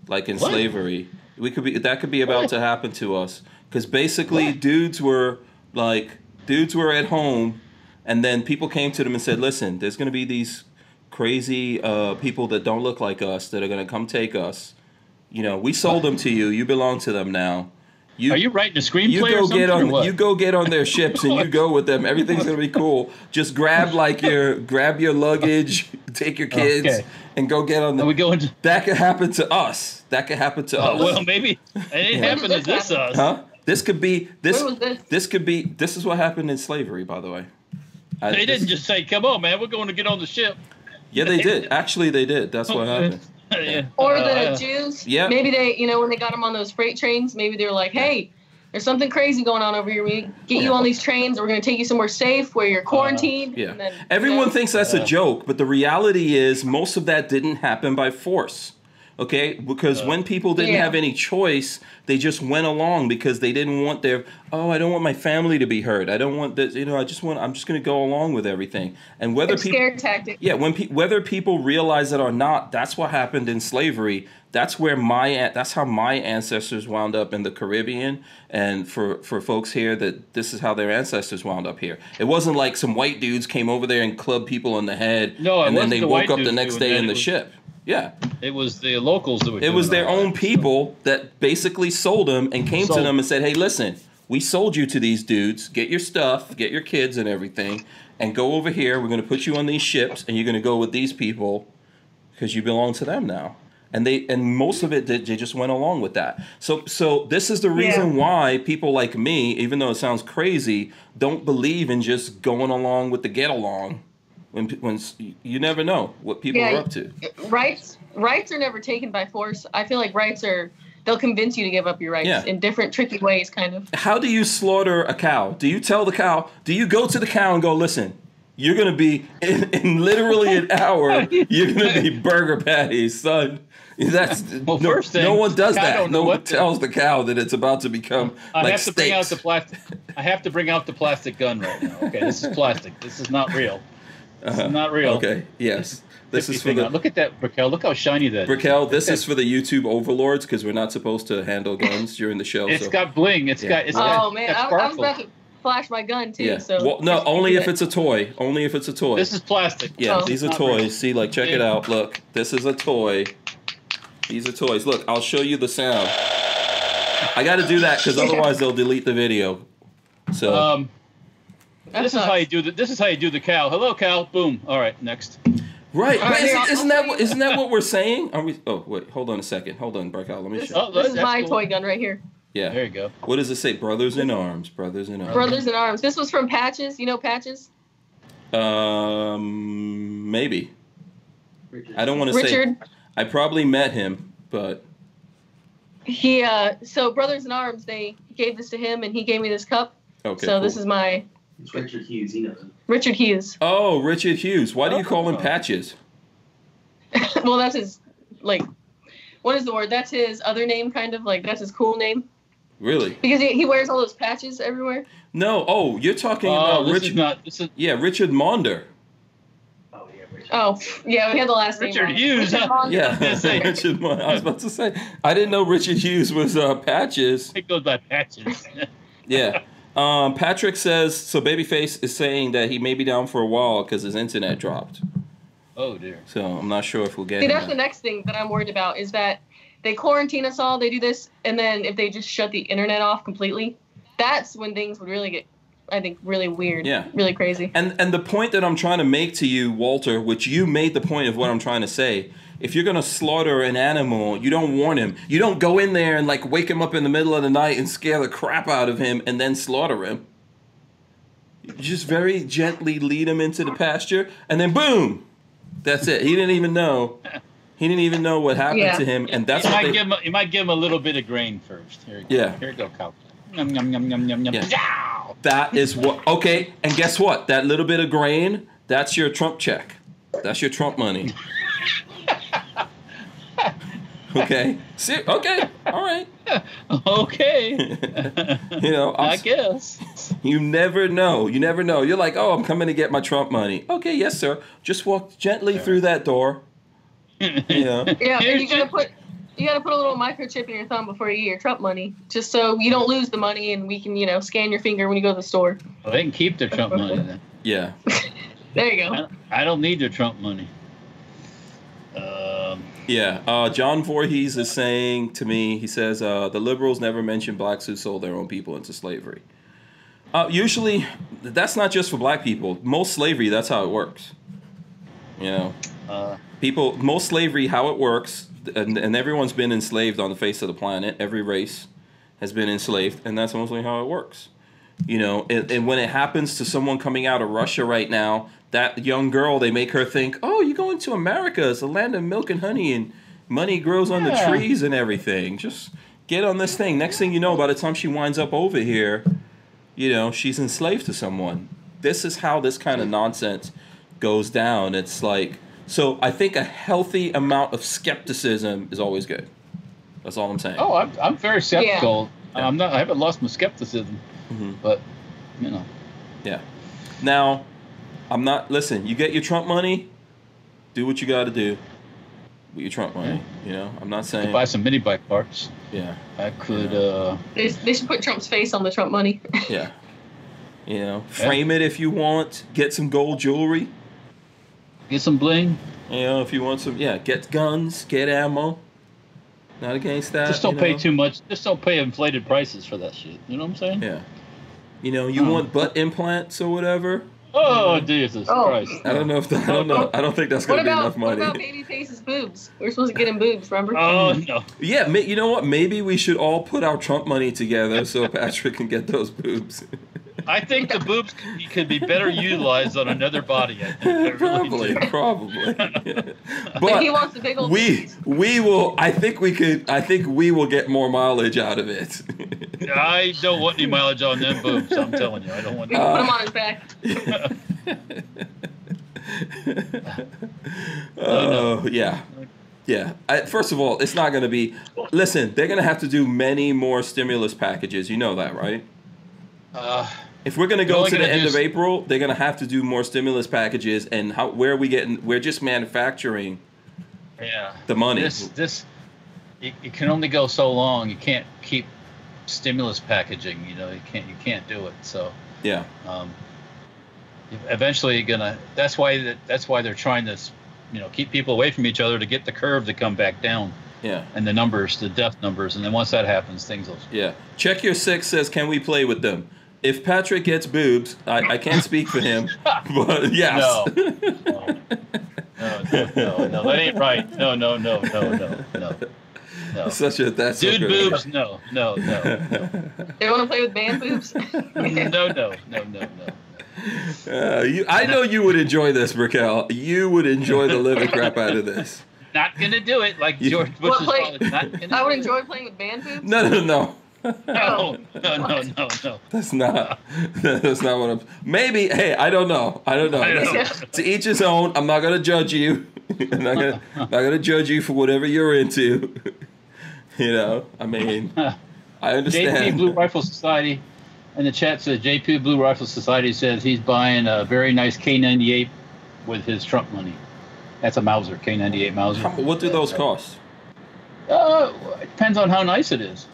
like in What? slavery. We could be that could be about to happen to us because basically dudes were like dudes were at home, and then people came to them and said, "Listen, there's going to be these crazy uh, people that don't look like us that are going to come take us. You know, we sold them to you. You belong to them now. You, Are you writing a screenplay you go get on you go get on their ships and you go with them. Everything's gonna be cool. Just grab like your grab your luggage, take your kids, Okay. and go get on the. we going to? That could happen to us. That could happen to Oh, us. well, maybe it ain't Yeah. happened to this us. huh? This could be this. This? This could be. This is what happened in slavery, by the way. I- They didn't just say, "Come on, man, we're going to get on the ship." Yeah, they did. Actually, they did. That's what happened. yeah. Or Uh, the yeah. Jews. Yeah. Maybe they, you know, when they got them on those freight trains, maybe they were like, hey, there's something crazy going on over here. We get you on these trains. We're going to take you somewhere safe where you're quarantined. Yeah. and then, you Everyone know, thinks that's Yeah. a joke, but the reality is most of that didn't happen by force. Okay? Because when people didn't Yeah. have any choice, they just went along because they didn't want their oh, I don't want my family to be hurt. I don't want this, you know, I just want I'm just going to go along with everything. And whether It's people scare tactic. yeah, when pe- whether people realize it or not, that's what happened in slavery. That's where my that's how my ancestors wound up in the Caribbean, and for for folks here that this is how their ancestors wound up here. It wasn't like some white dudes came over there and clubbed people in the head, No, it and then they the woke up the next day in the was- ship. Yeah, It was the locals that were. it was their own that. people that basically sold them and came to them and said, "Hey, listen, we sold you to these dudes. Get your stuff, get your kids and everything, and go over here. We're going to put you on these ships, and you're going to go with these people because you belong to them now." And they and most of it they they just went along with that. So so this is the reason why people like me, even though it sounds crazy, don't believe in just going along with the get along. When when you never know what people Yeah, are up to. Rights rights are never taken by force. I feel like rights are they'll convince you to give up your rights Yeah. in different tricky ways, kind of. how do you slaughter a cow? Do you tell the cow? Do you go to the cow and go, listen, you're gonna be in, in literally an hour. You're gonna be burger patties, son. That's Well, no, first thing, no one does that. No one to- tells the cow that it's about to become I like have to bring out the plastic. I have to bring out the plastic gun right now. Okay, this is plastic. This is not real. This Uh-huh. is not real. Okay, yes. This is for the out. Look at that, Brickell. Look how shiny that. is. Brickell. This is for the YouTube overlords because we're not supposed to handle guns during the show. It's so. got bling. It's Yeah. got. It's Oh got, man, it's I, got I was about to flash my gun too. yeah. So well, no, only if it's a toy. Only if it's a toy. This is plastic. Yeah, Oh. these are Not real. toys. See, like, check it out. Look, this is a toy. These are toys. Look, I'll show you the sound. I got to do that because otherwise they'll delete the video. So, Um, That this is how you do the. This is how you do the cow. Hello, cow. Boom. All right, next. right, but isn't, I'll- isn't that show what, you. isn't that what we're saying? Are we? Oh, wait, hold on a second. Hold on, Brickell. Let me This, show. Oh, this is my cool. toy gun right here. Yeah. There you go. What does it say? Brothers in arms. Brothers in arms. Brothers in Arms. This was from Patches. You know Patches? Um, maybe. Richard. I don't want to say. Richard. I probably met him, but He uh so Brothers in Arms, they gave this to him and he gave me this cup. okay. so cool. this is my It's Richard Hughes, you know him. Richard Hughes. Oh, Richard Hughes. Why do you call him Oh. Patches? well, that's his like what is the word? That's his other name kind of like that's his cool name Really? because he, he wears all those patches everywhere. No. Oh, you're talking Oh, about this Richard. is not. This is Yeah, Richard Maunder. Oh, yeah, Richard. Oh, yeah, we had the last. Richard wrong. Hughes, Richard huh? Maunder. Yeah, I- Richard Maunder. I was about to say. I didn't know Richard Hughes was uh, Patches. it goes by patches. Yeah. Um, Patrick says so. Babyface is saying that he may be down for a while because his internet dropped. oh dear. So I'm not sure if we'll get See, him. that's the next thing that I'm worried about is that they quarantine us all, they do this, and then if they just shut the internet off completely, that's when things would really get, I think, really weird. Yeah. Really crazy. And and the point that I'm trying to make to you, Walter, which you made the point of what I'm trying to say. If you're gonna slaughter an animal, you don't warn him. You don't go in there and like wake him up in the middle of the night and scare the crap out of him and then slaughter him. You just very gently lead him into the pasture and then boom, that's it. He didn't even know. He didn't even know what happened Yeah. to him, and that's you what might they. give him. A, you might give him a little bit of grain first. Here you go. Yeah. Here you go, cow. Yum yum yum yum yum yum. Yeah. That is what. Okay, and guess what? That little bit of grain, that's your Trump check. That's your Trump money. Okay. See, okay. All right. Okay. You know, I'm I s- guess. you never know. You never know. You're like, oh, I'm coming to get my Trump money. Okay, yes, sir. Just walk gently through that door. You know. Yeah, and you're gonna your- put you got to put a little microchip in your thumb before you get your Trump money, just so you don't lose the money, and we can, you know, scan your finger when you go to the store. Well, they can keep their Trump money then. Yeah. There you go. I don't need their Trump money. Yeah. Uh, John Voorhees is saying to me, he says, uh, the liberals never mention blacks who sold their own people into slavery. Uh, usually, that's not just for black people. Most slavery, that's how it works. You know, uh, people, most slavery, how it works, and, and everyone's been enslaved on the face of the planet. Every race has been enslaved, and that's mostly how it works. You know, and, and when it happens to someone coming out of Russia right now, that young girl, they make her think, oh, you're going to America. It's a land of milk and honey, and money grows on the trees and everything. Just get on this thing. Next thing you know, by the time she winds up over here, you know, she's enslaved to someone. This is how this kind of nonsense goes down. It's like, so I think a healthy amount of skepticism is always good. That's all I'm saying. oh, I'm, I'm very skeptical. Yeah. I'm not. I haven't lost my skepticism, mm-hmm. but you know, Yeah. Now, I'm not. Listen, you get your Trump money. Do what you got to do with your Trump money. You know, I'm not I saying. could buy some mini bike parts. Yeah, I could. uh They, they should put Trump's face on the Trump money. yeah. You know, frame it if you want. Get some gold jewelry. Get some bling. You know, if you want some. Yeah, get guns. Get ammo. Not against that. Just don't you pay too much. Just don't pay inflated prices for that shit. You know what I'm saying? Yeah. You know, you Oh. want butt implants or whatever. Oh mm. Jesus Oh. Christ! I don't know if that, I don't know. I don't think that's gonna be about enough what money. about Babyface's boobs? We're supposed to get him boobs, remember? Oh mm-hmm. no! Yeah, ma- you know what? Maybe we should all put our Trump money together so Patrick can get those boobs. I think the boobs could, could be better utilized on another body. I think. I really probably, do. probably. but he wants the big old we boobs. we will. I think we could. I think we will get more mileage out of it. I don't want any mileage on them boobs. I'm telling you, I don't want. We put them on his back. Oh yeah, yeah. I, first of all, it's not going to be. Listen, they're going to have to do many more stimulus packages. You know that, right? Uh, If we're gonna go to the end of s- April, they're gonna have to do more stimulus packages, and how where are we getting? We're just manufacturing yeah. the money. This this It, you can only go so long. You can't keep stimulus packaging. You know, you can't you can't do it. So yeah, um, eventually you're gonna. That's why that, that's why they're trying to, you know, keep people away from each other to get the curve to come back down yeah, and the numbers, the death numbers, and then once that happens, things will. yeah. Check your six says, can we play with them? If Patrick gets boobs, I, I can't speak for him, but yes. No. No, no, no, no, that ain't right. No, no, no, no, no, no, no. Such a that's Dude good. boobs, no, no, no, no, They want to play with man boobs? no, no, no, no, no. Uh, you, I know you would enjoy this, Raquel. You would enjoy the living crap out of this. Not gonna do it like You- George Well, Bush's like, father. I would it. enjoy playing with man boobs. No, no, no. No, no, no, no, no. That's not. That's not what I'm. Maybe. Hey, I don't know. I don't know. I don't know. to each his own. I'm not gonna judge you. I'm not gonna. not gonna judge you for whatever you're into. you know. I mean, I understand. JP. Blue Rifle Society in the chat says JP Blue Rifle Society says he's buying a very nice K98 with his Trump money. That's a Mauser, K98 Mauser. What do those cost? Uh, it depends on how nice it is.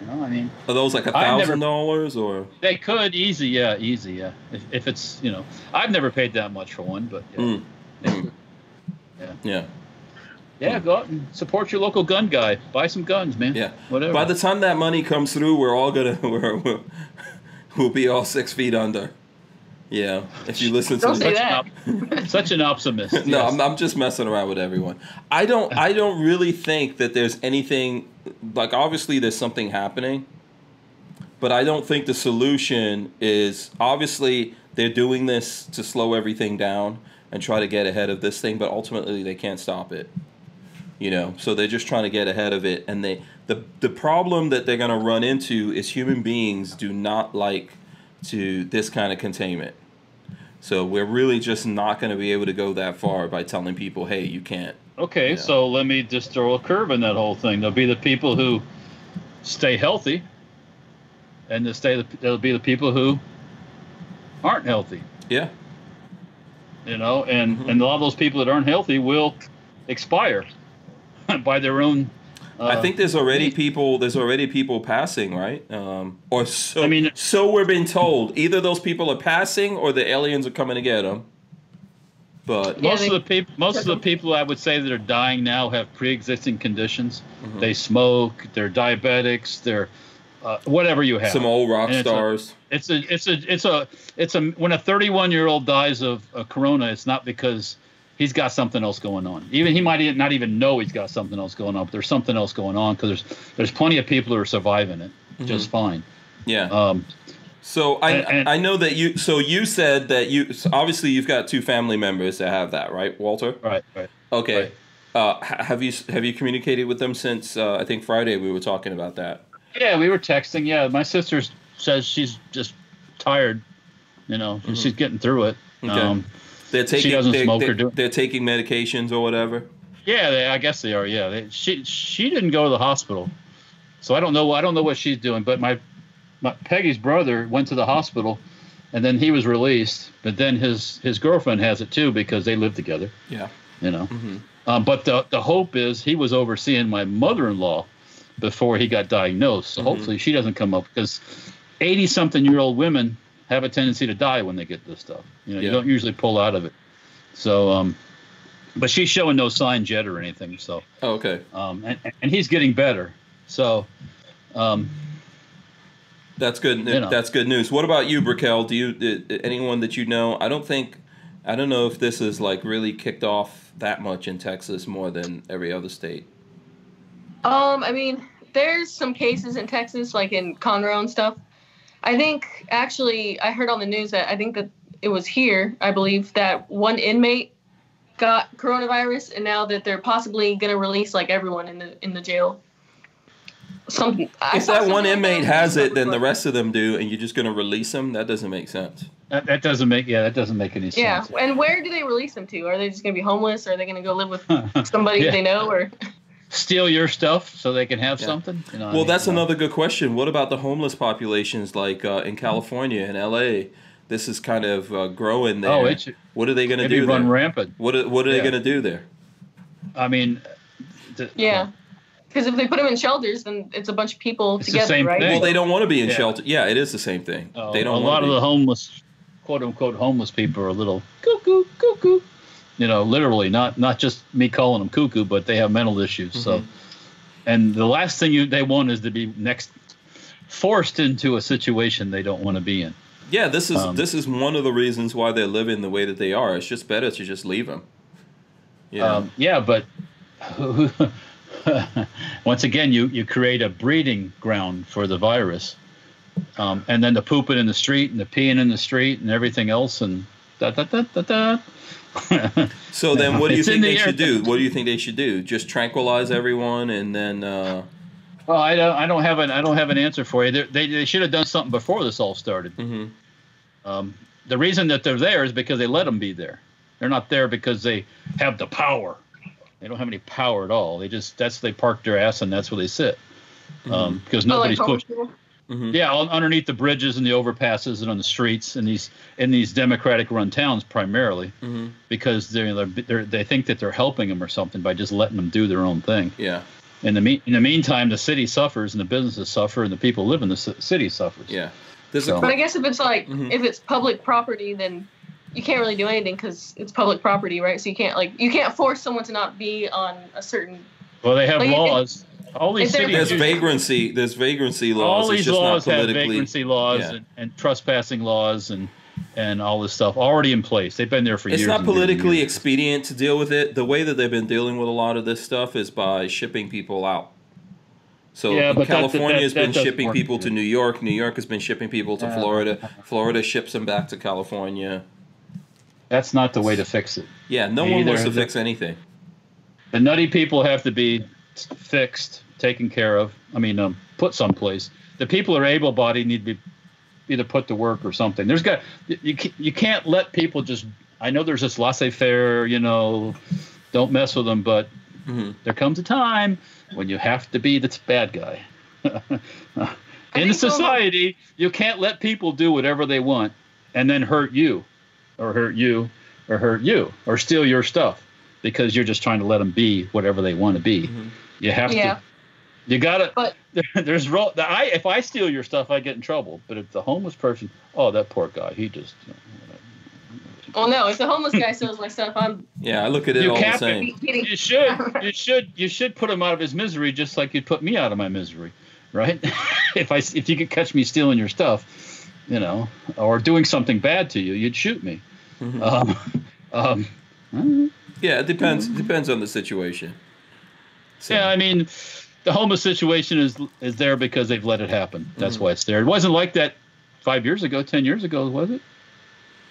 You know, I mean, Are those like a thousand dollars or? they could easy, yeah, easy, yeah. If, if it's, you know, I've never paid that much for one, but yeah, Mm, mm. Yeah. Yeah, hmm. go out and support your local gun guy. Buy some guns, man. Yeah. whatever. By the time that money comes through, we're all gonna we're, we'll, we'll be all six feet under. Yeah. If you listen to Don't the- say such, that. An op- such an optimist. no, yes. I'm, I'm just messing around with everyone. I don't I don't really think that there's anything like obviously there's something happening, but I don't think the solution is obviously they're doing this to slow everything down and try to get ahead of this thing, but ultimately they can't stop it. You know, so they're just trying to get ahead of it, and they the the problem that they're going to run into is human beings do not like to this kind of containment. So we're really just not going to be able to go that far by telling people, "Hey, you can't." Okay, Yeah. so let me just throw a curve in that whole thing. There'll be the people who stay healthy, and the stay there'll be the people who aren't healthy. Yeah, You know, and Mhm. and a lot of those people that aren't healthy will expire by their own I Uh, think there's already people. There's already people passing, right? Um, or so. I mean- so we're being told. Either those people are passing, or the aliens are coming to get them. But Yeah, most they- of the people, most of the people I would say that are dying now have pre-existing conditions. Mhm. They smoke. They're diabetics. They're uh, whatever you have. some old rock And it's a- stars. It's a, it's a, it's a, it's a. When a 31 year old dies of a corona, it's not because he's got something else going on. Even he might not even know he's got something else going on, but there's something else going on because there's there's plenty of people who are surviving it just fine. yeah. Um, So I And- and- I know that you. So you said that you. So obviously, you've got two family members that have that, right, Walter? right, right. Okay. Right. Uh, have you have you communicated with them since uh, I think Friday we were talking about that? Yeah, we were texting. Yeah, my sister says she's just tired. You know, she's getting through it. Mm-hmm. Okay. Um, They're taking doesn't they, smoke they, or do- they're taking medications or whatever. yeah, they, I guess they are. Yeah, they, she she didn't go to the hospital, so I don't know. I don't know what she's doing. But my, my Peggy's brother went to the hospital, and then he was released. But then his his girlfriend has it too because they live together. Yeah. You know. hmm Um, but the the hope is he was overseeing my mother-in-law before he got diagnosed. So Mhm. hopefully she doesn't come up because eighty something year old women have a tendency to die when they get this stuff. You know, Yeah. you don't usually pull out of it. So, um, but she's showing no signs yet or anything. So, Oh, okay. um, and and he's getting better. So, um, That's good. You know. That's good news. What about you, Brickell? Do you uh, anyone that you know? I don't think. I don't know if this is like really kicked off that much in Texas more than every other state. Um, I mean, there's some cases in Texas, like in Conroe and stuff. I think actually, I heard on the news that I think that it was here, I believe, that one inmate got coronavirus, and now that they're possibly gonna release like everyone in the in the jail. Something. I if saw that one inmate has it, then the rest of them do, and you're just going to release them. That doesn't make sense. that, that doesn't make yeah that doesn't make any Yeah, sense. Yeah. And where do they release them to? Are they just gonna be homeless? Or are they gonna go live with somebody Yeah. they know? Or Steal your stuff so they can have Yeah. something. You know, I Well, mean, that's you know. another good question. What about the homeless populations, like uh, in California and L.A.? This is kind of uh, growing there. Oh, it's what are they going to it'd do run there? rampant. What are, what are they going to do there? I mean, th- yeah, because if they put them in shelters, then it's a bunch of people It's the together, same right? thing. Well, they don't want to be in Yeah. shelter. Yeah, it is the same thing. Uh, they don't. A wanna lot of be. the homeless, quote unquote, homeless people are a little cuckoo, cuckoo. You know, literally, not not just me calling them cuckoo, but they have mental issues. So, Mhm. and the last thing you they want is to be next forced into a situation they don't want to be in. Yeah, this is Um, this is one of the reasons why they're living the way that they are. It's just better to just leave them. Know? Um, yeah, but once again, you you create a breeding ground for the virus, um, and then the pooping in the street and the peeing in the street and everything else, and da da da da da. so then, what do you It's think the they air. should do? What do you think they should do? Just tranquilize everyone, and then uh, Well, I don't, I don't have an I don't have an answer for you. They, they, they should have done something before this all started. mhm. Um, the reason that they're there is because they let them be there. They're not there because they have the power. They don't have any power at all. They just that's they park their ass and that's where they sit. Um, because like nobody's homeless pushed. people? Mhm. Yeah, on, underneath the bridges and the overpasses and on the streets in these in these democratic run towns primarily Mhm. because they're, they're, they're think that they're helping them or something by just letting them do their own thing. yeah, In the me- in the meantime, the city suffers and the businesses suffer and the people who live in the ci- city suffers. yeah. So- But I guess if it's like Mhm. if it's public property, then you can't really do anything because it's public property, right? So you can't like you can't force someone to not be on a certain. Well, they have Like, if- laws. All these if they're- cities. there's vagrancy. There's vagrancy laws. all it's these just laws not have politically. vagrancy laws yeah. and, and trespassing laws and and all this stuff already in place. They've been there for It's years. not and years and politically years. expedient to deal with it. The way that they've been dealing with a lot of this stuff is by shipping people out. So Yeah, but that- California that- has been shipping people to New York. New York has been shipping people to Yeah. Florida. Florida ships them back to California. That's not the way to fix it. Yeah, no They one wants to fix anything. The nutty people have to be fixed, taken care of. I mean, um, put someplace. The people who are able-bodied need to be either put to work or something. There's got you. You can't let people just. I know there's this laissez-faire. You know, don't mess with them. But hmm there comes a time when you have to be the bad guy. In think so. society, you can't let people do whatever they want and then hurt you, or hurt you, or hurt you, or steal your stuff because you're just trying to let them be whatever they want to be. Mhm. You have Yeah. to You gotta. But- there's real. the I if I steal your stuff, I get in trouble. But if the homeless person, oh, that poor guy, he just. You know, Well, no, if the homeless guy steals my stuff, I'm Yeah, I look at it You all the same. you should, you should, you should put him out of his misery, just like you'd put me out of my misery, right? if I if you could catch me stealing your stuff, you know, or doing something bad to you, you'd shoot me. Mhm. Um, um, Yeah, it depends. Depends on the situation. So, Yeah, I mean, the homeless situation is is there because they've let it happen. That's Mhm. why it's there. It wasn't like that five years ago, ten years ago, was it?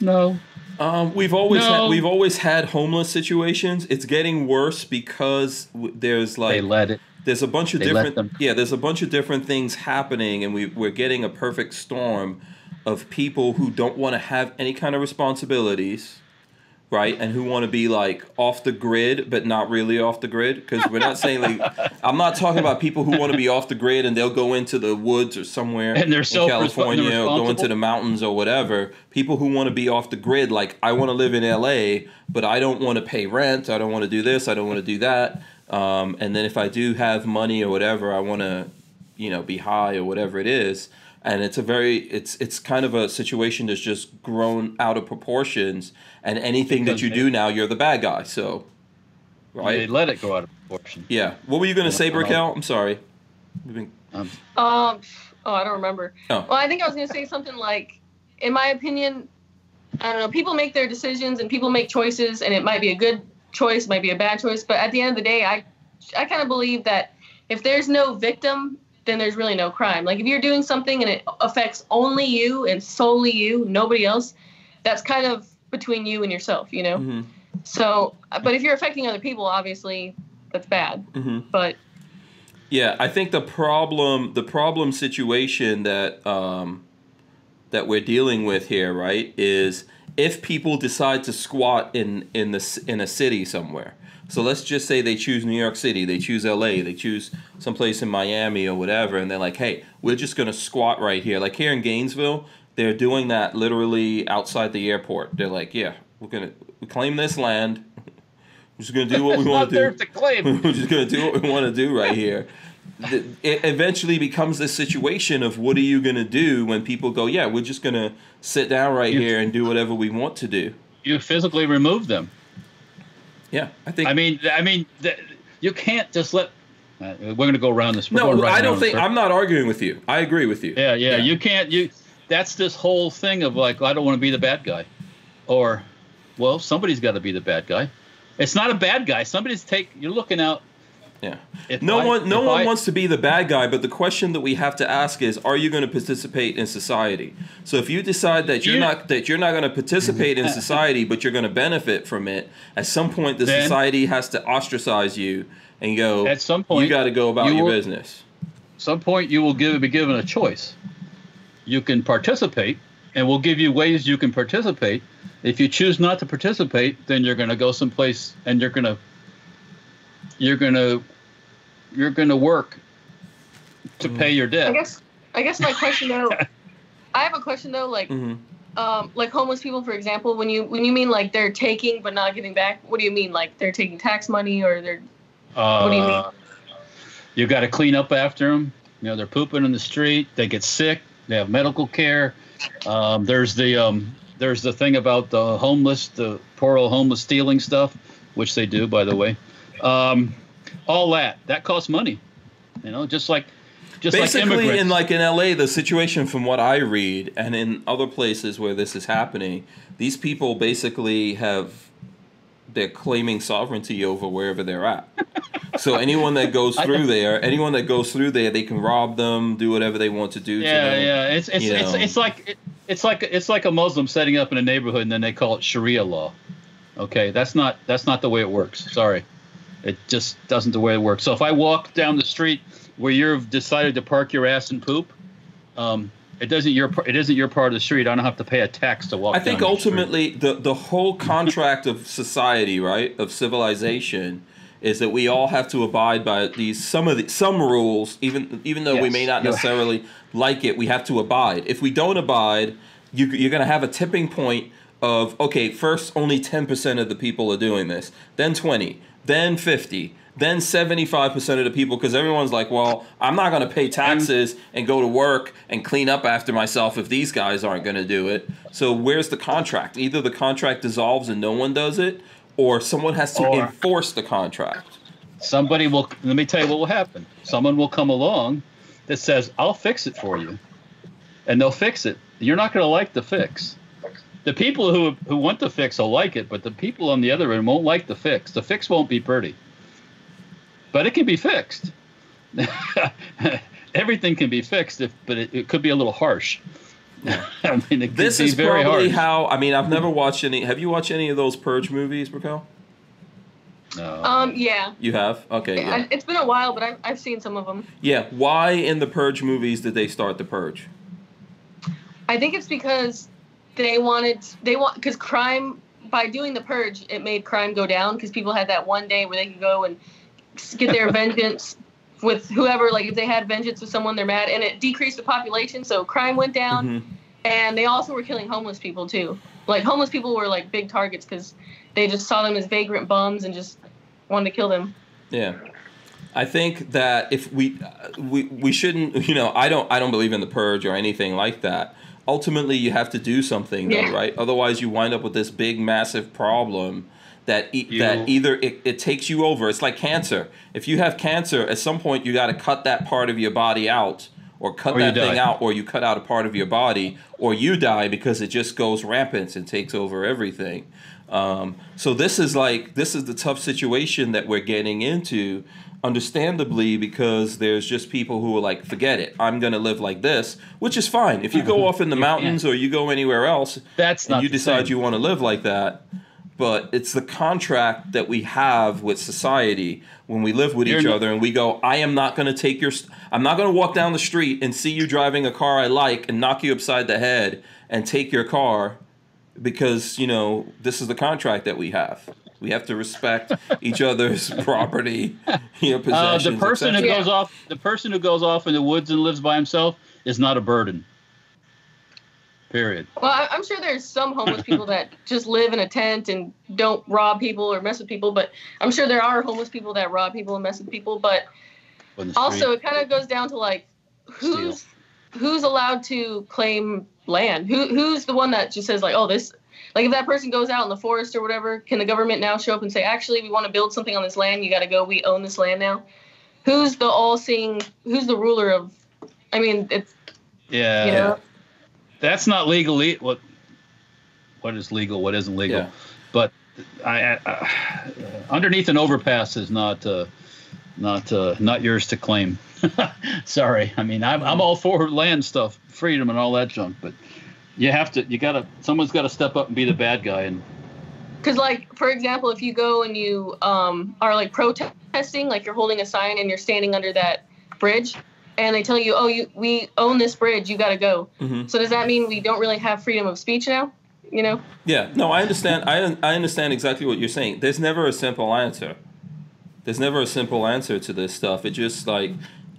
No. Um, we've always No. had, we've always had homeless situations. It's getting worse because there's like they let it. there's a bunch of they different yeah there's a bunch of different things happening, and we we're getting a perfect storm of people who don't want to have any kind of responsibilities, right? And who want to be like off the grid, but not really off the grid. Because we're not saying like I'm not talking about people who want to be off the grid and they'll go into the woods or somewhere And they're in California they're or go into the mountains or whatever. People who want to be off the grid, like I want to live in LA, but I don't want to pay rent. I don't want to do this. I don't want to do that. Um, and then if I do have money or whatever, I want to, you know, be high or whatever it is. And it's a very, it's it's kind of a situation that's just grown out of proportions. And anything that you they- do now, you're the bad guy. So, They right? let it go out of proportion. Yeah. What were you gonna say, Uh, Brickell? I'm sorry. Been- Um, Um. Oh, I don't remember. Oh. Well, I think I was gonna say something like, in my opinion, I don't know. People make their decisions and people make choices, and it might be a good choice, might be a bad choice. But at the end of the day, I, I kind of believe that if there's no victim, then there's really no crime. Like if you're doing something and it affects only you and solely you, nobody else, that's kind of between you and yourself, you know. Mhm, So, but if you're affecting other people, obviously, that's bad. mhm. But Yeah, I think the problem, the problem situation that um, that we're dealing with here, right, is if people decide to squat in in the c- in a city somewhere. So let's just say they choose New York City, they choose L.A., they choose someplace in Miami or whatever, and they're like, "Hey, we're just gonna squat right here." Like here in Gainesville, they're doing that literally outside the airport. They're like, "Yeah, we're gonna we claim this land. We're just gonna do what we want to do." to claim. We're just gonna do what we want to do right here. It eventually becomes this situation of what are you gonna do when people go, yeah, we're just gonna sit down right You- here and do whatever we want to do. You physically remove them. Yeah, I think. I mean, I mean, th- you can't just let. Uh, we're going to go around this. We're no, right I don't think. I'm not arguing with you. I agree with you. Yeah, yeah, Yeah. You can't. You. That's this whole thing of like, I don't want to be the bad guy, or, well, somebody's got to be the bad guy. It's not a bad guy. Somebody's take. You're looking out. Yeah. If No I- one, no one I- wants to be the bad guy, but the question that we have to ask is: Are you going to participate in society? So if you decide that you're You- not that you're not going to participate in society, but you're going to benefit from it, at some point the Then- society has to ostracize you and go. At some point, you got to go about you your will- business. some point you will give, be given a choice. You can participate, and we'll give you ways you can participate. If you choose not to participate, then you're going to go someplace and you're going to you're going to you're going to work to Mm. pay your debt. I guess I guess my question though, I have a question though, like hmm um, like homeless people, for example, when you when you mean like they're taking but not giving back, what do you mean? Like they're taking tax money or they're Uh, do you mean? You got to clean up after them. You know, they're pooping in the street. They get sick. They have medical care. Um, there's the um, there's the thing about the homeless, the poor old homeless stealing stuff, which they do, by the way. Um, all that that costs money. You know, just like just like Basically, immigrants. in like in LA, the situation from what I read, and in other places where this is happening, these people basically have they're claiming sovereignty over wherever they're at. so anyone that goes through there, anyone that goes through there, they can rob them, do whatever they want to do. to yeah, them. yeah. It's it's, it's it's like it, it's like it's like a Muslim setting up in a neighborhood and then they call it Sharia law. Okay, that's not that's not the way it works. Sorry, it just doesn't the way it works. So if I walk down the street where you've decided to park your ass and poop, um, it doesn't your it isn't your part of the street. I don't have to pay a tax to walk. I think ultimately the the whole contract of society, right, of civilization, is that we all have to abide by these some of the some rules, even even though we may not necessarily like it. We have to abide. If we don't abide, you, you're going to have a tipping point of okay, first only ten percent of the people are doing this, then twenty, then fifty, then 75% of the people because everyone's like well i'm not going to pay taxes and go to work and clean up after myself if these guys aren't going to do it so where's the contract either the contract dissolves and no one does it or someone has to Or- enforce the contract Somebody will. Let me tell you what will happen. Someone will come along that says, "I'll fix it for you," and they'll fix it. You're not going to like the fix. The people who who want the fix will like it, but the people on the other end won't like the fix. The fix won't be pretty, but it can be fixed. Everything can be fixed, if, but it, it could be a little harsh. I mean, it could this be is very probably harsh. how i mean i've never watched any have you watched any of those purge movies Raquel? No. Um, yeah. you have okay yeah. I- It's been a while, but I've, I've seen some of them. yeah why in the purge movies did they start the purge I think it's because they wanted they want because crime by doing the purge it made crime go down because people had that one day where they could go and get their vengeance with whoever like if they had vengeance with someone they're mad and it decreased the population so crime went down Mhm. and they also were killing homeless people too like homeless people were like big targets because they just saw them as vagrant bums and just wanted to kill them Yeah, I think that if we uh, we we shouldn't, you know, I don't I don't believe in the purge or anything like that. Ultimately, you have to do something, though, Yeah. right? Otherwise, you wind up with this big, massive problem that e- You- that either it, it takes you over. It's like cancer. If you have cancer, at some point you got to cut that part of your body out. Or cut Or that thing out, or you cut out a part of your body, or you die because it just goes rampant and takes over everything. Um, so this is like this is the tough situation that we're getting into, understandably because there's just people who are like, forget it, I'm gonna live like this, which is fine. If you go off in the mountains or you go anywhere else, That's and not you decide same. you want to live like that. But it's the contract that we have with society when we live with You're each other, and we go, "I am not going to take your, st- I'm not going to walk down the street and see you driving a car I like and knock you upside the head and take your car, because you know this is the contract that we have. We have to respect each other's property, you know, Uh, the person who goes off, the person who goes off in the woods and lives by himself is not a burden. Period. Well, I- I'm sure there's some homeless people that just live in a tent and don't rob people or mess with people, but I'm sure there are homeless people that rob people and mess with people. But also, it kind of goes down to like who's who's allowed to claim land. Who who's the one that just says like, oh, this like if that person goes out in the forest or whatever, can the government now show up and say, actually, we want to build something on this land. You got to go. We own this land now. Who's the all-seeing? Who's the ruler of? I mean, it's yeah, you know. that's not legal. What what is legal? What isn't legal? Yeah. But I, I, I underneath an overpass is not uh, not uh, not yours to claim. Sorry, I mean I'm I'm all for land stuff, freedom, and all that junk, but you have to you gotta someone's got to step up and be the bad guy and Because, like, for example, if you go and you um, are like protesting, like you're holding a sign and you're standing under that bridge, and they tell you, "Oh, you we own this bridge, you got to go." Mhm. So does that mean we don't really have freedom of speech now? You know? Yeah, no, I understand. I I understand exactly what you're saying. There's never a simple answer. There's never a simple answer to this stuff. It just like,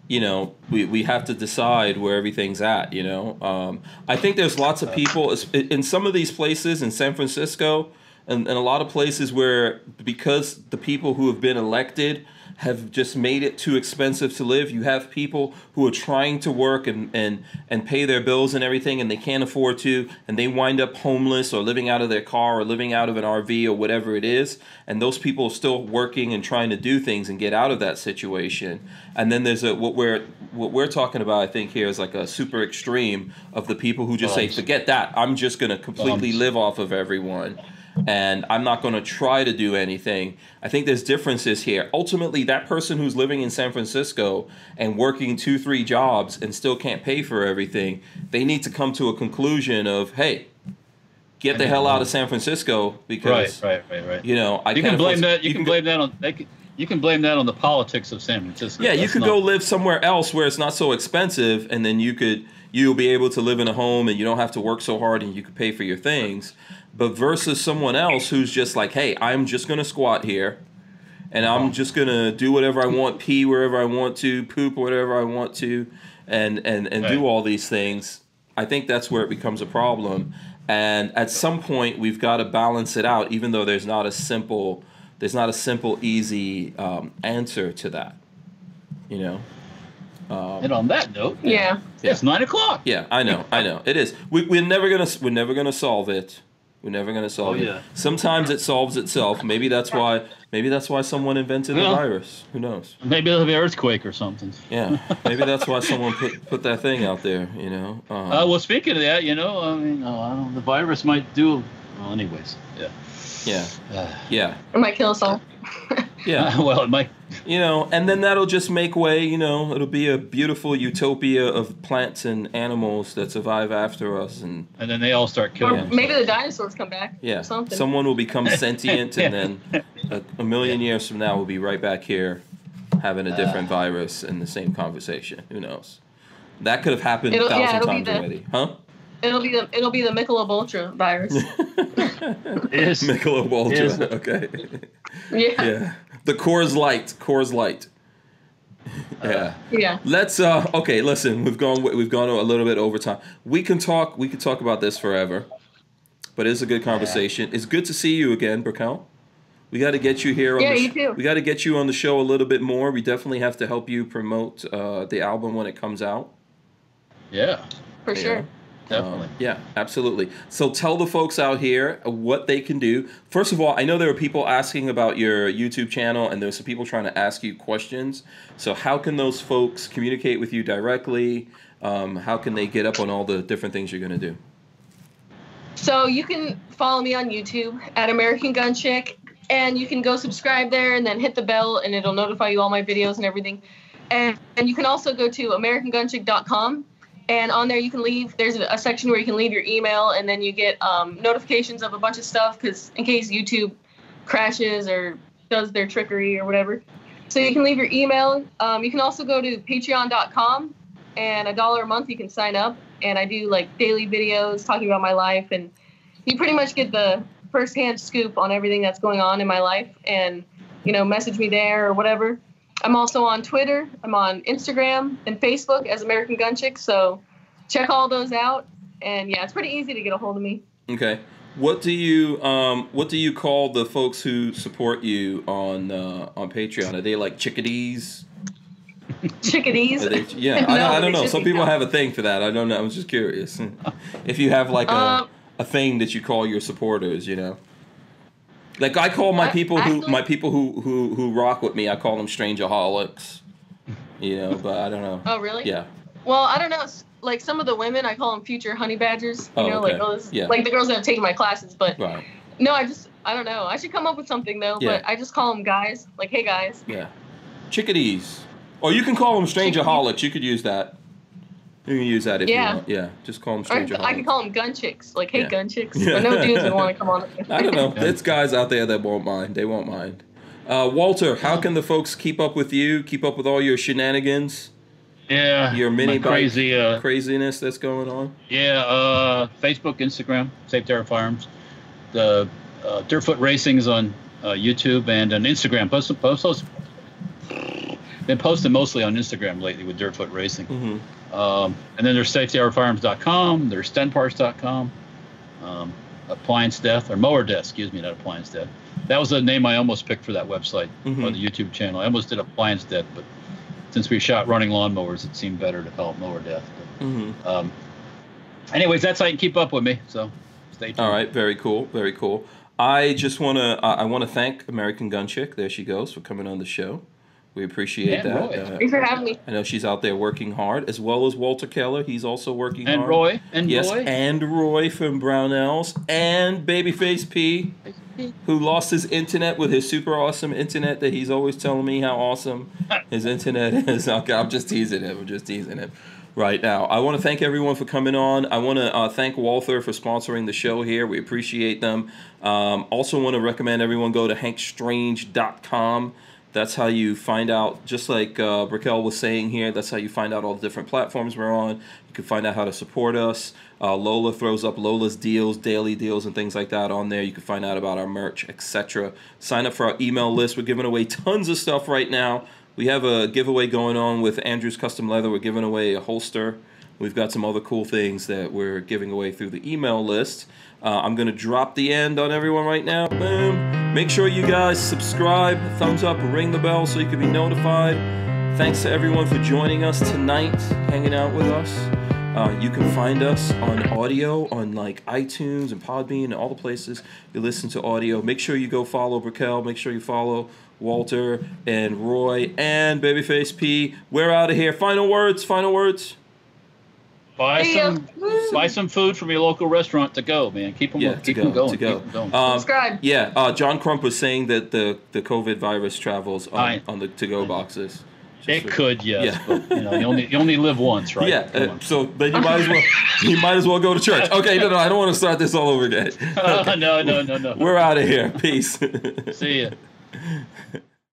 you know, we, we have to decide where everything's at. You know, um, I think there's lots of people in some of these places in San Francisco, and, and a lot of places where because the people who have been elected have just made it too expensive to live. You have people who are trying to work and, and, and pay their bills and everything, and they can't afford to, and they wind up homeless or living out of their car or living out of an RV or whatever it is. And those people are still working and trying to do things and get out of that situation. And then there's a what we're what we're talking about. I think here is like a super extreme of the people who just say, "Forget that. I'm just going to completely live off of everyone." And I'm not going to try to do anything. I think there's differences here. Ultimately, that person who's living in San Francisco and working two, three jobs and still can't pay for everything, they need to come to a conclusion of, hey, get the hell out of San Francisco because right, right, right, right. you know I you can't can blame that. You, can blame that on. They can, you can blame that on the politics of San Francisco. Yeah, you could not- go live somewhere else where it's not so expensive, and then you could you'll be able to live in a home and you don't have to work so hard and you could pay for your things. But versus someone else who's just like, hey, I'm just gonna squat here, and I'm just gonna do whatever I want, pee wherever I want to, poop whatever I want to, and and and do all these things. I think that's where it becomes a problem. And at some point, we've got to balance it out, even though there's not a simple there's not a simple, easy um, answer to that. You know. And on that note, Yeah. it's nine o'clock. Yeah, I know, I know. It is. We, we're never gonna we're never gonna solve it. We're never gonna solve Oh, it. yeah. Sometimes it solves itself. Maybe that's why. Maybe that's why someone invented the virus. Who knows? Maybe it'll be an earthquake or something. Yeah, maybe that's why someone put put that thing out there. You know. Um, Uh, well, speaking of that, you know, I mean, oh, I don't, the virus might do. Well, anyways, yeah. Yeah, Uh, yeah, It might kill us all. yeah. well, it might. You know, and then that'll just make way. You know, it'll be a beautiful utopia of plants and animals that survive after us, and And then they all start killing. Yeah. themselves. maybe the dinosaurs come back. yeah, Or something. someone will become sentient, and then a, a million years from now, we'll be right back here having a different virus in the same conversation. Who knows? That could have happened a thousand it'll times the- already, huh? It'll be the it'll be the Michelob Ultra virus. Yes. Michelob Ultra. Yes. Okay. yeah. yeah. The Coors Light. Coors Light. Yeah. Yeah. Let's uh okay, listen, we've gone we've gone a little bit over time. We can talk we could talk about this forever. But it's a good conversation. It's good to see you again, Brickell. We got to get you here on Yeah, the you too. We got to get you on the show a little bit more. We definitely have to help you promote uh, the album when it comes out. Yeah, For Yeah. sure. Definitely. Um, yeah, absolutely. So tell the folks out here what they can do. First of all, I know there are people asking about your YouTube channel, and there's some people trying to ask you questions. So how can those folks communicate with you directly? Um, how can they get up on all the different things you're going to do? So you can follow me on YouTube at American Gun Chick, and you can go subscribe there and then hit the bell, and it'll notify you all my videos and everything. And and you can also go to AmericanGunchick.com, and on there you can leave. There's a section where you can leave your email, and then you get um, notifications of a bunch of stuff because in case YouTube crashes or does their trickery or whatever. So you can leave your email. Um, you can also go to Patreon.com, and a dollar a month you can sign up and I do like daily videos talking about my life, and you pretty much get the firsthand scoop on everything that's going on in my life, and you know, message me there or whatever. I'm also on Twitter, I'm on Instagram and Facebook as American Gun Chick, so check all those out. And yeah, it's pretty easy to get a hold of me. Okay. What do you um, what do you call the folks who support you on uh, on Patreon? Are they like chickadees? Chickadees. They, yeah, I, No, I don't know. Some people not. have a thing for that. I don't know. I was just curious. if you have like a, Um, a thing that you call your supporters, you know. Like I call my I- people who actually- my people who, who who rock with me. I call them strangerholics. You know, but I don't know. Oh, really? Yeah. Well, I don't know. Like some of the women, I call them future honey badgers. You Oh, know, okay. like those, Yeah. like the girls that have taken my classes. But Right. no, I just, I don't know. I should come up with something though. Yeah. But I just call them guys. Like, hey guys. Yeah. Chickadees. Or you can call them strangerholics. You could use that. You can use that if Yeah. you want. Yeah. Just call them Or I can call them gun chicks. Like, hey, Yeah. gun chicks. Yeah. But no dudes would want to come on. I don't know. Yeah. There's guys out there that won't mind. They won't mind. Uh, Walter, how can the folks keep up with you? Keep up with all your shenanigans, Yeah, your mini crazy. Uh, craziness that's going on? yeah, uh, Facebook, Instagram, Safety Harbor Firearms. The uh, Dirtfoot Racing's on uh, YouTube and on Instagram. Post, post, post, been posting mostly on Instagram lately with Dirtfoot Racing. Mm-hmm. Um, and then there's safetyharborfirearms.com. There's stenparts.com. Um, appliance death or mower death, excuse me, not appliance death. That was the name I almost picked for that website Mhm. or the YouTube channel. I almost did appliance death, but since we shot running lawnmowers, it seemed better to call it mower death. Mm-hmm. Um, anyways, that's how you can keep up with me. So stay tuned. All right, very cool, very cool. I just want to uh, I want to thank American Gun Chick. There she goes for coming on the show. We appreciate And that. Roy. Uh, Thanks for having me. I know she's out there working hard, as well as Walter Keller. He's also working hard. And hard. Roy. And yes, Roy. and Roy from Brownells, and Babyface P, who lost his internet with his super awesome internet that he's always telling me how awesome his internet is. Okay, I'm just teasing him. I'm just teasing him. Right now, I want to thank everyone for coming on. I want to uh, thank Walther for sponsoring the show here. We appreciate them. Um, also, want to recommend everyone go to hankstrange.com. That's how you find out, just like uh, Raquel was saying here, that's how you find out all the different platforms we're on. You can find out how to support us. Uh, Lola throws up Lola's deals, daily deals, and things like that on there. You can find out about our merch, etc. Sign up for our email list. We're giving away tons of stuff right now. We have a giveaway going on with Andrew's Custom Leather. We're giving away a holster. We've got some other cool things that we're giving away through the email list. Uh, I'm going to drop the end on everyone right now. Boom. Make sure you guys subscribe, thumbs up, ring the bell so you can be notified. Thanks to everyone for joining us tonight, hanging out with us. Uh, you can find us on audio on like iTunes and Podbean and all the places you listen to audio. Make sure you go follow Brickell. Make sure you follow Walter and Roy and Babyface P. We're out of here. Final words. Final words. Buy See some Woo. buy some food from your local restaurant to go, man. Keep them Yeah, to keep go. them going. To go. Keep 'em going. Um, Subscribe. Yeah, uh, John Crump was saying that the, the COVID virus travels on, I- on the to go boxes. Just it for- could, yes, Yeah. but you know, you only you only live once, right? Yeah, uh, on. so then you might as well you might as well go to church. Okay, no, no, I don't want to start this all over again. no, no, no, no. We're out of here. Peace. See ya.